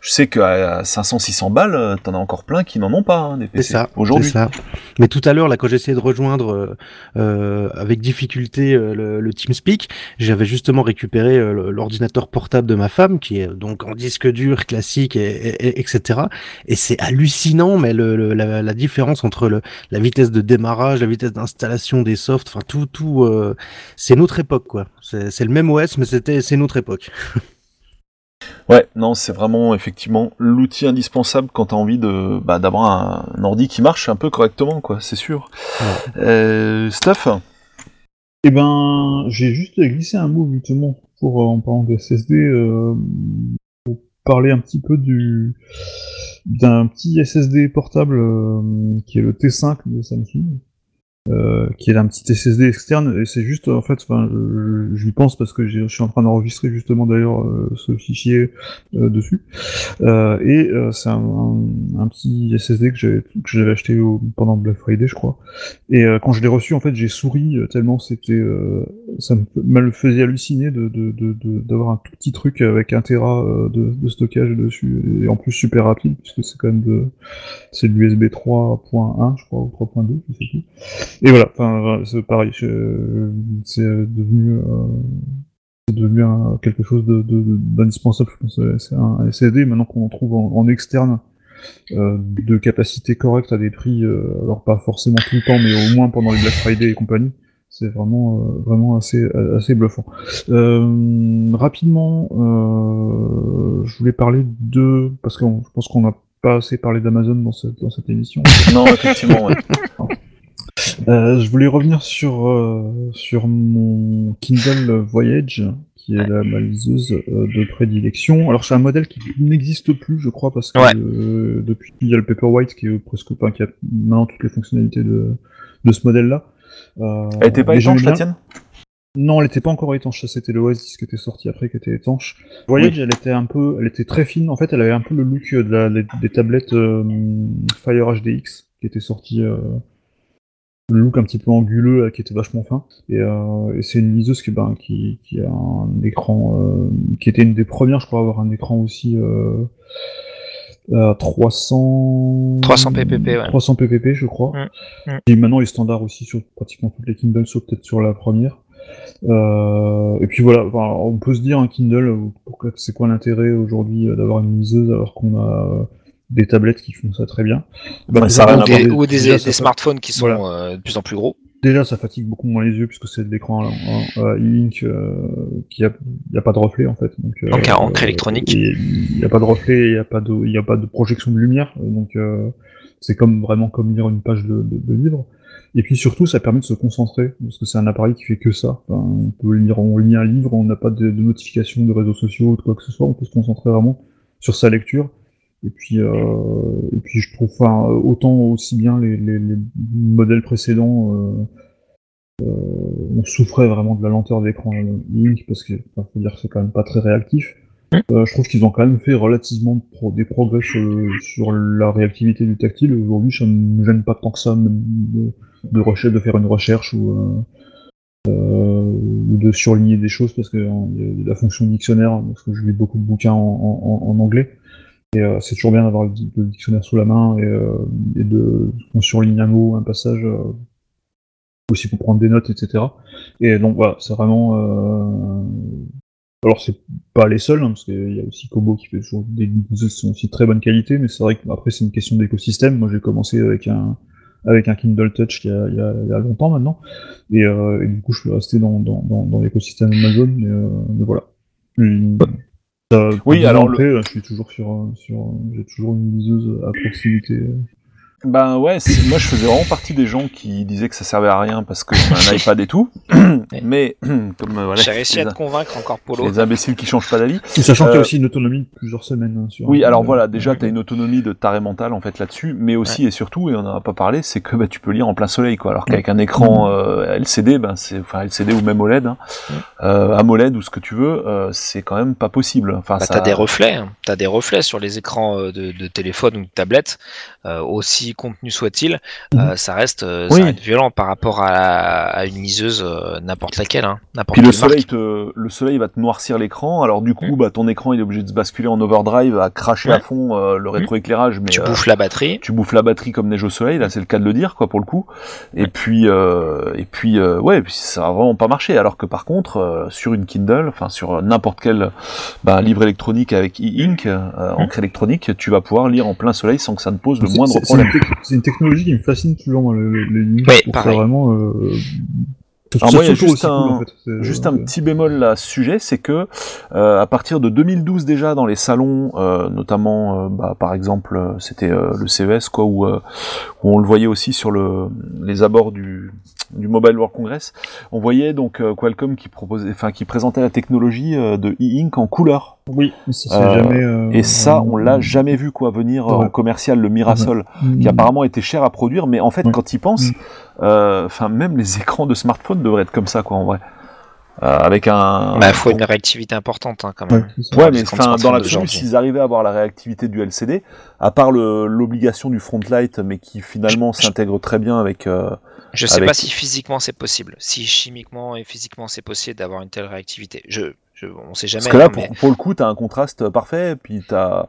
S1: je sais qu'à 500-600 balles, t'en as encore plein qui n'en ont pas hein, des PC aujourd'hui. ça.
S2: Mais tout à l'heure, là, quand j'essayais de rejoindre euh, avec difficulté le, le, TeamSpeak, j'avais justement récupéré l'ordinateur portable de ma femme, qui est donc en disque dur classique, et, etc. Et c'est hallucinant, mais le, la, la différence entre le, la vitesse de démarrage la vitesse d'installation des softs, enfin tout, tout, euh, c'est notre époque quoi. C'est le même OS, mais c'était, c'est notre époque.
S1: Ouais, non, c'est vraiment effectivement l'outil indispensable quand tu as envie de bah, d'avoir un, ordi qui marche un peu correctement, quoi, c'est sûr. Euh, Steph
S3: Eh ben, j'ai juste glissé un mot justement pour euh, en parlant de SSD, pour parler un petit peu du d'un petit SSD portable qui est le T5 de Samsung. Euh, qui est un petit SSD externe, et c'est juste, en fait, je, pense parce que je suis en train d'enregistrer justement d'ailleurs euh, ce fichier euh, dessus, et c'est un, petit SSD que j'avais acheté pendant Black Friday, je crois, et quand je l'ai reçu, en fait, j'ai souri tellement c'était, ça me, faisait halluciner de, d'avoir un tout petit truc avec un Tera de, stockage dessus, et en plus super rapide, puisque c'est quand même de, c'est de l'USB 3.1, je crois, ou 3.2, je sais plus. Et voilà, enfin, c'est pareil, c'est devenu, euh, devenu quelque chose d'indispensable, de, de, je pense. C'est un SSD maintenant qu'on en trouve en, externe. Euh, de capacité correcte à des prix, euh, alors pas forcément tout le temps, mais au moins pendant les Black Friday et compagnie, c'est vraiment euh, vraiment assez assez bluffant. Euh, rapidement, je voulais parler de parce que je pense qu'on n'a pas assez parlé d'Amazon dans cette dans cette émission.
S1: Non, effectivement. Ouais.
S3: Euh, je voulais revenir sur, euh, sur mon Kindle Voyage, qui est la, ma liseuse euh, de prédilection. Alors c'est un modèle qui n'existe plus, je crois, parce que depuis il y a le Paperwhite qui est presque pas, qui a maintenant toutes les fonctionnalités de, de ce modèle-là.
S1: elle était pas étanche la tienne?
S3: Non, elle était pas encore étanche. C'était le Oasis qui était sorti après qui était étanche. Voyage, elle était un peu, elle était très fine. En fait, elle avait un peu le look de la, des, tablettes Fire HDX qui était sorti le look un petit peu anguleux qui était vachement fin. Et, et c'est une liseuse qui, ben, qui, qui, a un écran qui était une des premières, je crois, à avoir un écran aussi. 300
S4: 300 pp ouais.
S3: 300 ppp je crois
S4: mm, mm.
S3: et maintenant les standards aussi sur pratiquement toutes les Kindle sauf peut-être sur la première euh, et puis voilà on peut se dire un Kindle c'est quoi l'intérêt aujourd'hui d'avoir une liseuse alors qu'on a des tablettes qui font ça très bien
S4: bah, ça ou, des, ou des, des, smartphones qui sont euh, de plus en plus gros
S3: Déjà, ça fatigue beaucoup moins les yeux puisque c'est de l'écran e-ink euh, qui a, y a pas de reflet en fait. Donc,
S4: euh, donc encre électronique.
S3: Il n'y a pas de reflet, il n'y a pas de, il a pas de projection de lumière, donc euh, c'est comme vraiment comme lire une page de, de, livre. Et puis surtout, ça permet de se concentrer parce que c'est un appareil qui fait que ça. Enfin, on peut lire, on lit un livre, on n'a pas de, de notification de réseaux sociaux ou de quoi que ce soit, on peut se concentrer vraiment sur sa lecture et puis, euh, et puis je trouve enfin, autant aussi bien les, les, les modèles précédents, euh, euh, on souffrait vraiment de la lenteur d'écran Link parce que enfin, faut dire que c'est quand même pas très réactif. Euh, je trouve qu'ils ont quand même fait relativement pro des progrès sur, sur, la réactivité du tactile. Aujourd'hui, ça ne me gêne pas tant que ça de, de, de faire une recherche ou, euh, ou de surligner des choses parce que hein, y a la fonction dictionnaire, parce que je lis beaucoup de bouquins en, en, en anglais. Et euh, c'est toujours bien d'avoir le, dictionnaire sous la main et, euh, et de on surligne un mot, un passage, euh, aussi pour prendre des notes, etc. Et donc voilà, c'est vraiment. Alors c'est pas les seuls, hein, parce qu'il y a aussi Kobo qui fait toujours des qui sont aussi de très bonne qualité, mais c'est vrai qu'après c'est une question d'écosystème. Moi j'ai commencé avec un avec un Kindle Touch il y a, longtemps maintenant, et, du coup je suis resté dans, dans, dans, dans l'écosystème Amazon, mais, voilà.
S1: Oui, alors
S3: le... je suis toujours sur, sur j'ai toujours une liseuse à proximité.
S1: Ben ouais, moi je faisais vraiment partie des gens qui disaient que ça servait à rien parce que un iPad et tout. Mais comme euh, voilà,
S4: j'ai réussi à te convaincre encore Polo.
S1: Les imbéciles qui changent pas d'avis.
S3: Sachant euh... qu'il y a aussi une autonomie de plusieurs semaines. Hein, sur
S1: oui, alors voilà, déjà tu as une autonomie de taré mental en fait là-dessus, mais aussi ouais. et surtout, et on en a pas parlé, c'est que bah, tu peux lire en plein soleil quoi. Alors qu'avec un écran euh, LCD, ben c'est enfin LCD ou même OLED, hein, euh, AMOLED ou ce que tu veux, euh, c'est quand même pas possible. Enfin,
S4: bah,
S1: ça...
S4: t'as des reflets, hein. t'as des reflets sur les écrans de, de téléphone ou de tablette, aussi contenu soit-il mmh. euh, ça reste, euh, oui. ça reste violent par rapport à, à une liseuse euh, n'importe laquelle. Hein,
S1: Puis le soleil, te, le soleil va te noircir l'écran, alors du coup, mmh. bah, ton écran il est obligé de se basculer en overdrive, à cracher ouais. à fond euh, le rétroéclairage. Mais
S4: tu bouffes la batterie.
S1: Tu bouffes la batterie comme neige au soleil, là c'est le cas de le dire, quoi, pour le coup. Et puis, et puis, ouais, puis ça a vraiment pas marché. Alors que par contre, sur une Kindle, enfin sur n'importe quel bah, livre électronique avec e-ink, euh, encre électronique, tu vas pouvoir lire en plein soleil sans que ça ne pose le moindre problème.
S3: C'est une technologie qui me fascine toujours, lignes.
S4: Oui, pareil.
S3: vraiment. Euh...
S1: Alors moi, il y a juste, un, cool, en fait. juste un petit bémol là, à ce sujet, c'est que euh, à partir de 2012 déjà dans les salons, euh, notamment, euh, bah, par exemple, c'était euh, le CES quoi, où, euh, où on le voyait aussi sur le, les abords du, du Mobile World Congress, on voyait donc euh, Qualcomm qui proposait, enfin qui présentait la technologie de e-ink en couleur.
S3: Oui, ça jamais.
S1: et ça, on l'a jamais vu quoi venir ouais. en commercial le Mirasol, ouais. qui apparemment était cher à produire, mais en fait, ouais. quand il pense enfin même les écrans de smartphone devraient être comme ça quoi en vrai euh, avec un
S4: bah faut une réactivité importante hein, quand même
S1: ouais, ouais mais enfin dans l'absolu s'ils arrivaient à avoir la réactivité du LCD à part l'obligation du front light mais qui finalement s'intègre très bien avec euh,
S4: je sais
S1: avec...
S4: pas si physiquement c'est possible. Si chimiquement et physiquement c'est possible d'avoir une telle réactivité. Je, je on sait jamais
S1: parce que là
S4: hein,
S1: pour,
S4: mais...
S1: pour, le coup t'as un contraste parfait puis t'as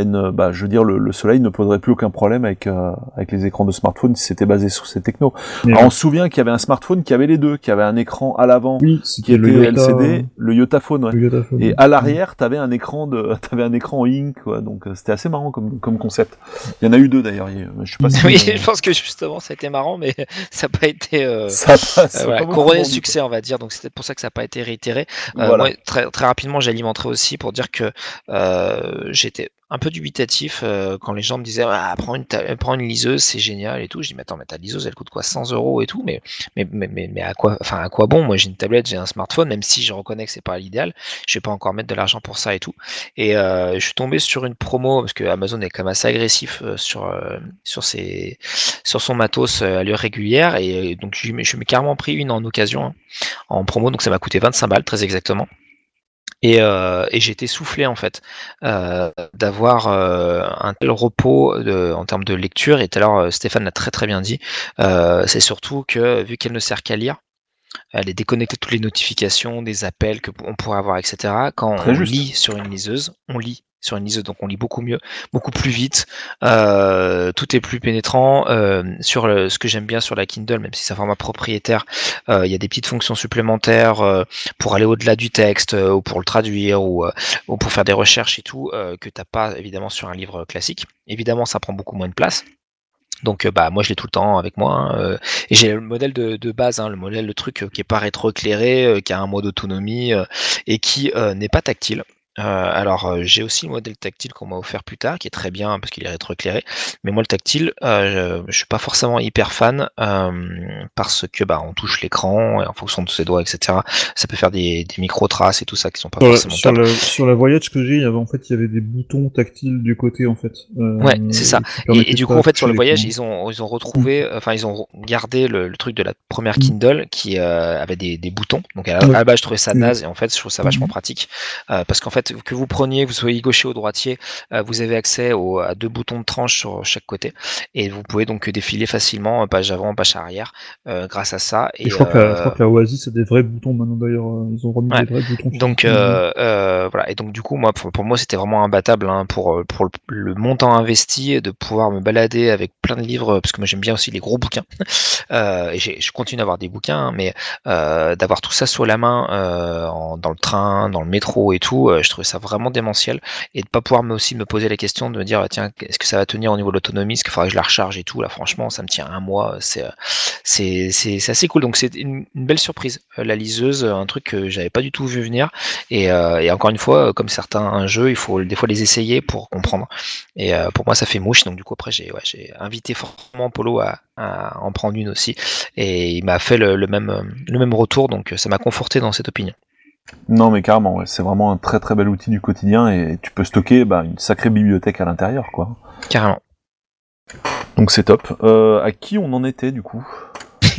S1: une, bah, je veux dire, le, le, soleil ne poserait plus aucun problème avec, euh, avec les écrans de smartphone si c'était basé sur ces technos. Alors, on se souvient qu'il y avait un smartphone qui avait les deux, qui avait un écran à l'avant
S3: oui,
S1: qui était le LCD, le Yotaphone, ouais. et à l'arrière, tu avais un écran de, avais un écran ink, quoi. Donc euh, c'était assez marrant comme, comme concept. Il y en a eu deux d'ailleurs. Je sais pas si
S4: oui, je pense que justement, ça a été marrant, mais ça n'a pas été euh, ça, ça, ça voilà, couronné succès, on va dire. Donc c'est peut-être pour ça que ça n'a pas été réitéré. Voilà. Moi, très, très rapidement, j'alimenterai aussi pour dire que j'étais un peu dubitatif euh, quand les gens me disaient ah, prends, une prends liseuse, c'est génial et tout. Je dis mais attends, mais ta liseuse elle coûte quoi 100 euros et tout, mais mais, mais, mais, à quoi enfin à quoi bon? Moi j'ai une tablette, j'ai un smartphone, même si je reconnais que c'est pas l'idéal, je vais pas encore mettre de l'argent pour ça et tout. Et euh, je suis tombé sur une promo parce que Amazon est quand même assez agressif euh, sur son matos à l'heure régulière et donc je, je m'ai carrément pris une en occasion hein, en promo, donc ça m'a coûté 25 balles très exactement. Et, euh, et j'ai été soufflé en fait euh, d'avoir euh, un tel repos en termes de lecture. Et tout à l'heure, Stéphane l'a très très bien dit. Euh, c'est surtout que vu qu'elle ne sert qu'à lire, elle est déconnectée de toutes les notifications, des appels que on pourrait avoir, etc. Quand
S1: Très
S4: on
S1: juste.
S4: lit sur une liseuse, on lit sur une liseuse, donc on lit beaucoup mieux, beaucoup plus vite. euh, tout est plus pénétrant. euh, sur le- ce que j'aime bien sur la Kindle, même si c'est un format propriétaire, euh, il y a des petites fonctions supplémentaires euh, pour aller au-delà du texte euh, ou pour le traduire ou, euh, ou pour faire des recherches et tout euh, que t'as pas évidemment sur un livre classique. Évidemment, ça prend beaucoup moins de place. Donc euh, bah moi je l'ai tout le temps avec moi hein, euh, et j'ai le modèle de, de base, hein, le modèle le truc euh, qui est pas rétroéclairé, qui a un mode autonomie et qui n'est pas tactile. Euh, alors euh, j'ai aussi le modèle tactile qu'on m'a offert plus tard, qui est très bien parce qu'il est rétroéclairé. Mais moi le tactile, euh, je, je suis pas forcément hyper fan euh, parce que bah on touche l'écran et en fonction de ses doigts, etc. Ça peut faire des, des micro traces et tout ça qui sont pas
S3: Sur la,
S4: forcément
S3: sur, la, sur la Voyage que j'ai, il y avait, en fait, il y avait des boutons tactiles du côté, en fait.
S4: Ouais, c'est ça. Et, du coup, en fait, sur le voyage, ils ont, ils ont retrouvé, euh, enfin, ils ont gardé le, le truc de la première Kindle qui avait des, des boutons. Donc, à la, base, je trouvais ça
S3: Mhm.
S4: naze et en fait, je trouve ça vachement pratique parce qu'en fait, que vous preniez, que vous soyez gaucher ou droitier, euh, vous avez accès au, à deux boutons de tranche sur chaque côté et vous pouvez donc défiler facilement euh, page avant, page arrière euh, grâce à ça.
S3: Et je, crois que la, je crois que la Oasis a des vrais boutons maintenant d'ailleurs. Ils ont remis
S4: Ouais.
S3: des vrais boutons.
S4: donc
S3: sur-
S4: voilà et donc du coup moi pour, pour moi c'était vraiment imbattable hein, pour pour le, le montant investi de pouvoir me balader avec plein de livres parce que moi j'aime bien aussi les gros bouquins et je continue d'avoir des bouquins hein, mais d'avoir tout ça sous la main en- dans le train dans le métro et tout je trouvais ça vraiment démentiel et de pas pouvoir me aussi me poser la question de me dire tiens est-ce que ça va tenir au niveau de l'autonomie? Est-ce qu'il faudra que je la recharge et tout là franchement ça me tient un mois c'est euh, c'est c'est c'est assez cool donc c'est une, belle surprise Euh, la liseuse un truc que j'avais pas du tout vu venir et, euh, encore une fois, euh, comme certains jeux, il faut des fois les essayer pour comprendre. Et euh, pour moi, ça fait mouche. Donc du coup, après, j'ai j'ai invité fortement Polo à, en prendre une aussi. Et il m'a fait le, même, euh, le même retour. Donc euh, ça m'a conforté dans cette opinion.
S1: Non, mais carrément, ouais, c'est vraiment un très très bel outil du quotidien et tu peux stocker bah, une sacrée bibliothèque à l'intérieur, quoi.
S4: Carrément.
S1: Donc c'est top. Euh, à qui on en était du coup?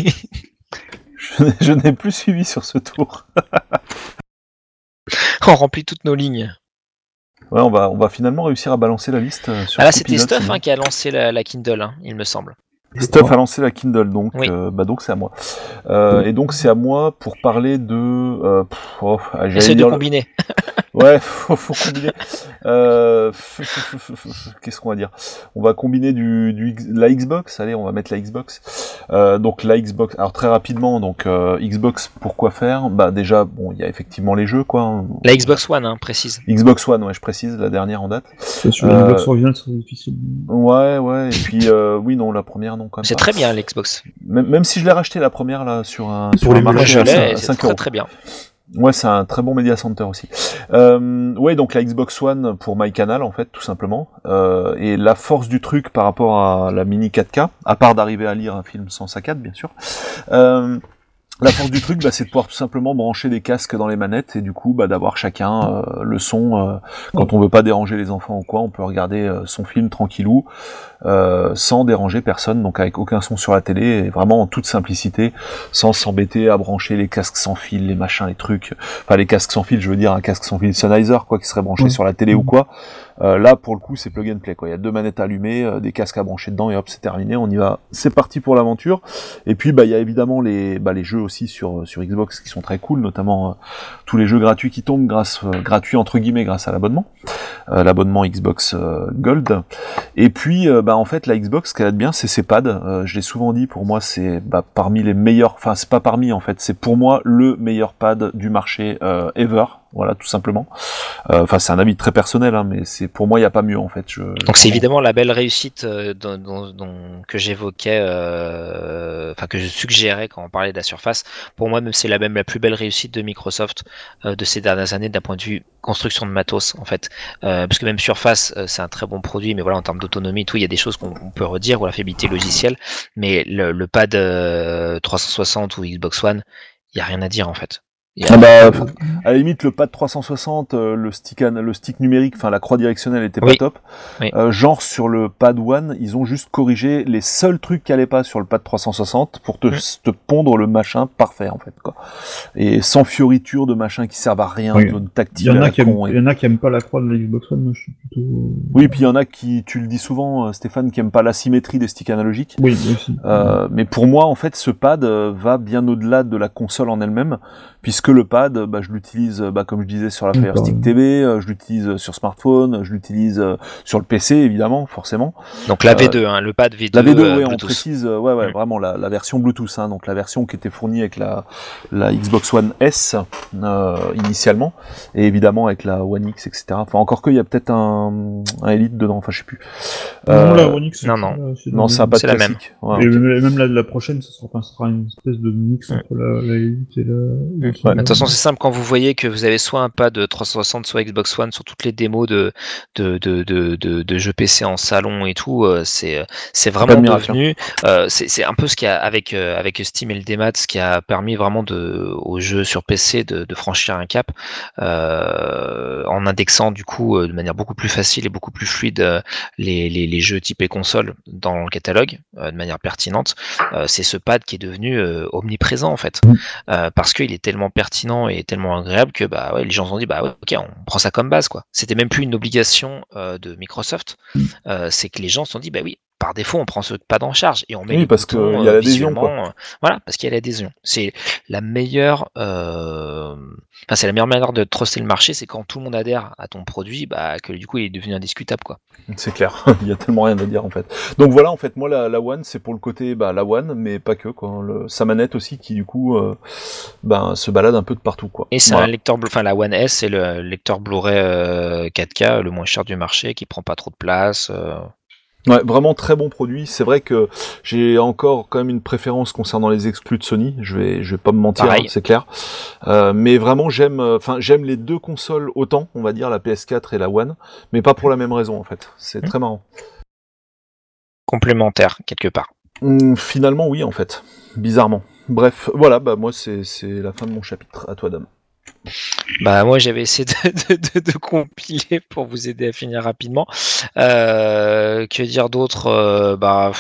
S1: Je, n'ai- plus suivi sur ce tour.
S4: On remplit toutes nos lignes.
S1: Ouais, on va, on va finalement réussir à balancer la liste euh, sur
S4: Ah là, c'était Stuff hein, qui a lancé la, la Kindle, hein, il me semble.
S1: Stuff a lancé la Kindle, donc
S4: Oui.
S1: euh, bah donc c'est à moi. Euh, Et donc c'est à moi pour parler de. Euh, oh, ah,
S4: Essaye de
S1: dire
S4: combiner.
S1: Ouais, faut, faut combiner. Euh, Qu'est-ce qu'on va dire? On va combiner du, du la Xbox. Allez, on va mettre la Xbox. Euh, donc la Xbox. Alors très rapidement, donc euh, Xbox. Pourquoi faire? Bah déjà, bon, il y a effectivement les jeux, quoi. hein.
S4: La Xbox One, hein, précise.
S1: Xbox One, ouais, je précise, la dernière en date.
S3: C'est sur
S1: Euh,
S3: une Xbox originale, c'est difficile.
S1: Ouais, ouais. Et puis euh, oui, non, la première, non, quand même.
S4: C'est très bien, l'Xbox.
S1: Même, même si je l'ai racheté la première là sur un sur
S2: Pour
S1: un
S2: les
S4: Moi,
S1: marché à
S4: l'ai,
S1: cin-
S4: et
S1: à
S4: c'est
S1: 5
S4: très
S1: euros.
S4: très bien.
S1: Ouais, c'est un très bon média center aussi. Euh, ouais, donc la Xbox One pour MyCanal en fait, tout simplement. Euh, et la force du truc par rapport à la mini 4K, à part d'arriver à lire un film sans saccade, bien sûr. Euh, la force du truc, bah, c'est de pouvoir tout simplement brancher des casques dans les manettes et du coup, bah, d'avoir chacun euh, le son. euh, quand on veut pas déranger les enfants ou quoi, on peut regarder euh, son film tranquillou, euh, sans déranger personne, donc avec aucun son sur la télé, et vraiment en toute simplicité, sans s'embêter à brancher les casques sans fil, les machins, les trucs. Enfin, les casques sans fil, je veux dire un casque sans fil Sennheiser, quoi, qui serait branché sur la télé ou quoi. Euh, là, pour le coup, c'est plug and play, quoi. Il y a deux manettes allumées, euh, des casques à brancher dedans, et hop, c'est terminé. On y va. C'est parti pour l'aventure. Et puis, bah, il y a évidemment les, bah, les jeux aussi sur sur Xbox qui sont très cool, notamment euh, tous les jeux gratuits qui tombent grâce euh, gratuits entre guillemets grâce à l'abonnement, Euh, l'abonnement Xbox euh, Gold. Et puis, euh, bah, en fait, la Xbox, ce qu'elle a de bien, c'est ses pads. Euh, je l'ai souvent dit, pour moi, c'est bah, parmi les meilleurs. Enfin, c'est pas parmi, en fait, c'est pour moi le meilleur pad du marché euh, ever. Voilà, tout simplement. Euh, Enfin, c'est un avis très personnel, hein, mais c'est pour moi, il n'y a pas mieux, en fait. Je,
S4: Donc c'est évidemment la belle réussite euh, dont, dont- dont- que j'évoquais, euh, enfin que je suggérais quand on parlait de la Surface. Pour moi, même c'est la même la plus belle réussite de Microsoft de ces dernières années d'un point de vue construction de matos en fait. Euh, parce que même Surface, euh, c'est un très bon produit, mais voilà en termes d'autonomie, tout, il y a des choses qu'on on peut redire ou la fiabilité logicielle, mais le, le pad euh, 360 ou Xbox One, il y a rien à dire en fait.
S1: Ah bah, à la limite, le pad 360, euh, le stick, an- le stick numérique, enfin la croix directionnelle était pas
S4: Oui.
S1: top.
S4: Oui.
S1: Euh, genre sur le pad One, ils ont juste corrigé les seuls trucs qui allaient pas sur le pad 360 pour te,
S4: Mm.
S1: te pondre le machin parfait en fait quoi. Et sans fioriture de machin qui servent à rien,
S3: Oui.
S1: de zone
S3: Il
S1: tactile
S3: y en
S1: à
S3: a
S1: la
S3: qui aiment,
S1: con, et-
S3: il y en a qui aiment pas la croix de la Xbox One, moi je suis plutôt. euh,
S1: Oui, puis il y en a qui, tu le dis souvent, Stéphane, qui aiment pas la symétrie des sticks analogiques.
S3: Oui, aussi.
S1: Euh, mais pour moi, en fait, ce pad va bien au-delà de la console en elle-même, puisque le pad, bah, je l'utilise, bah, comme je disais, sur la
S3: Oui,
S1: Fire Stick. TV, euh, je l'utilise euh, sur smartphone, je l'utilise euh, sur le PC, évidemment, forcément.
S4: Donc la
S1: euh,
S4: V2, hein, le pad V2.
S1: La V2,
S4: euh,
S1: ouais, on précise, euh, ouais, ouais,
S4: Mm.
S1: vraiment la, la version Bluetooth, hein, donc la version qui était fournie avec la, la Xbox One S euh, initialement, et évidemment avec la One X, etc. Enfin, encore que, il y a peut-être un, un Elite dedans, enfin, je sais plus.
S3: non,
S1: Euh,
S3: la One X,
S4: non, non.
S3: c'est
S1: non,
S3: la
S1: c'est un pad
S4: la même.
S1: Ouais,
S3: Et
S1: ok.
S3: même la, la prochaine, ça sera, enfin, sera une espèce de mix
S4: Mm.
S3: entre la, la Elite et la.
S1: Ouais.
S4: De toute façon, c'est simple quand vous voyez que vous avez soit un pad 360, soit Xbox One sur toutes les démos de, de, de, de, de, de jeux PC en salon et tout, euh, c'est
S1: de
S4: vraiment devenu. euh, c'est c'est un peu ce qui a avec euh, avec Steam et le démat, ce qui a permis vraiment de aux jeux sur PC de, de franchir un cap euh, en indexant du coup euh, de manière beaucoup plus facile et beaucoup plus fluide euh, les, les, les jeux typés console dans le catalogue euh, de manière pertinente. Euh, c'est ce pad qui est devenu euh, omniprésent en fait. Euh, parce qu'il est tellement pertinent et tellement agréable que bah ouais, les gens se sont dit bah ouais, ok on prend ça comme base quoi. C'était même plus une obligation euh, de Microsoft, Euh, c'est que les gens se sont dit bah oui par défaut on prend ce pad en charge et on met
S1: Oui,
S4: les
S1: parce que
S4: boutons,
S1: il y a
S4: euh,
S1: l'adhésion,
S4: euh, voilà parce qu'il y a l'adhésion. C'est la meilleure, euh, enfin c'est la meilleure manière de truster le marché, c'est quand tout le monde adhère à ton produit, bah que du coup il est devenu indiscutable quoi.
S1: C'est clair, il y a tellement rien à dire en fait. Donc voilà, en fait, moi la, la One, c'est pour le côté bah, la One, mais pas que quoi. Le, sa manette aussi qui du coup euh, ben, se balade un peu de partout quoi.
S4: Et c'est
S1: Voilà.
S4: un lecteur, enfin la One S, c'est le lecteur Blu-ray euh, 4K le moins cher du marché, qui prend pas trop de place. euh,
S1: Ouais, vraiment très bon produit. C'est vrai que j'ai encore quand même une préférence concernant les exclus de Sony. Je vais, je vais pas me mentir, hein, c'est clair. Euh, mais vraiment, j'aime, euh, enfin, j'aime les deux consoles autant, on va dire la PS4 et la One, mais pas pour la même raison en fait. C'est
S4: Hmm.
S1: très marrant.
S4: complémentaire quelque part.
S1: Hum, finalement, oui, en fait. Bizarrement. Bref, voilà, bah moi c'est c'est la fin de mon chapitre. À toi, Dame.
S4: Bah moi j'avais essayé de, compiler pour vous aider à finir rapidement. Euh, que dire d'autre Euh, Bah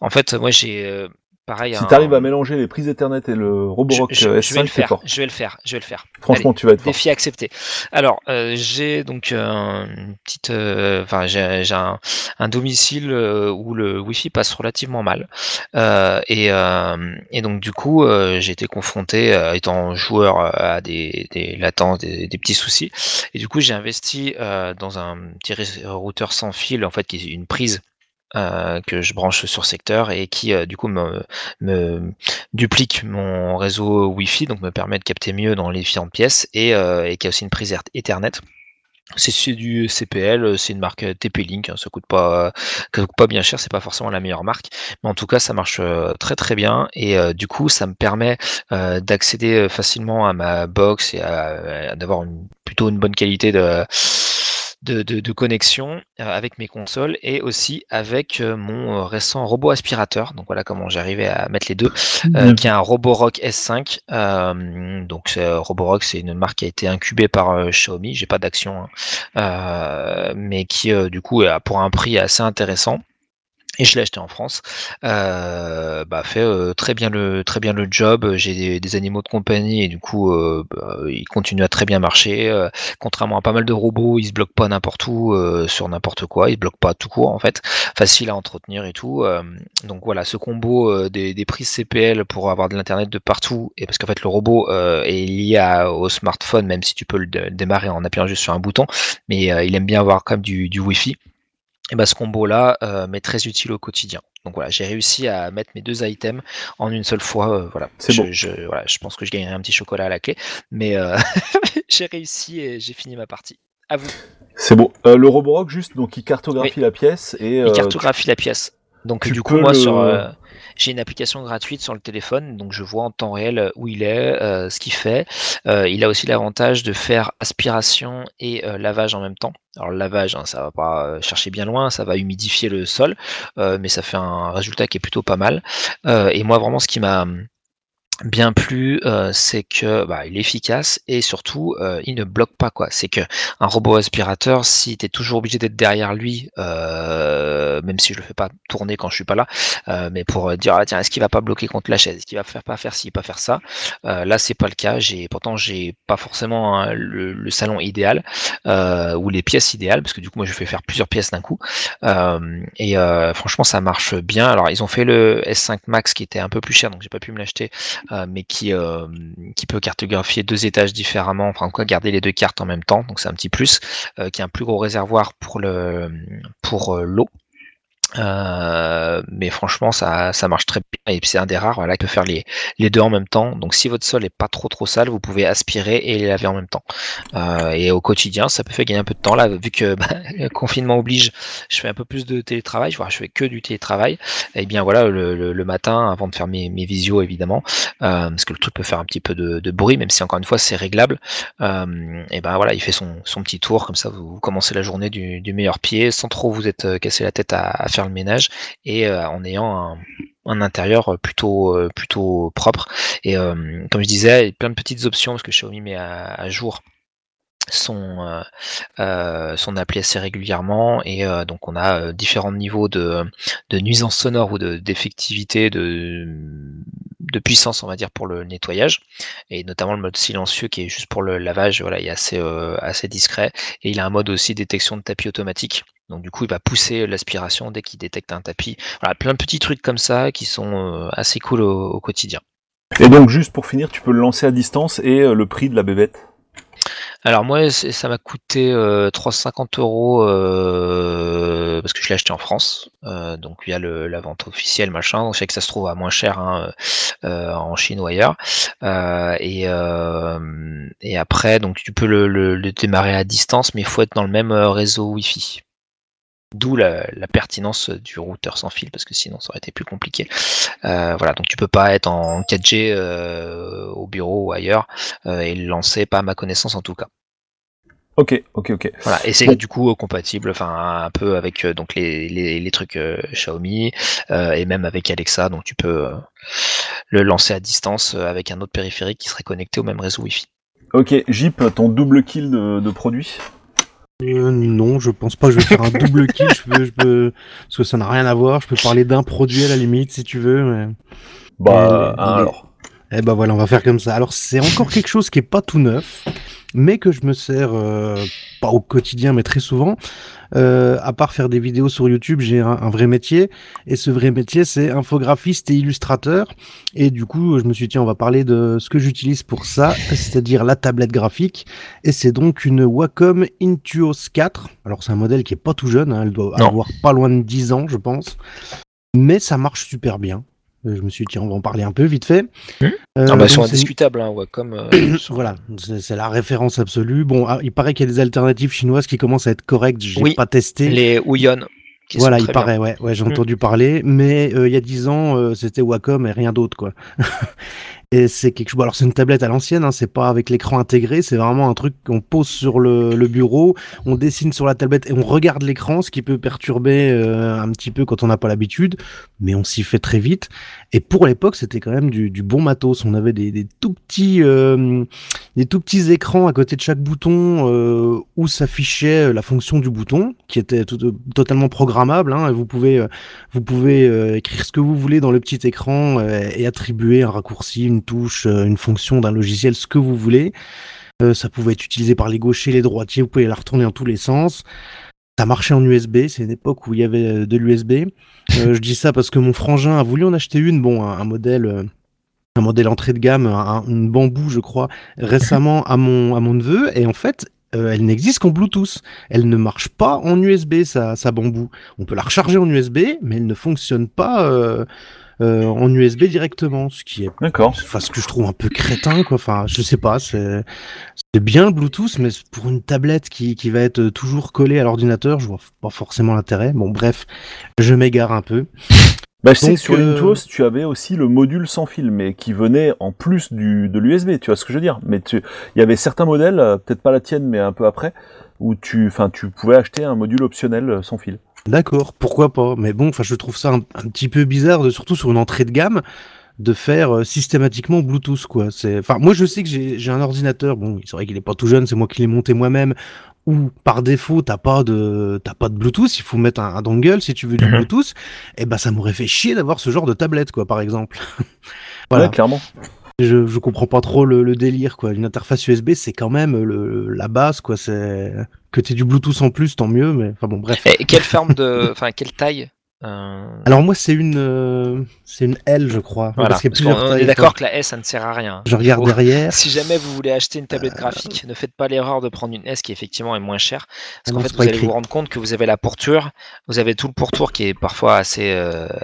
S4: en fait moi j'ai euh, pareil.
S1: Si
S4: un-
S1: t'arrives à mélanger les prises Ethernet et le Roborock
S4: je, je-
S1: euh,
S4: je vais le
S1: S5, t'es
S4: faire.
S1: fort.
S4: Je vais le faire. Je vais le faire.
S1: Franchement,
S4: Allez.
S1: tu vas être fort.
S4: Défi accepté. Alors, euh, j'ai donc euh, une petite, euh, enfin j'ai j'ai un, un domicile euh, où le Wi-Fi passe relativement mal, Euh, et, euh, et donc du coup euh, j'ai été confronté, euh, étant joueur, euh, à des, des latences, des, des petits soucis, et du coup j'ai investi euh, dans un petit routeur sans fil en fait qui est une prise. Euh, que je branche sur secteur et qui euh, du coup me, me duplique mon réseau Wi-Fi, donc me permet de capter mieux dans les différentes pièces, et, euh, et qui a aussi une prise Eth- Ethernet. C'est du CPL, c'est une marque euh, TP-Link, hein, ça coûte pas, ça coûte pas bien cher, c'est pas forcément la meilleure marque, mais en tout cas ça marche euh, très très bien et euh, du coup ça me permet euh, d'accéder euh, facilement à ma box et à, à d'avoir plutôt une bonne qualité de de, de, de connexion euh, avec mes consoles et aussi avec euh, mon euh, récent robot aspirateur. Donc voilà comment j'arrivais à mettre les deux qui est un Roborock S5. Euh, donc Roborock, c'est une marque qui a été incubée par Xiaomi. J'ai pas d'action, hein. Mais qui du coup est pour un prix assez intéressant. Et je l'ai acheté en France. Euh, bah, fait euh, très bien le très bien le job. J'ai des, des animaux de compagnie et du coup, euh, bah, il continue à très bien marcher. Euh, contrairement à pas mal de robots, il se bloque pas n'importe où euh, sur n'importe quoi. Il se bloque pas tout court en fait. Facile à entretenir et tout. Euh, donc voilà, ce combo des, des prises CPL pour avoir de l'internet de partout et parce qu'en fait le robot est lié au smartphone, même si tu peux le dé- démarrer en appuyant juste sur un bouton, mais il aime bien avoir quand même du, du Wi-Fi. Et ben ce combo-là euh, m'est très utile au quotidien. Donc voilà, j'ai réussi à mettre mes deux items en une seule fois. euh, voilà,
S1: C'est
S4: je,
S1: beau.
S4: Je, voilà, je pense que je gagnerai un petit chocolat à la clé, mais euh, j'ai réussi et j'ai fini ma partie. À vous.
S1: C'est. Euh, le Roborock, juste, donc il cartographie la pièce et
S4: Il cartographie la pièce. Donc
S1: tu
S4: du coup, moi,
S1: le-
S4: sur, j'ai une application gratuite sur le téléphone, donc je vois en temps réel où il est, euh, ce qu'il fait. Euh, il a aussi l'avantage de faire aspiration et euh, lavage en même temps. Alors le lavage, hein, ça va pas euh, chercher bien loin, ça va humidifier le sol, euh, mais ça fait un résultat qui est plutôt pas mal. Euh, et moi, vraiment, ce qui m'a bien plus, euh, c'est que bah, il est efficace et surtout euh, il ne bloque pas quoi. C'est que un robot aspirateur, si tu es toujours obligé d'être derrière lui, euh, même si je le fais pas tourner quand je suis pas là, mais pour dire ah, tiens est-ce qu'il va pas bloquer contre la chaise, est-ce qu'il va faire pas faire ci, pas faire ça, là c'est pas le cas. J'ai pourtant j'ai pas forcément hein, le, salon idéal ou les pièces idéales parce que du coup moi je fais faire plusieurs pièces d'un coup et franchement ça marche bien. Alors ils ont fait le S5 Max qui était un peu plus cher donc j'ai pas pu me l'acheter euh, mais qui, euh, qui peut cartographier deux étages différemment, enfin quoi, garder les deux cartes en même temps, donc c'est un petit plus, euh, qui a un plus gros réservoir pour le pour l'eau. Euh, mais franchement, ça, ça marche très bien. Et c'est un des rares voilà, qui peut faire les, les deux en même temps. Donc si votre sol est pas trop trop sale, vous pouvez aspirer et les laver en même temps. Euh, et au quotidien, ça peut faire gagner un peu de temps. Là, vu que bah, le confinement oblige, je fais un peu plus de télétravail. Voilà, je fais que du télétravail. Et bien voilà, le, le, matin, avant de faire mes, mes visios évidemment, euh, parce que le truc peut faire un petit peu de, bruit, même si encore une fois c'est réglable. Et ben voilà, il fait son, son petit tour comme ça. Vous, commencez la journée du, du meilleur pied, sans trop vous être cassé la tête à, à le ménage et euh, en ayant un, intérieur plutôt euh, plutôt propre. Et euh, comme je disais il y a plein de petites options parce que Xiaomi met à, jour son, son appli assez régulièrement. Et donc on a différents niveaux de, de nuisance sonore ou d'effectivité de, de, puissance on va dire pour le nettoyage. Et notamment le mode silencieux qui est juste pour le lavage. Voilà il est assez, assez discret. Et il a un mode aussi détection de tapis automatique donc du coup, il va pousser l'aspiration dès qu'il détecte un tapis. Voilà, plein de petits trucs comme ça qui sont euh, assez cool au, quotidien.
S1: Et donc juste pour finir, tu peux le lancer à distance et euh, le prix de la bébête?
S4: Alors moi, ça m'a coûté 350 euh, euros parce que je l'ai acheté en France, donc via la vente officielle, machin. Donc je sais que ça se trouve à moins cher hein, en Chine ou ailleurs. et, et après, donc tu peux le, le, démarrer à distance, mais il faut être dans le même réseau Wi-Fi. D'où la, pertinence du routeur sans fil, parce que sinon ça aurait été plus compliqué. Euh, voilà, donc tu peux pas être en 4G euh, au bureau ou ailleurs euh, et le lancer, pas à ma connaissance en tout cas.
S1: Ok, ok, ok.
S4: Voilà, et c'est du coup compatible, enfin un peu avec donc les, les, trucs Xiaomi et même avec Alexa, donc tu peux le lancer à distance avec un autre périphérique qui serait connecté au même réseau Wi-Fi.
S1: Ok, Jeep, ton double kill de, de produits
S2: euh, non, je pense pas que je vais faire un double kill. Je peux, je peux... Parce que ça n'a rien à voir. Je peux parler d'un produit à la limite si tu veux. Mais...
S1: Bah, alors.
S2: Eh bah voilà, on va faire comme ça. Alors c'est encore quelque chose qui est pas tout neuf mais que je me sers euh, pas au quotidien, mais très souvent. Euh, à part faire des vidéos sur YouTube, j'ai un, vrai métier, et ce vrai métier, c'est infographiste et illustrateur. Et du coup, je me suis dit, tiens, on va parler de ce que j'utilise pour ça, c'est-à-dire la tablette graphique. Et c'est donc une Wacom Intuos 4. Alors c'est un modèle qui est pas tout jeune, hein, elle doit avoir pas loin de 10 ans, je pense. Mais ça marche super bien. Euh, je me suis dit, on va en parler un peu vite fait.
S4: Mmh. Euh, ah bah, ils sont indiscutables, hein, Wacom. Euh,
S2: voilà, c'est la référence absolue. Bon, ah, il paraît qu'il y a des alternatives chinoises qui commencent à être correctes. J'ai n'ai pas testé.
S4: Les Ouyon.
S2: Voilà, il paraît, ouais, ouais j'ai mmh. entendu parler, mais il y a dix ans, c'était Wacom et rien d'autre, quoi. Et c'est quelque chose. Alors c'est une tablette à l'ancienne, hein, c'est pas avec l'écran intégré, c'est vraiment un truc qu'on pose sur le, le, bureau, on dessine sur la tablette et on regarde l'écran, ce qui peut perturber euh, un petit peu quand on n'a pas l'habitude, mais on s'y fait très vite. Et pour l'époque, c'était quand même du, du, bon matos. On avait des, des tout petits, euh, des tout petits écrans à côté de chaque bouton euh, où s'affichait la fonction du bouton, qui était totalement programmable. Hein, vous pouvez, vous pouvez écrire ce que vous voulez dans le petit écran et attribuer un raccourci, touche, euh, une fonction d'un logiciel, ce que vous voulez. Euh, ça pouvait être utilisé par les gauchers, les droitiers, vous pouvez la retourner dans tous les sens. Ça marchait en USB, c'est une époque où il y avait euh, de l'USB. je dis ça parce que mon frangin a voulu en acheter une, bon, un, modèle, un modèle entrée de gamme, un, une bambou, je crois, récemment à mon, à mon neveu, et en fait, elle n'existe qu'en Bluetooth. Elle ne marche pas en USB, sa, sa bambou. On peut la recharger en USB, mais elle ne fonctionne pas en USB directement, ce qui est, enfin ce que je trouve un peu crétin quoi. Enfin, je sais pas, c'est c'est bien le Bluetooth, mais pour une tablette qui qui va être toujours collée à l'ordinateur, je vois pas forcément l'intérêt. Bon, bref, je m'égare un peu.
S1: Bah, je sais que sur euh... Tu avais aussi le module sans fil, mais qui venait en plus du, de l'USB, tu vois ce que je veux dire. Mais tu, il y avait certains modèles, euh, peut-être pas la tienne, mais un peu après, où tu, enfin, tu pouvais acheter un module optionnel euh, sans fil.
S2: D'accord, pourquoi pas. Mais bon, enfin, je trouve ça un, petit peu bizarre, de, surtout sur une entrée de gamme. de faire euh, systématiquement Bluetooth quoi. C'est, enfin, moi je sais que j'ai un ordinateur. Bon, c'est vrai qu'il est pas tout jeune, c'est moi qui l'ai monté moi-même. Où par défaut t'as pas de t'as pas de Bluetooth, il faut mettre un, un dongle si tu veux du
S4: Mhm.
S2: Bluetooth. Et ben ça m'aurait fait chier d'avoir ce genre de tablette quoi, par exemple. voilà.
S1: Ouais, clairement.
S2: Je, comprends pas trop le, le délire quoi. Une interface USB c'est quand même le, la base quoi. C'est que t'aies du Bluetooth en plus tant mieux. Mais enfin bon bref.
S4: Et quelle forme de, enfin quelle taille euh,
S2: Alors moi c'est une euh, c'est une L je crois.
S4: Voilà.
S2: Parce qu'il y a
S4: Parce on est d'accord que la S, ça ne sert à rien.
S2: Je regarde derrière.
S4: Si jamais vous voulez acheter une tablette
S2: Euh,
S4: graphique, ne faites pas l'erreur de prendre une S qui effectivement est moins chère.
S2: Ah
S4: Parce
S2: non,
S4: qu'en fait, vous allez vous rendre compte que vous avez la pourtour, vous avez tout le pourtour qui est parfois assez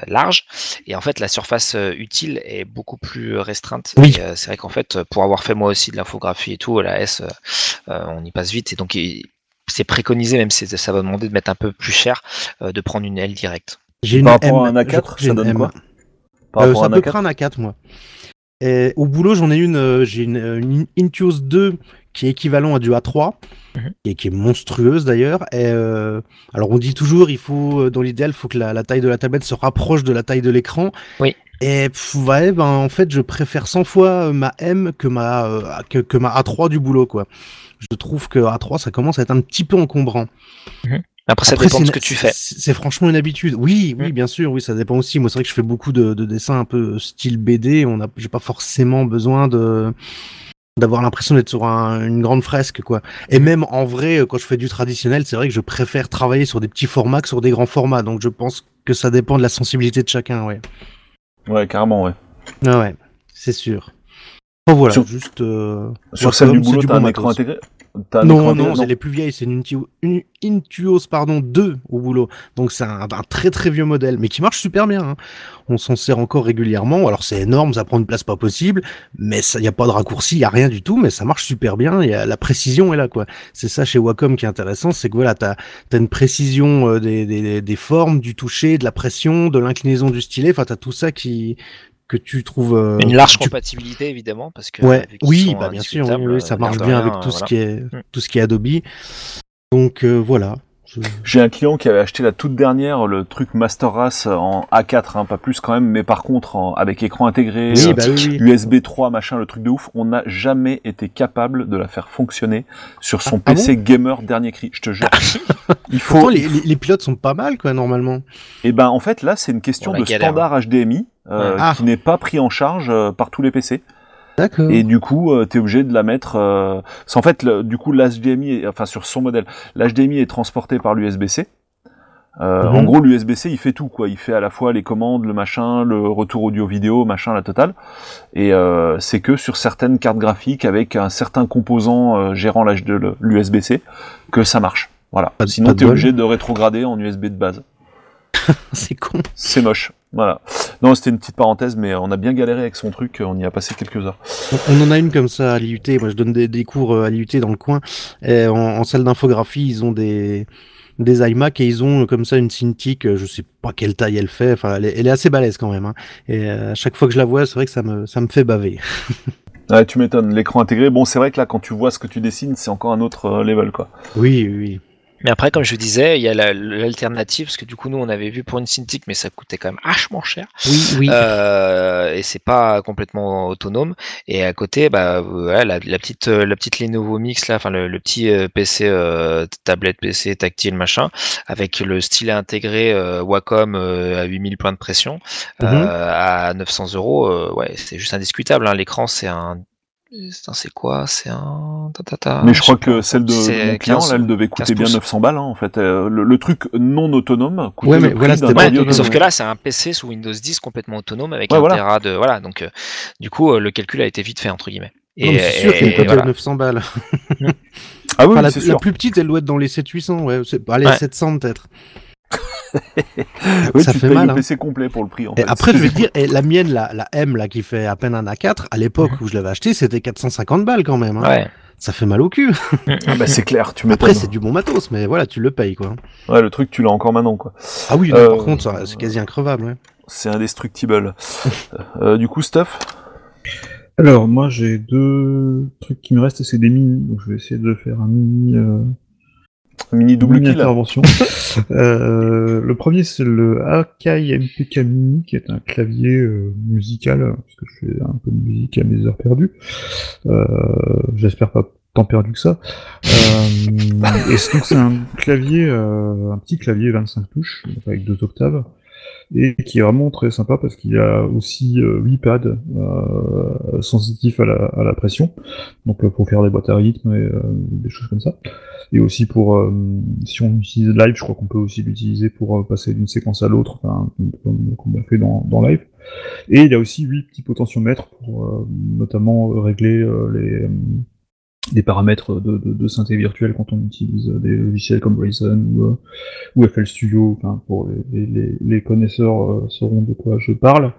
S4: large, et en fait la surface utile est beaucoup plus restreinte.
S2: Oui.
S4: C'est vrai qu'en fait, pour avoir fait moi aussi de l'infographie et tout, la S, on y passe vite, et donc c'est préconisé, même si ça va demander de mettre un peu plus cher, de prendre une L directe.
S2: J'ai une
S1: Par rapport
S2: M.
S1: à un
S2: je
S1: A4,
S2: crois que j'ai
S1: ça donne
S2: M.
S1: quoi? Par
S2: Euh,
S1: rapport
S2: c'est
S1: à
S2: peu
S1: A4
S2: près un A4 moi. Et au boulot j'en ai une, euh, j'ai une, euh, une Intuos 2 qui est équivalent à du A3
S4: Mhm.
S2: et qui est monstrueuse d'ailleurs. Et euh, alors on dit toujours il faut euh, dans l'idéal il faut que la, la taille de la tablette se rapproche de la taille de l'écran.
S4: Oui.
S2: Et pff, ouais ben en fait je préfère 100 fois ma M que ma euh, que, que ma A3 du boulot quoi. Je trouve que A3 ça commence à être un petit peu encombrant.
S4: Après, ça
S2: Après,
S4: dépend de
S2: c'est
S4: ce que tu fais.
S2: C'est franchement une habitude. Oui, oui, bien sûr, oui, ça dépend aussi. Moi, c'est vrai que je fais beaucoup de, de dessins un peu style BD. On a, j'ai pas forcément besoin de d'avoir l'impression d'être sur un- une grande fresque, quoi. Et même en vrai, euh, quand je fais du traditionnel, c'est vrai que je préfère travailler sur des petits formats que sur des grands formats. Donc, je pense que ça dépend de la sensibilité de chacun, ouais.
S1: Ouais, carrément, ouais.
S2: Ah ouais, c'est sûr. Enfin, voilà,
S1: Sur-
S2: juste. euh,
S1: Sur celle du boulot,
S2: du
S1: t'as
S2: bon
S1: un écran
S2: matos.
S1: intégré Un
S2: Non, non, c'est les plus vieilles, c'est une, Intuos- une Intuos pardon, 2 au boulot. Donc c'est un, un très très vieux modèle, mais qui marche super bien. hein. On s'en sert encore régulièrement. Alors c'est énorme, ça prend une place pas possible, mais il n'y a pas de raccourci, il y a rien du tout, mais ça marche super bien. Y a, la précision est là, quoi. C'est ça chez Wacom qui est intéressant, c'est que voilà, t'as as une précision euh, des, des, des formes, du toucher, de la pression, de l'inclinaison du stylet. Enfin, t'as tout ça qui que tu trouves euh,
S4: Une large
S2: tu-
S4: compatibilité, évidemment, parce que.
S2: Ouais, oui, bah bien sûr, oui,
S4: indiscutables,
S2: oui, ça
S4: euh,
S2: marche bien
S4: rien,
S2: avec tout ce qui est
S4: Mm.
S2: tout ce qui est Adobe. Donc euh, voilà.
S1: J'ai un client qui avait acheté la toute dernière, le truc Master Race en A4, hein, pas plus quand même, mais par contre en- avec écran intégré,
S2: Oui,
S1: euh,
S2: bah oui, oui.
S1: USB 3, machin, le truc de ouf, on n'a jamais été capable de la faire fonctionner sur son
S2: Ah, ah
S1: PC gamer dernier cri, je te jure. Il faut,
S2: Pourtant, les, pilotes sont pas mal, quoi, normalement.
S1: et ben en fait là c'est une question de
S4: galère,
S1: standard HDMI euh.
S2: Ah.
S1: qui n'est pas pris en charge euh, par tous les PC.
S2: D'accord.
S1: Et du coup, tu es obligé de la mettre. Euh... En fait, le- du coup, l'HDMI, enfin sur son modèle, l'HDMI est transporté par l'USB-C. Euh,
S2: Mhm.
S1: En gros, l'USB-C, il fait tout, quoi. Il fait à la fois les commandes, le machin, le retour audio-vidéo, machin, la totale. Et euh, c'est que sur certaines cartes graphiques avec un certain composant euh, gérant l'USB-C que ça marche. Voilà.
S2: Pas
S1: Sinon, t'es obligé de rétrograder en USB de base.
S2: C'est con.
S1: C'est moche. Voilà. Non, c'était une petite parenthèse, mais on a bien galéré avec son truc. On y a passé quelques heures.
S2: On on en a une comme ça à l'IUT. Moi, je donne des, des cours euh, à l'IUT dans le coin. Et en, en salle d'infographie, ils ont des des iMac et ils ont euh, comme ça une Cintiq. euh, Je sais pas quelle taille elle fait. Enfin, elle est, elle est assez balèze quand même. hein. Et euh, à chaque fois que je la vois, c'est vrai que ça me ça me fait baver.
S1: Ouais, tu m'étonnes. L'écran intégré, bon, c'est vrai que là, quand tu vois ce que tu dessines, c'est encore un autre euh, level, quoi.
S2: Oui, oui, oui.
S4: Mais après, comme je vous disais, il y a la- l'alternative, parce que du coup, nous, on avait vu pour une Cintiq, mais ça coûtait quand même vachement cher.
S2: Oui, oui.
S4: Euh, et c'est pas complètement autonome. Et à côté, bah, ouais, la, la petite, euh, la petite Lenovo Mix là, enfin le, le petit euh, PC, euh, tablette PC tactile machin, avec le stylet intégré euh, Wacom euh, à 8000 points de pression,
S2: Mhm.
S4: euh, à 900 euros, euh, ouais, c'est juste indiscutable. hein. L'écran, c'est un c'est quoi? C'est un. ta, ta, ta,
S1: Mais je crois
S4: pas.
S1: que celle de, mon client,
S4: 15
S1: là, elle devait coûter
S4: 15
S1: bien
S4: pouces.
S1: 900 balles, hein, en fait. Euh, le, le truc non autonome coûtait
S2: Ouais, mais
S1: le
S2: voilà,
S1: d'un
S2: c'était pas
S4: Ouais,
S2: autonome.
S4: sauf que là, c'est un PC sous Windows 10 complètement autonome avec
S1: Ouais,
S4: un
S1: voilà.
S4: Tera de. Voilà, donc euh, du coup, euh, le calcul a été vite fait, entre guillemets.
S2: Mais c'est sûr
S4: et-
S2: qu'elle
S4: et
S2: coûte
S4: voilà.
S2: 900 balles.
S1: Ah oui,
S2: Enfin, la,
S1: c'est
S2: la
S1: sûr.
S2: plus petite, elle doit être dans les 700-800. Ouais, c'est- allez,
S4: Ouais.
S2: 700 peut-être.
S1: Oui,
S2: ça
S1: tu
S2: fait
S1: payes
S2: mal,
S1: le
S2: hein.
S1: PC complet pour le prix, en
S2: Et
S1: fait.
S2: après, je vais te dire, et la mienne, la, la M, là, qui fait à peine un A4, à l'époque où je l'avais acheté, c'était 450 balles quand même. hein.
S4: Ouais.
S2: Ça fait mal au cul.
S1: Ah bah, c'est clair, tu
S2: Après, c'est du bon matos, mais voilà, tu le payes, quoi.
S1: Ouais, le truc, tu l'as encore maintenant, quoi.
S2: Ah oui, non,
S1: Euh,
S2: par contre, c'est quasi increvable. Ouais.
S1: C'est indestructible. Euh, du coup, Stuff
S3: Alors, moi, j'ai deux trucs qui me restent, c'est des mini. Donc, je vais essayer de faire un mini. euh,
S1: Mini double
S3: Mini
S1: kill.
S3: intervention. Euh, le premier, c'est le Akai MPK Mini, qui est un clavier euh, musical, euh, parce que je fais un peu de musique à mes heures perdues. Euh, J'espère pas tant perdu que ça. Euh, et c'est- donc c'est un clavier, un petit clavier 25 touches, avec deux octaves, et qui est vraiment très sympa parce qu'il y a aussi euh, 8 pads euh, sensitifs à la, à la pression, donc euh, pour faire des boîtes à rythme et euh, des choses comme ça. Et aussi pour, euh, si on utilise live, je crois qu'on peut aussi l'utiliser pour euh, passer d'une séquence à l'autre, comme, on a fait dans, dans live. Et il y a aussi 8 petits potentiomètres pour euh, notamment euh, régler euh, les, euh, des paramètres de, de, de synthé virtuelle quand on utilise des logiciels comme Reason ou, euh, ou FL Studio. Enfin, pour les, les, les connaisseurs euh, sauront de quoi je parle.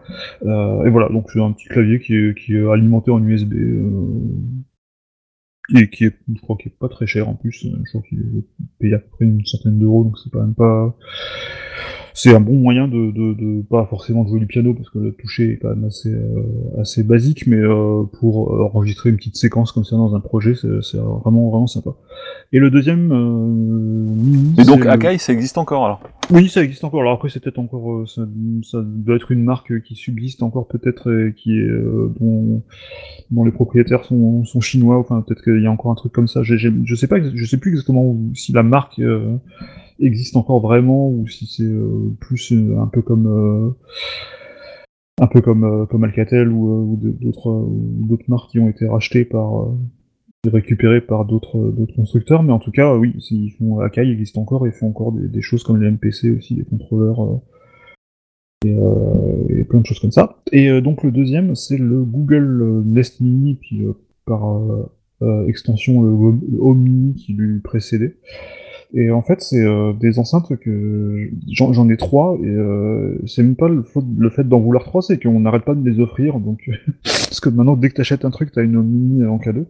S3: Euh, et voilà, donc c'est un petit clavier qui est, qui est alimenté en USB. Euh, et qui est, je crois qu'il est pas très cher en plus, je crois qu'il est payé à peu près une centaine d'euros, donc c'est quand même pas, c'est un bon moyen de, de, de pas forcément jouer du piano parce que le toucher est quand même assez, euh, assez basique, mais euh, pour enregistrer une petite séquence comme ça dans un projet, c'est vraiment, vraiment sympa. Et le deuxième, euh,
S1: Et donc
S3: le-
S1: Akai, ça existe encore alors?
S3: Oui, ça existe encore. Alors après, c'est peut-être encore, euh, ça, ça doit être une marque qui subsiste encore peut-être, et qui est euh, dont, dont les propriétaires sont, sont chinois. Enfin, peut-être qu'il y a encore un truc comme ça. J'ai- j'ai- je sais pas, je sais plus exactement si la marque euh, existe encore vraiment ou si c'est euh, plus euh, un peu comme euh, un peu comme comme Alcatel ou, d'autres marques qui ont été rachetées par récupérées par d'autres constructeurs, mais en tout cas, oui, ils font Akai existe encore et font encore des, choses comme les MPC aussi, des contrôleurs et, plein de choses comme ça. Et donc le deuxième, c'est le Google Nest Mini, puis par extension le Home Mini qui lui précédait. Et en fait, c'est euh, des enceintes que j'en ai trois, et euh, c'est même pas le, le fait d'en vouloir trois, c'est qu'on n'arrête pas de les offrir. Donc, parce que maintenant, dès que t'achètes un truc, t'as une mini en cadeau.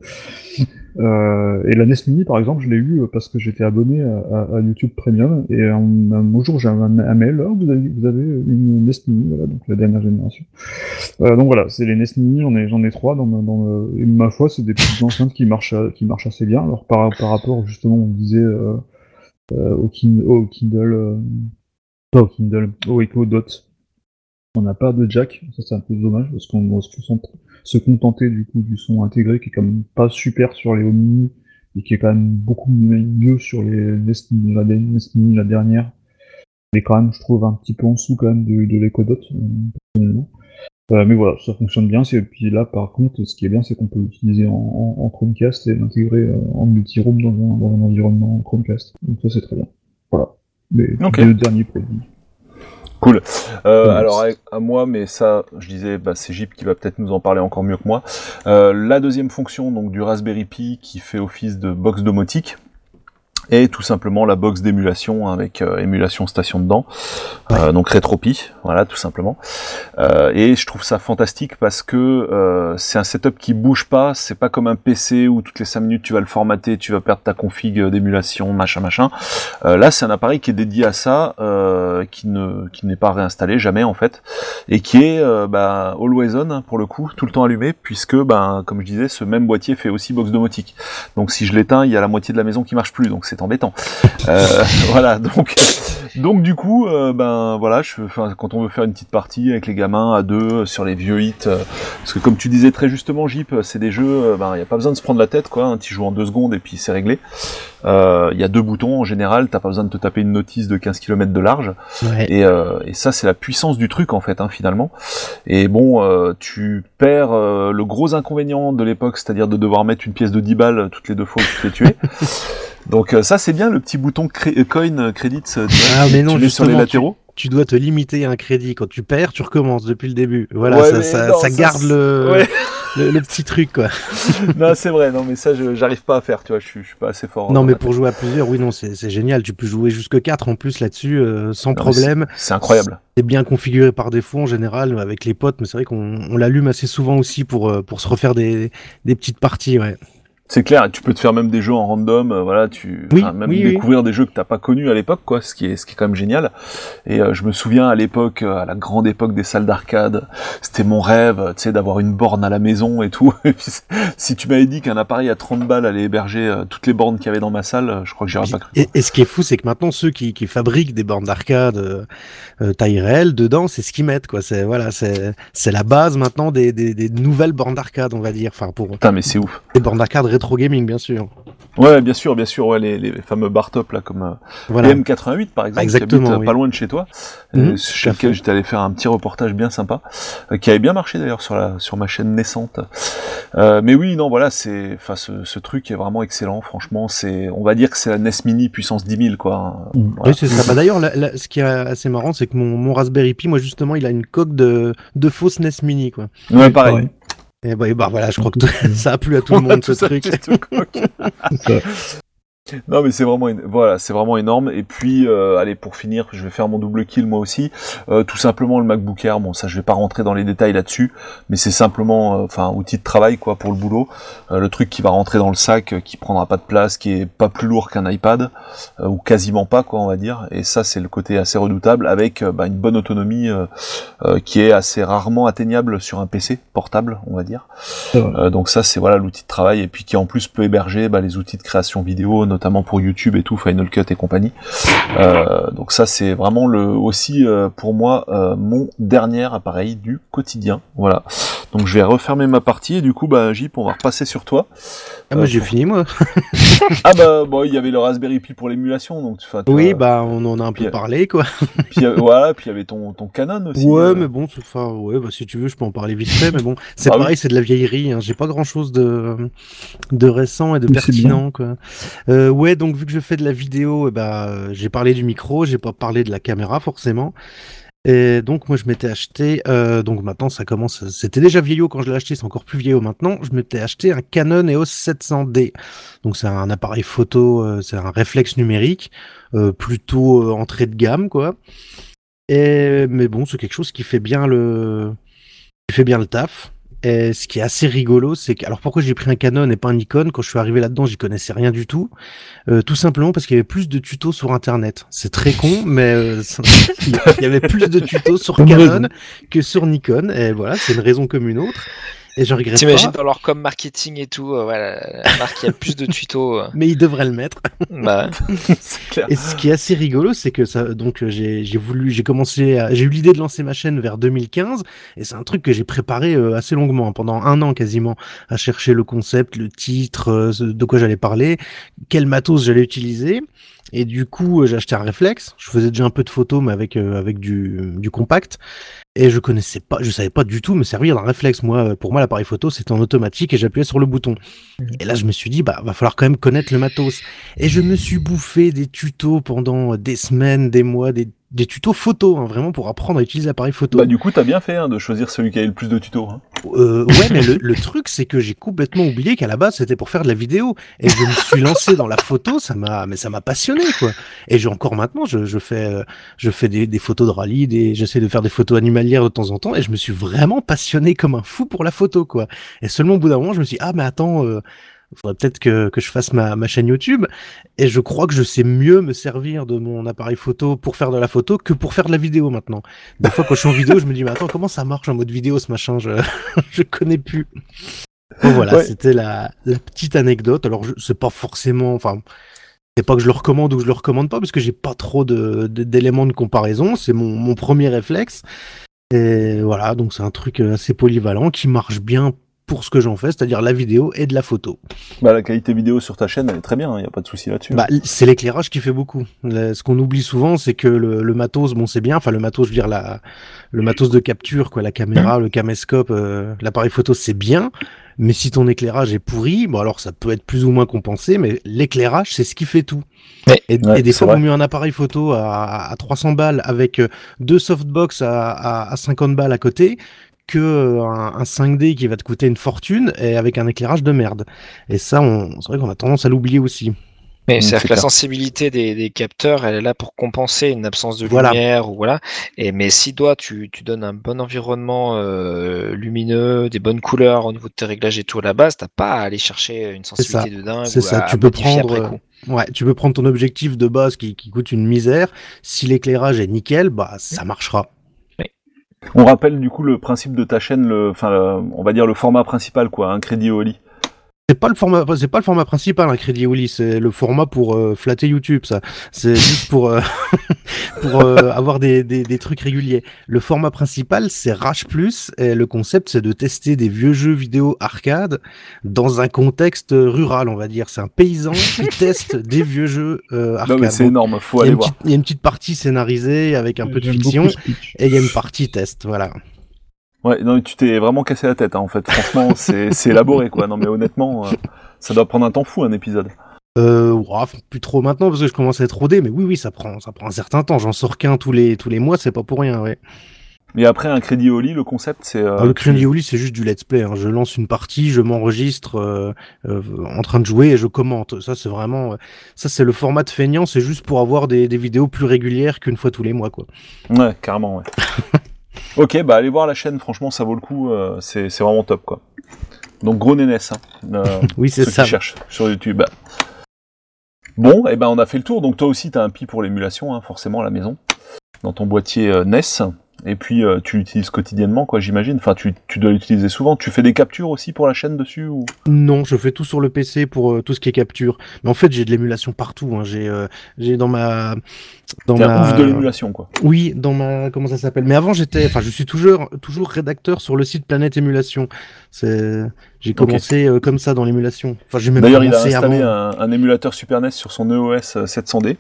S3: Euh, et la NES Mini, par exemple, je l'ai eu parce que j'étais abonné à, YouTube Premium, et un, un jour, j'ai un, un mail, Ah, vous, avez, une NES Mini, voilà, donc la dernière génération. Euh, donc voilà, c'est les NES Mini, j'en ai, trois dans et ma foi, c'est des petites enceintes qui marchent, qui marchent assez bien. Alors par, par rapport, justement, on disait euh, au, Kin- au Kindle, euh, pas au Kindle, au Echo Dot, on n'a pas de jack, ça c'est un peu dommage parce qu'on doit se con- se contenter du coup du son intégré qui est quand même pas super sur les Omni et qui est quand même beaucoup mieux sur les NES Mini, la, la dernière. Mais quand même, je trouve un petit peu en dessous quand même de, de l'Echo Dot, euh, personnellement. Euh, mais voilà, ça fonctionne bien. c'est- Puis là, par contre, ce qui est bien, c'est qu'on peut l'utiliser en, en, en Chromecast et l'intégrer euh, en multi-room dans un, dans un environnement Chromecast. Donc ça, c'est très bien. Voilà. Mais deux derniers produits.
S1: Cool. Euh, alors à, à moi, mais ça, je disais, bah, c'est Jeep qui va peut-être nous en parler encore mieux que moi. Euh, la deuxième fonction donc du Raspberry Pi qui fait office de box domotique et tout simplement la box d'émulation avec euh, émulation station dedans, Euh, donc RetroPie, voilà tout simplement. Euh, et je trouve ça fantastique parce que c'est un setup qui bouge pas, c'est pas comme un PC où toutes les 5 minutes tu vas le formater, tu vas perdre ta config d'émulation, machin machin. Là, c'est un appareil qui est dédié à ça, qui ne qui n'est pas réinstallé jamais en fait, et qui est bah, always on pour le coup, tout le temps allumé, puisque ben comme je disais, ce même boîtier fait aussi box domotique. Donc si je l'éteins, il y a la moitié de la maison qui marche plus, donc c'est embêtant. Euh, voilà, donc donc du coup, euh, ben voilà, je, quand on veut faire une petite partie avec les gamins à deux sur les vieux hits, euh, parce que comme tu disais très justement, Jeep, c'est des jeux, ben il y a pas besoin de se prendre la tête, quoi. Hein, tu joues en deux secondes et puis c'est réglé. Il y a deux boutons en général, t'as pas besoin de te taper une notice de 15 km de large.
S2: Ouais.
S1: Et, et ça, c'est la puissance du truc en fait, hein, finalement. Et bon, tu perds le gros inconvénient de l'époque, c'est-à-dire de devoir mettre une pièce de 10 balles toutes les deux fois que tu te fais tuer. Donc euh, ça, c'est bien le petit bouton cré- euh, coin euh, credits
S2: Ah, mais non,
S1: tu sur les latéraux.
S2: Tu dois te limiter à un crédit. Quand tu perds, tu recommences depuis le début. Voilà,
S1: Ouais,
S2: ça, ça,
S1: non,
S2: ça garde le,
S1: Ouais.
S2: le, le petit truc, quoi.
S1: non, c'est vrai. Non, mais ça, j'arrive pas à faire. Tu vois, je suis, je suis pas assez fort.
S2: Non,
S1: dans
S2: mais pour jouer à plusieurs, oui, non, c'est génial. Tu peux jouer jusque 4 en plus là-dessus, euh, sans
S1: Non,
S2: problème.
S1: C'est incroyable.
S2: C'est bien configuré par défaut en général avec les potes, mais c'est vrai qu'on on l'allume assez souvent aussi pour, pour se refaire des, des petites parties, ouais.
S1: C'est clair, tu peux te faire même des jeux en random, euh, voilà, tu
S2: Oui,
S1: même
S2: oui, oui.
S1: découvrir des jeux que t'as pas connus à l'époque, quoi, ce qui est ce qui est quand même génial. Et euh, je me souviens à l'époque, euh, à la grande époque des salles d'arcade, c'était mon rêve, tu sais, d'avoir une borne à la maison et tout. Et puis, si tu m'avais dit qu'un appareil à 30 balles allait héberger toutes les bornes qu'il y avait dans ma salle, je crois que j'aurais pas cru.
S2: Et, et ce qui est fou, c'est que maintenant ceux qui, qui fabriquent des bornes d'arcade taille réelle, dedans, c'est ce qu'ils mettent, quoi. C'est voilà, c'est c'est la base maintenant des, des, des nouvelles bornes d'arcade, on va dire. Enfin, pour
S1: Putain, mais c'est ouf.
S2: des bornes d'arcade rétro gaming, bien sûr.
S1: Ouais, bien sûr, bien sûr, ouais, les, les fameux bar top là, comme euh,
S2: Voilà.
S1: les M88 par exemple,
S2: Exactement,
S1: qui habite,
S2: oui.
S1: pas loin de chez toi,
S2: tout
S1: chez lequel j'étais allé faire un petit reportage bien sympa, euh, qui avait bien marché d'ailleurs sur la sur ma chaîne naissante. Euh, mais oui, non, voilà, c'est, enfin, ce, ce truc est vraiment excellent. Franchement, c'est, on va dire que c'est la NES Mini puissance 10 000 quoi. hein. Voilà.
S2: Oui, c'est ça. Bah, D'ailleurs, la- la- ce qui est assez marrant, c'est que mon, mon Raspberry Pi, moi justement, il a une coque de, de fausse NES Mini, quoi.
S1: Ouais, pareil.
S3: pareil.
S2: Et bah, et bah, voilà, je crois que tout- ça a plu à tout le monde ce truc.
S1: Non mais c'est vraiment voilà c'est vraiment énorme. Et puis euh, allez pour finir je vais faire mon double kill moi aussi. Euh, tout simplement le MacBook Air bon ça je vais pas rentrer dans les détails là-dessus mais c'est simplement euh, enfin outil de travail quoi pour le boulot. Le truc qui va rentrer dans le sac qui prendra pas de place qui est pas plus lourd qu'un iPad ou quasiment pas quoi on va dire. Et ça c'est le côté assez redoutable avec bah, une bonne autonomie qui est assez rarement atteignable sur un PC portable on va dire. Donc ça c'est voilà l'outil de travail. Et puis qui en plus peut héberger bah, les outils de création vidéo notamment pour YouTube et tout Final Cut et compagnie. Euh, donc ça c'est vraiment le aussi euh, pour moi euh, mon dernier appareil du quotidien. Voilà. Donc je vais refermer ma partie et du coup bah Jip on va repasser sur toi
S2: Ah, moi,
S1: Euh,
S2: j'ai
S1: pour-
S2: fini, moi.
S1: ah bah bon il y avait le Raspberry Pi pour l'émulation donc tu
S2: Oui, bah, on en a un peu
S1: puis-
S2: parlé, quoi.
S1: puis euh, voilà puis il y avait ton ton Canon aussi
S2: Ouais,
S1: euh.
S2: mais bon, c'est- enfin, ouais, bah, si tu veux, je peux en parler vite fait, mais bon, c'est
S1: Bah oui.
S2: pareil, c'est de la vieillerie, hein. J'ai pas grand chose de, de récent et de
S3: Mais
S2: pertinent, quoi. Euh, ouais, donc, vu que je fais de la vidéo, eh bah, euh, j'ai parlé du micro, j'ai pas parlé de la caméra, forcément. Et donc, moi, je m'étais acheté, euh, donc maintenant, ça commence, c'était déjà vieillot quand je l'ai acheté, c'est encore plus vieillot maintenant. Je m'étais acheté un Canon EOS 700D. Donc, c'est un appareil photo, euh, c'est un réflexe numérique, euh, plutôt entrée de gamme, quoi. Et, mais bon, c'est quelque chose qui fait bien le, qui fait bien le taf. Et ce qui est assez rigolo, c'est que, alors pourquoi j'ai pris un Canon et pas un Nikon? Quand je suis arrivé là-dedans, j'y connaissais rien du tout. Euh, tout simplement parce qu'il y avait plus de tutos sur Internet. C'est très con, mais euh, il y avait plus de tutos sur Canon que sur Nikon. Et voilà, c'est une raison comme une autre. Et je regrette
S4: T'imagines
S2: pas,
S4: dans leur com marketing et tout, euh, voilà, la marque qui a le plus de tutos. euh,
S2: mais ils devraient le mettre.
S4: bah,
S1: c'est clair
S2: Et ce qui est assez rigolo, c'est que ça, donc euh, j'ai j'ai voulu, j'ai commencé, à- j'ai eu l'idée de lancer ma chaîne vers 2015, et c'est un truc que j'ai préparé euh, assez longuement, hein, pendant un an quasiment, à chercher le concept, le titre, euh, ce- de quoi j'allais parler, quel matos j'allais utiliser. Et du coup, euh, j'ai acheté un réflexe. Je faisais déjà un peu de photos, mais avec euh, avec du, du compact. Et je connaissais pas, je savais pas du tout me servir d'un réflexe. Moi, euh, pour moi, l'appareil photo, c'était en automatique et j'appuyais sur le bouton. Et là, je me suis dit, bah, va falloir quand même connaître le matos. Et je me suis bouffé des tutos pendant des semaines, des mois, des, des tutos photo, hein, vraiment pour apprendre à utiliser l'appareil photo.
S1: bah du coup t'as bien fait hein, de choisir celui qui avait le plus de tutos hein.
S2: Euh, ouais, mais le, le truc, c'est que j'ai complètement oublié qu'à la base, c'était pour faire de la vidéo. Et je me suis lancé dans la photo, ça m'a, mais ça m'a passionné, quoi. Et j'ai encore maintenant, je, je fais, euh, je fais des, des photos de rallye, des, j'essaie de faire des photos animalières de temps en temps, et je me suis vraiment passionné comme un fou pour la photo, quoi. Et seulement au bout d'un moment, je me suis dit, ah, mais attends, euh, faudrait peut-être que, que je fasse ma, ma chaîne YouTube. Et je crois que je sais mieux me servir de mon appareil photo pour faire de la photo que pour faire de la vidéo maintenant. Des fois, quand je suis en vidéo, je me dis, mais attends, comment ça marche en mode vidéo ce machin? Je, je connais plus. Bon, voilà,
S1: Ouais.
S2: c'était la, la petite anecdote. Alors, c'est pas forcément, enfin, c'est pas que je le recommande ou que je le recommande pas, parce que j'ai pas trop de, de- d'éléments de comparaison. C'est mon, mon premier réflexe. Et voilà, donc c'est un truc assez polyvalent qui marche bien pour ce que j'en fais, c'est-à-dire la vidéo et de la photo.
S1: bah la qualité vidéo sur ta chaîne elle est très bien il y a pas de souci là-dessus
S2: Bah, c'est l'éclairage qui fait beaucoup. Ce qu'on oublie souvent, c'est que le, le matos, bon, c'est bien. Enfin, le matos, je veux dire, la, le matos de capture, quoi, la caméra, le caméscope, euh, l'appareil photo, c'est bien. Mais si ton éclairage est pourri, bon, alors ça peut être plus ou moins compensé, mais l'éclairage, c'est ce qui fait tout.
S4: Ouais.
S2: Et,
S1: Ouais,
S2: et des fois, vaut mieux un appareil photo à, à 300 balles avec euh, deux softbox à, à, à 50 balles à côté que euh, un, un 5D qui va te coûter une fortune et avec un éclairage de merde. Et ça, on, c'est vrai qu'on a tendance à l'oublier aussi.
S4: Mais c'est-à-dire
S1: c'est
S4: que la sensibilité des, des capteurs, elle est là pour compenser une absence de
S2: Voilà.
S4: lumière ou voilà. Et mais si toi tu, tu donnes un bon environnement euh, lumineux, des bonnes couleurs au niveau de tes réglages et tout à la base, t'as pas à aller chercher une sensibilité de dingue
S2: C'est
S4: ou
S2: ça,
S4: à
S2: tu peux prendre,
S4: coup.
S2: Ouais, tu peux prendre ton objectif de base qui, qui coûte une misère. Si l'éclairage est nickel, bah ça marchera.
S1: On rappelle du coup le principe de ta chaîne, le, enfin, on va dire le format principal, quoi, un crédit au lit.
S2: C'est pas le format, c'est pas le format principal, un crédit Oli, c'est le format pour euh, flatter YouTube, ça. C'est juste pour euh, pour euh, avoir des, des, des trucs réguliers. Le format principal, c'est Rage Plus, et le concept, c'est de tester des vieux jeux vidéo arcade dans un contexte rural, on va dire. C'est un paysan qui teste des vieux jeux euh, arcade.
S1: Non mais c'est
S2: Bon,
S1: énorme, faut
S2: il, y a
S1: aller
S2: une
S1: voir.
S2: petite, il y a une petite partie scénarisée avec un peu de fiction, et il y a une partie test, voilà.
S1: Ouais, non mais tu t'es vraiment cassé la tête, hein, en fait. Franchement, c'est c'est élaboré, quoi. Non mais honnêtement, euh, ça doit prendre un temps fou un épisode.
S2: Euh, ouah, plus trop maintenant parce que je commence à être rodé, mais oui, oui, ça prend, ça prend un certain temps. J'en sors qu'un tous les, tous les mois, c'est pas pour rien, ouais.
S1: Mais après un crédit au lit, le concept c'est. euh,
S2: Alors, le Crédit Oli, c'est juste du let's play. hein. Je lance une partie, je m'enregistre euh, euh, en train de jouer et je commente. Ça, c'est vraiment, euh, ça, c'est le format de feignant. C'est juste pour avoir des, des vidéos plus régulières qu'une fois tous les mois, quoi.
S1: Ouais, carrément, ouais. ok, bah allez voir la chaîne, franchement, ça vaut le coup, euh, c'est c'est vraiment top, quoi. Donc gros nénès, hein, euh,
S2: Oui, c'est ça.
S1: qui cherchent sur YouTube. Bon, et ben on a fait le tour, donc toi aussi t'as un pi pour l'émulation, hein, forcément, à la maison, dans ton boîtier euh, NES, et puis euh, tu l'utilises quotidiennement, quoi, j'imagine, enfin tu, tu dois l'utiliser souvent, tu fais des captures aussi pour la chaîne dessus ou...
S2: Non, je fais tout sur le PC pour euh, tout ce qui est capture. Mais en fait, j'ai de l'émulation partout. Hein. J'ai, euh, j'ai dans ma, dans ma,
S1: ouf de l'émulation, quoi.
S2: Oui, dans ma comment ça s'appelle? Mais avant j'étais, enfin je suis toujours toujours rédacteur sur le site Planète Émulation. C'est, j'ai commencé comme ça dans l'émulation. Enfin j'ai même
S1: D'ailleurs, il a installé
S2: avant.
S1: un, un émulateur Super NES sur son EOS 700D.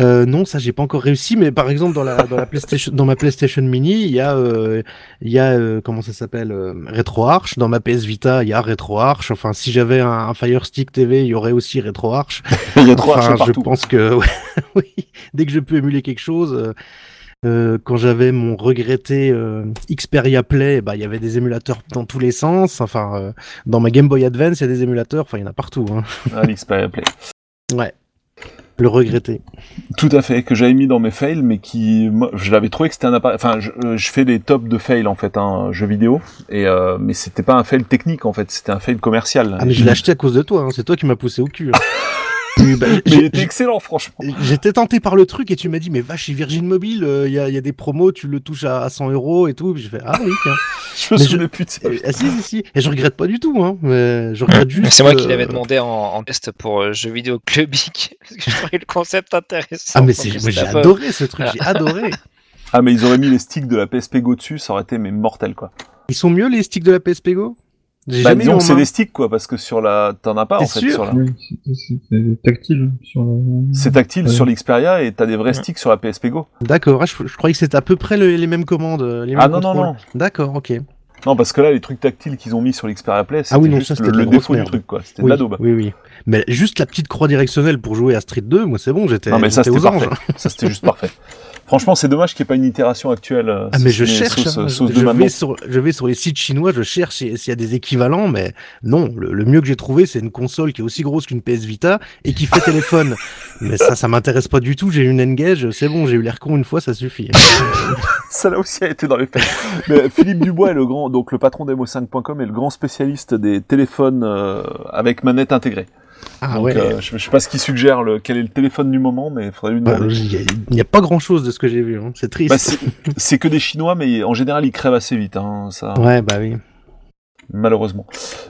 S2: Euh, non, ça j'ai pas encore réussi. Mais par exemple dans la dans la PlayStation, dans ma PlayStation Mini, il y a euh, il y a euh, comment ça s'appelle euh, RetroArch. Dans ma PS Vita, il y a RetroArch. Enfin si j'avais un, un Fire Stick TV, il y aurait aussi RetroArch.
S1: Il y a trois
S2: Enfin, je pense que oui, dès que je peux émuler quelque chose. euh, euh, quand j'avais mon regretté euh, Xperia Play, bah il y avait des émulateurs dans tous les sens. Enfin, euh, dans ma Game Boy Advance, il y a des émulateurs. Enfin, il y en a partout. Hein.
S1: Ah, l'Xperia Play.
S2: Ouais. Le regretté.
S1: Tout à fait, que j'avais mis dans mes fails, mais qui, moi, je l'avais trouvé que c'était un appareil. Enfin, je, euh, je fais des tops de fails en fait, un jeu vidéo, et euh, mais c'était pas un fail technique en fait, c'était un fail commercial.
S2: Ah mais je l'ai acheté à cause de toi. Hein. C'est toi qui m'as poussé au cul. hein. Oui, bah,
S1: Mais
S2: j'ai-
S1: il était excellent, franchement.
S2: J'étais tenté par le truc et tu m'as dit mais va chez Virgin Mobile, euh, il y, a, il y a des promos, tu le touches à, à 100 euros et tout. Je fais ah oui tiens.
S1: Je me
S2: Mais
S1: souvenais plus de ça.
S2: Et, ah, si si si. Et je regrette pas du tout hein. Mais je regrette juste.
S4: C'est moi qui l'avais demandé en, en test pour euh, jeux vidéo clubique parce que je trouvais le concept intéressant.
S2: Ah mais j'ai adoré ce truc, j'ai adoré.
S1: Ah, mais ils auraient mis les sticks de la PSP Go dessus, ça aurait été mais mortel quoi.
S2: Ils sont mieux les sticks de la PSP Go? J'ai
S1: Bah,
S2: jamais eu
S1: c'est des sticks quoi, parce que sur la, t'en as pas en fait
S2: sûr
S1: sur la.
S3: Oui, c'est- tactile sur la...
S1: C'est tactile
S3: Ouais.
S1: sur l'Xperia et t'as des vrais sticks sur la PSP Go.
S2: D'accord, ah, je, je croyais que c'était à peu près le- les mêmes commandes, euh, les mêmes
S1: Ah non non non.
S2: D'accord, ok.
S1: Non parce que là les trucs tactiles qu'ils ont mis sur l'Xperia Play, c'était
S2: Ah oui, non,
S1: juste
S2: ça, c'était
S1: le,
S2: de la
S1: le défaut du truc quoi, c'était
S2: Oui,
S1: de la daube.
S2: oui, oui. Mais juste la petite croix directionnelle pour jouer à Street 2, moi c'est bon, j'étais,
S1: Non mais ça c'était
S2: aux anges.
S1: parfait. Ça c'était juste parfait. Franchement, c'est dommage qu'il n'y ait pas une itération actuelle. euh,
S2: Ah mais je cherche,
S1: Sauce,
S2: hein.
S1: sauce de
S2: je, vais sur, je vais sur les sites chinois, je cherche s'il y a des équivalents, mais non, le, le mieux que j'ai trouvé c'est une console qui est aussi grosse qu'une PS Vita et qui fait téléphone. mais ça, ça m'intéresse pas du tout, j'ai une N-Gage, c'est bon, j'ai eu l'air con une fois, ça suffit.
S1: Ça là aussi a été dans les faits. Mais Philippe Dubois est le grand, donc le patron d'Emo5.com est le grand spécialiste des téléphones euh, avec manette intégrée.
S2: Ah
S1: donc,
S2: ouais.
S1: euh, je, je sais pas ce qu'il suggère, le, quel est le téléphone du moment, mais il faudrait lui
S2: Bah,
S1: demander.
S2: Il a- n'y a, pas grand chose de ce que j'ai vu, hein. c'est triste.
S1: Bah, c'est- que des Chinois, mais en général ils crèvent assez vite, hein, ça.
S2: ouais, bah oui.
S1: malheureusement.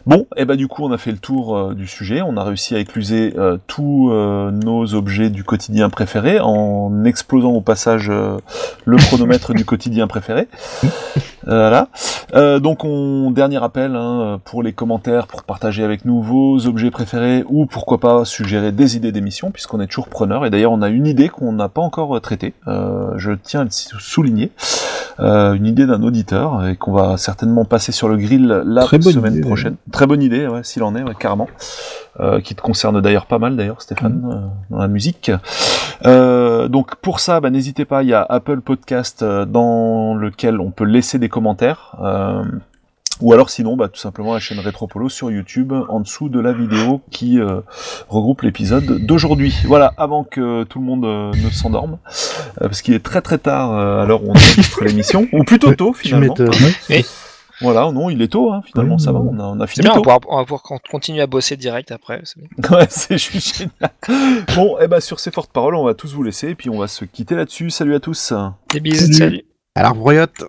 S1: Bon, et bah du coup on a fait le tour euh, du sujet, on a réussi à écluser euh, tous nos objets du quotidien préféré en explosant au passage le chronomètre du quotidien préféré. Voilà. Euh, donc on dernier rappel hein, pour les commentaires, pour partager avec nous vos objets préférés ou pourquoi pas suggérer des idées d'émissions puisqu'on est toujours preneur. Et d'ailleurs on a une idée qu'on n'a pas encore euh, traitée. Euh, je tiens à le souligner. Euh, une idée d'un auditeur et qu'on va certainement passer sur le grill la
S3: Très
S1: semaine
S3: idée,
S1: prochaine. Très bonne idée, ouais, s'il en est, ouais, carrément. Euh, qui te concerne d'ailleurs pas mal d'ailleurs, Stéphane, euh, dans la musique. Euh, donc pour ça, bah, n'hésitez pas, il y a Apple Podcast euh, dans lequel on peut laisser des commentaires. Euh, Ou alors sinon, bah, tout simplement la chaîne Retropolo sur YouTube, en dessous de la vidéo qui euh, regroupe l'épisode d'aujourd'hui. Voilà, avant que tout le monde euh, ne s'endorme, euh, parce qu'il est très très tard euh, à l'heure où on enregistre l'émission, ou plutôt tôt
S2: Tu
S1: finalement.
S2: m'étonnes.
S1: Voilà, non, il est tôt, hein, finalement,
S3: Oui,
S1: ça va, on a, on a
S4: C'est
S1: fini
S4: bien, on
S1: tôt.
S4: va, pouvoir, on va pouvoir con- continuer à bosser direct après. c'est bien.
S1: Ouais, c'est juste génial. Bon, et bah sur ces fortes paroles, on va tous vous laisser, et puis on va se quitter là-dessus. Salut à tous.
S4: Des bisous,
S3: Salut.
S4: salut.
S2: Alors, Broyotte